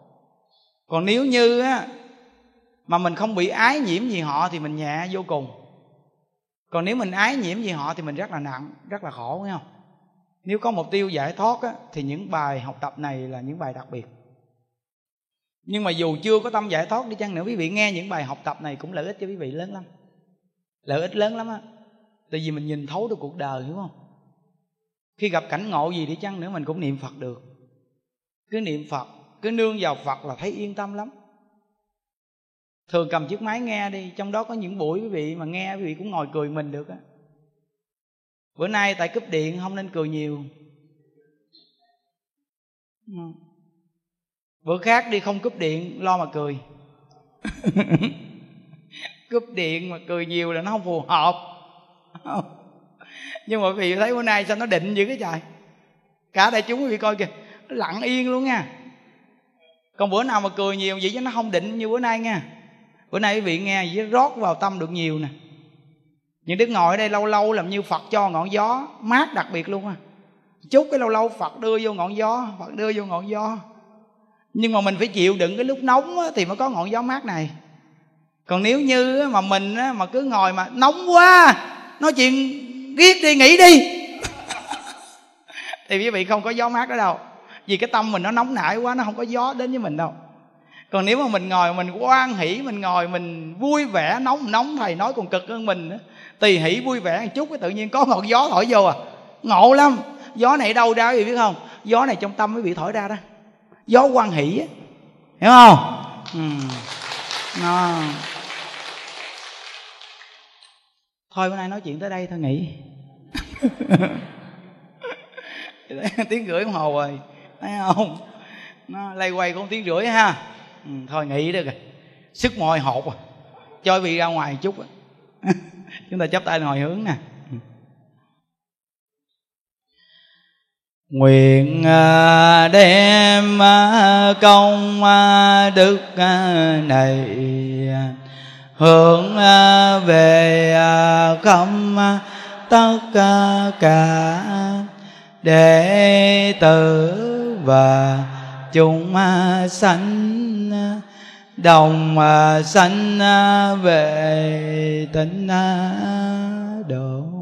Còn nếu như á mà mình không bị ái nhiễm gì họ thì mình nhẹ vô cùng. Còn nếu mình ái nhiễm gì họ thì mình rất là nặng rất là khổ nghe không? Nếu có mục tiêu giải thoát á, thì những bài học tập này là những bài đặc biệt nhưng mà dù chưa có tâm giải thoát đi chăng nữa, quý vị nghe những bài học tập này cũng lợi ích cho quý vị lớn lắm. Lợi ích lớn lắm á. Tại vì mình nhìn thấu được cuộc đời, hiểu không? Khi gặp cảnh ngộ gì đi chăng nữa, mình cũng niệm phật được. Cứ niệm phật, cứ nương vào phật là thấy yên tâm lắm. Thường cầm chiếc máy nghe đi, trong đó có những buổi quý vị mà nghe, quý vị cũng ngồi cười mình được á. Bữa nay tại cúp điện, không nên cười nhiều. Ừ bữa khác đi không cúp điện lo mà cười. (laughs) Cúp điện mà cười nhiều là nó không phù hợp. Nhưng mà quý vị thấy bữa nay sao nó định dữ cái trời. Cả đại chúng quý vị coi kìa nó lặng yên luôn nha. Còn bữa nào mà cười nhiều vậy chứ nó không định như bữa nay nha. Bữa nay quý vị nghe vậy rót vào tâm được nhiều nè. Những đức ngồi ở đây lâu lâu làm như phật cho ngọn gió mát đặc biệt luôn à chút cái lâu lâu phật đưa vô ngọn gió phật đưa vô ngọn gió nhưng mà mình phải chịu đựng cái lúc nóng thì mới có ngọn gió mát này. Còn nếu như mà mình mà cứ ngồi mà nóng quá, nói chuyện ghét đi, nghỉ đi. (laughs) Thì quý vị không có gió mát đó đâu. Vì cái tâm mình nó nóng nảy quá, nó không có gió đến với mình đâu. Còn nếu mà mình ngồi mình quan hỷ, mình ngồi mình vui vẻ, nóng nóng, thầy nói còn cực hơn mình tùy hỷ vui vẻ một chút, cái tự nhiên có ngọn gió thổi vô à. Ngộ lắm. Gió này đâu ra quý vị biết không? Gió này trong tâm quý vị thổi ra đó gió quan hỷ á. Hiểu không? Ừ. Nó. thôi bữa nay nói chuyện tới đây thôi nghỉ. (laughs) Tiếng rưỡi đồng hồ rồi thấy không? Nó lay quay cũng tiếng rưỡi ha. Ừ, thôi nghỉ được rồi sức mỏi hột à. Cho vị ra ngoài chút (laughs) chúng ta chấp tay hồi hướng nè nguyện à, đem à, công à, đức này hướng về khắp tất cả đệ tử và chúng sanh đồng sanh về tịnh độ.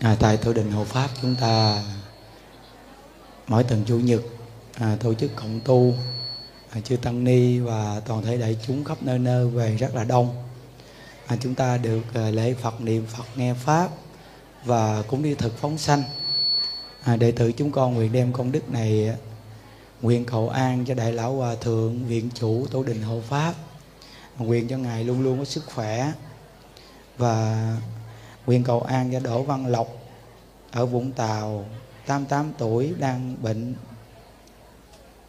à, tại tổ đình hộ pháp chúng ta mỗi tuần chủ nhật à, tổ chức cộng tu à, chư tăng ni và toàn thể đại chúng khắp nơi nơi về rất là đông. À, chúng ta được à, lễ phật niệm phật nghe pháp và cũng đi thực phóng sanh. À, đệ tử chúng con nguyện đem công đức này à, nguyện cầu an cho đại lão hòa thượng viện chủ tổ đình hộ pháp. Nguyện cho ngài luôn luôn có sức khỏe và nguyện cầu an cho đỗ văn lộc ở vũng tàu 88 tuổi đang bệnh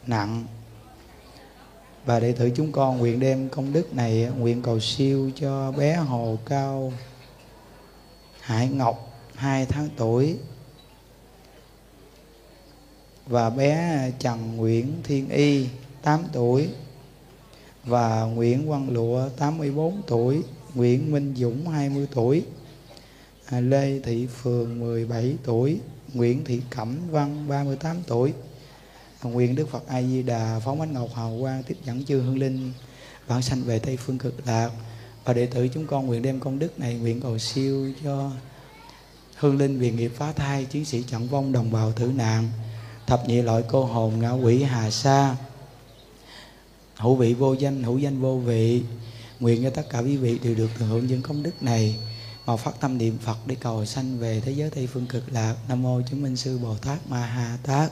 nặng. Và đệ tử chúng con nguyện đem công đức này nguyện cầu siêu cho bé hồ cao hải ngọc hai tháng tuổi. Và bé Trần Nguyễn Thiên Y 8 tuổi. Và Nguyễn Văn Lụa 84 tuổi, Nguyễn Minh Dũng 20 tuổi, À, Lê Thị Phường 17 tuổi, Nguyễn Thị Cẩm Văn 38 tuổi. Nguyễn nguyện Đức Phật A Di Đà phóng ánh ngọc hào quang tiếp dẫn chư hương linh vãng sanh về Tây phương cực lạc. Và đệ tử chúng con nguyện đem công đức này nguyện cầu siêu cho hương linh vì nghiệp phá thai chiến sĩ trận vong đồng bào tử nạn thập nhị loại cô hồn ngã quỷ hà sa. Hữu vị vô danh hữu danh vô vị nguyện cho tất cả quý vị đều được thừa hưởng những công đức này mà phát tâm niệm Phật để cầu sanh về thế giới Tây phương cực lạc Nam mô chứng minh sư Bồ Tát Ma Ha Tát.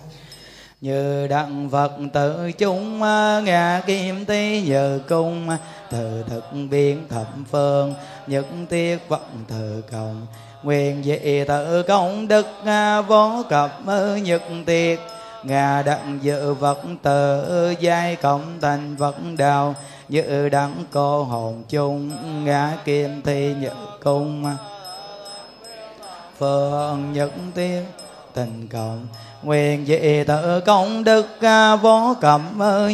Như đặng Phật tự chúng à, ngà kim tí nhờ cung à, từ thực biến thập phương, những tiết vận từ cộng nguyện dị tự công đức à, vô cập nhật tiệt ngà đặng dự vật tự giai cộng thành vật đạo như đắng cô hồn chung, ngã kim thi nhự cung. Phương nhất tiên, tình cộng nguyện dị tự công đức à, vô cẩm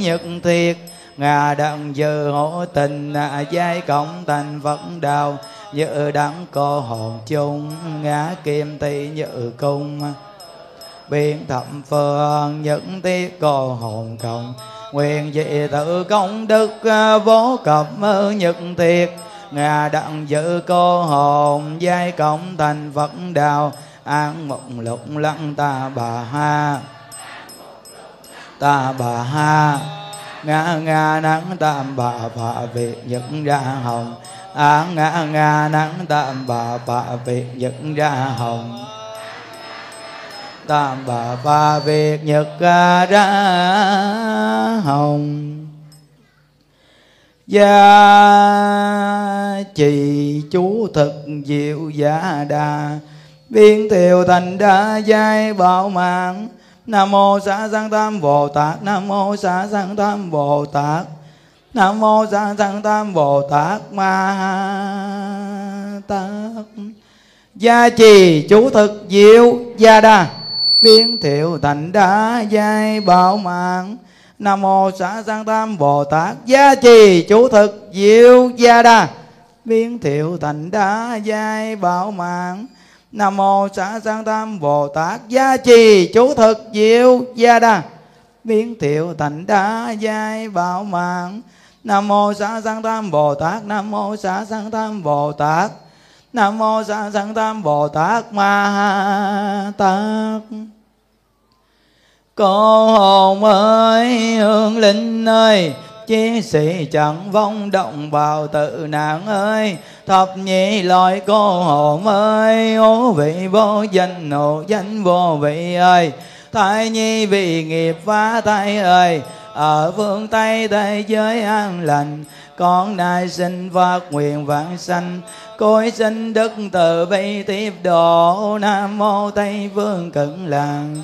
nhật thiệt. Ngà đặng dự hộ tình à, giai cộng thành vật đạo như đắng cô hồn chung, ngã kim thi như cung. Biên thập phương những tiết cô hồn cộng nguyện dị tự công đức à, vô cập à, nhật thiệt. Ngà đặng giữ cô hồn, giai cộng thành phật đạo an mộng lục lăng ta bà ha. Ta bà ha. Ngã ngã nắng tam bà bà việt nhật ra hồng. À Á ngã ngã nắng tam bà bà việt nhật ra hồng tam bà ba việt nhật ca ra hồng. Gia trì chú thực diệu giả đà. Biên thiều thành đa giai bảo mạng. Nam mô xã sanh tam bồ tát. Nam mô xã sanh tam bồ tát. Nam mô xã sanh tam bồ tát ma tát. Gia trì chú thực diệu gia đa biến thiệu thành đá giai bảo mạng. Nam mô xã sanh tam bồ tát. Gia trì chú thực diệu gia đa. Biến thiệu thành đá giai bảo mạng. Nam mô xã sanh tam bồ tát. Gia trì chú thực diệu gia đa. Biến thiệu thành đá giai bảo mạng. Nam mô xã sanh tam bồ tát. Nam mô xã sanh tam bồ tát. Nam mô xã sanh tam bồ tát ma tát cô hồn ơi hương linh ơi, chí sĩ chẳng vong động vào tự nạn ơi. Thập nhị loại cô hồn ơi ô vị vô danh hộ danh vô vị ơi. Thai nhi vì nghiệp phá thai ơi, ở phương tây thế giới an lành. Con nay xin phát nguyện vãng sanh cối xin đức từ bi tiếp độ. Nam mô tây phương cận làng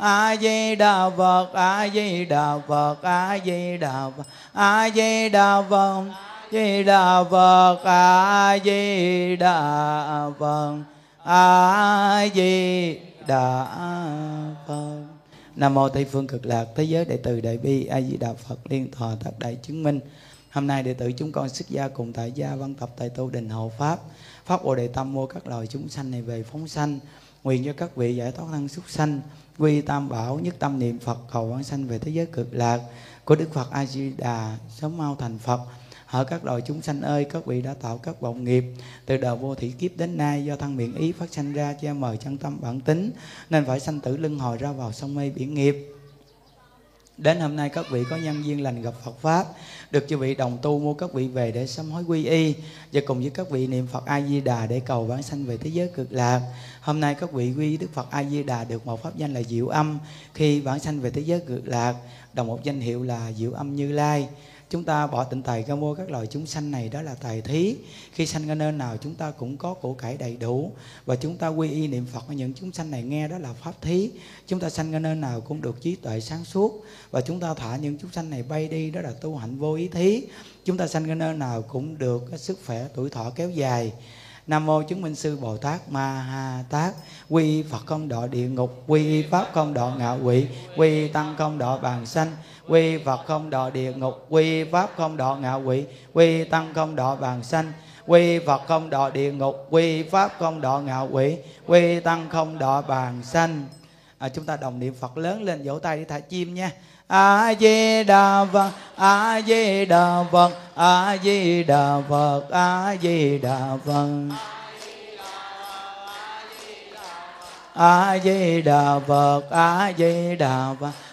a di đà phật, a di đà phật, A di đà phật, a di đà phật, a di đà phật nam mô tây phương cực lạc thế giới đệ tử đại bi a di đà phật liên thọ thật đại chứng minh. Hôm nay đệ tử chúng con xuất gia cùng tại gia văn tập tại tu đình hộ pháp. Pháp bồ đề tâm mua các loài chúng sanh này về phóng sanh, nguyện cho các vị giải thoát thân súc sanh quy tam bảo nhất tâm niệm phật cầu vãng sanh về thế giới cực lạc của đức phật a di đà sớm mau thành phật. Hỡi các loài chúng sanh ơi, các vị đã tạo các vọng nghiệp. Từ đời vô thủy kiếp đến nay do thân miệng ý phát sanh ra che mờ chân tâm bản tính nên phải sanh tử lưng hồi ra vào sông mê biển nghiệp. Đến hôm nay các vị có nhân duyên lành gặp Phật Pháp, Được chư vị đồng tu mua các vị về để sám hối quy y, Và cùng với các vị niệm Phật A-di-đà để cầu vãng sanh về thế giới cực lạc. Hôm nay các vị quy Đức Phật A-di-đà được một pháp danh là Diệu Âm, Khi vãng sanh về thế giới cực lạc, Đồng một danh hiệu là Diệu Âm Như Lai chúng ta bỏ tịnh tài ca mua các loài chúng sanh này đó là tài thí. Khi sanh ra nơi nào chúng ta cũng có củ cải đầy đủ. Và chúng ta quy y niệm phật ở những chúng sanh này nghe đó là pháp thí. Chúng ta sanh ra nơi nào cũng được trí tuệ sáng suốt. Và chúng ta thả những chúng sanh này bay đi đó là tu hạnh vô ý thí. Chúng ta sanh ra nơi nào cũng được sức khỏe tuổi thọ kéo dài. Nam mô chứng minh sư Bồ Tát Ma Ha Tát. Quy Phật công độ địa ngục. Quy Pháp công độ ngạo quỷ. Quy Tăng công độ bàn sanh. Quy Phật không độ địa ngục Quy Pháp không độ ngạo quỷ Quy Tăng không độ vàng sanh Quy Phật không độ địa ngục Quy Pháp không độ ngạo quỷ Quy Tăng không độ vàng sanh. À, Chúng ta đồng niệm Phật lớn lên vỗ tay đi thả chim nha. A di đà phật a di đà phật a di đà phật. A di đà phật a di đà phật a di đà phật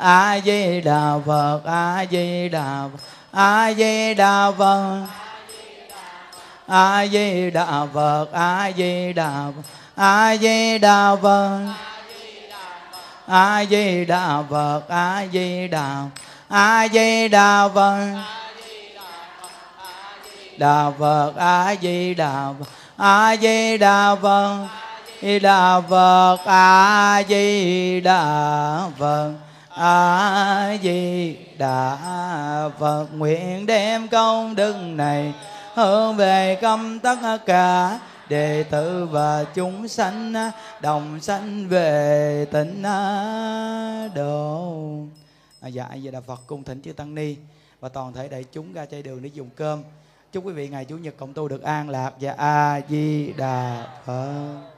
a di đà phật a di đà phật. A di đà phật a di đà phật. A di đà phật a di đà phật. A di đà a di đà phật đà phật a di đà phật. A di đà phật di đà phật a di đà phật a di đà phật nguyện đem công đức này hướng về công tất cả đệ tử và chúng sanh đồng sanh về tịnh độ. À, dạ vậy là đà phật cung thỉnh chư tăng ni và toàn thể đại chúng ra chay đường để dùng cơm. Chúc quý vị ngày chủ nhật cộng tu được an lạc và a di đà phật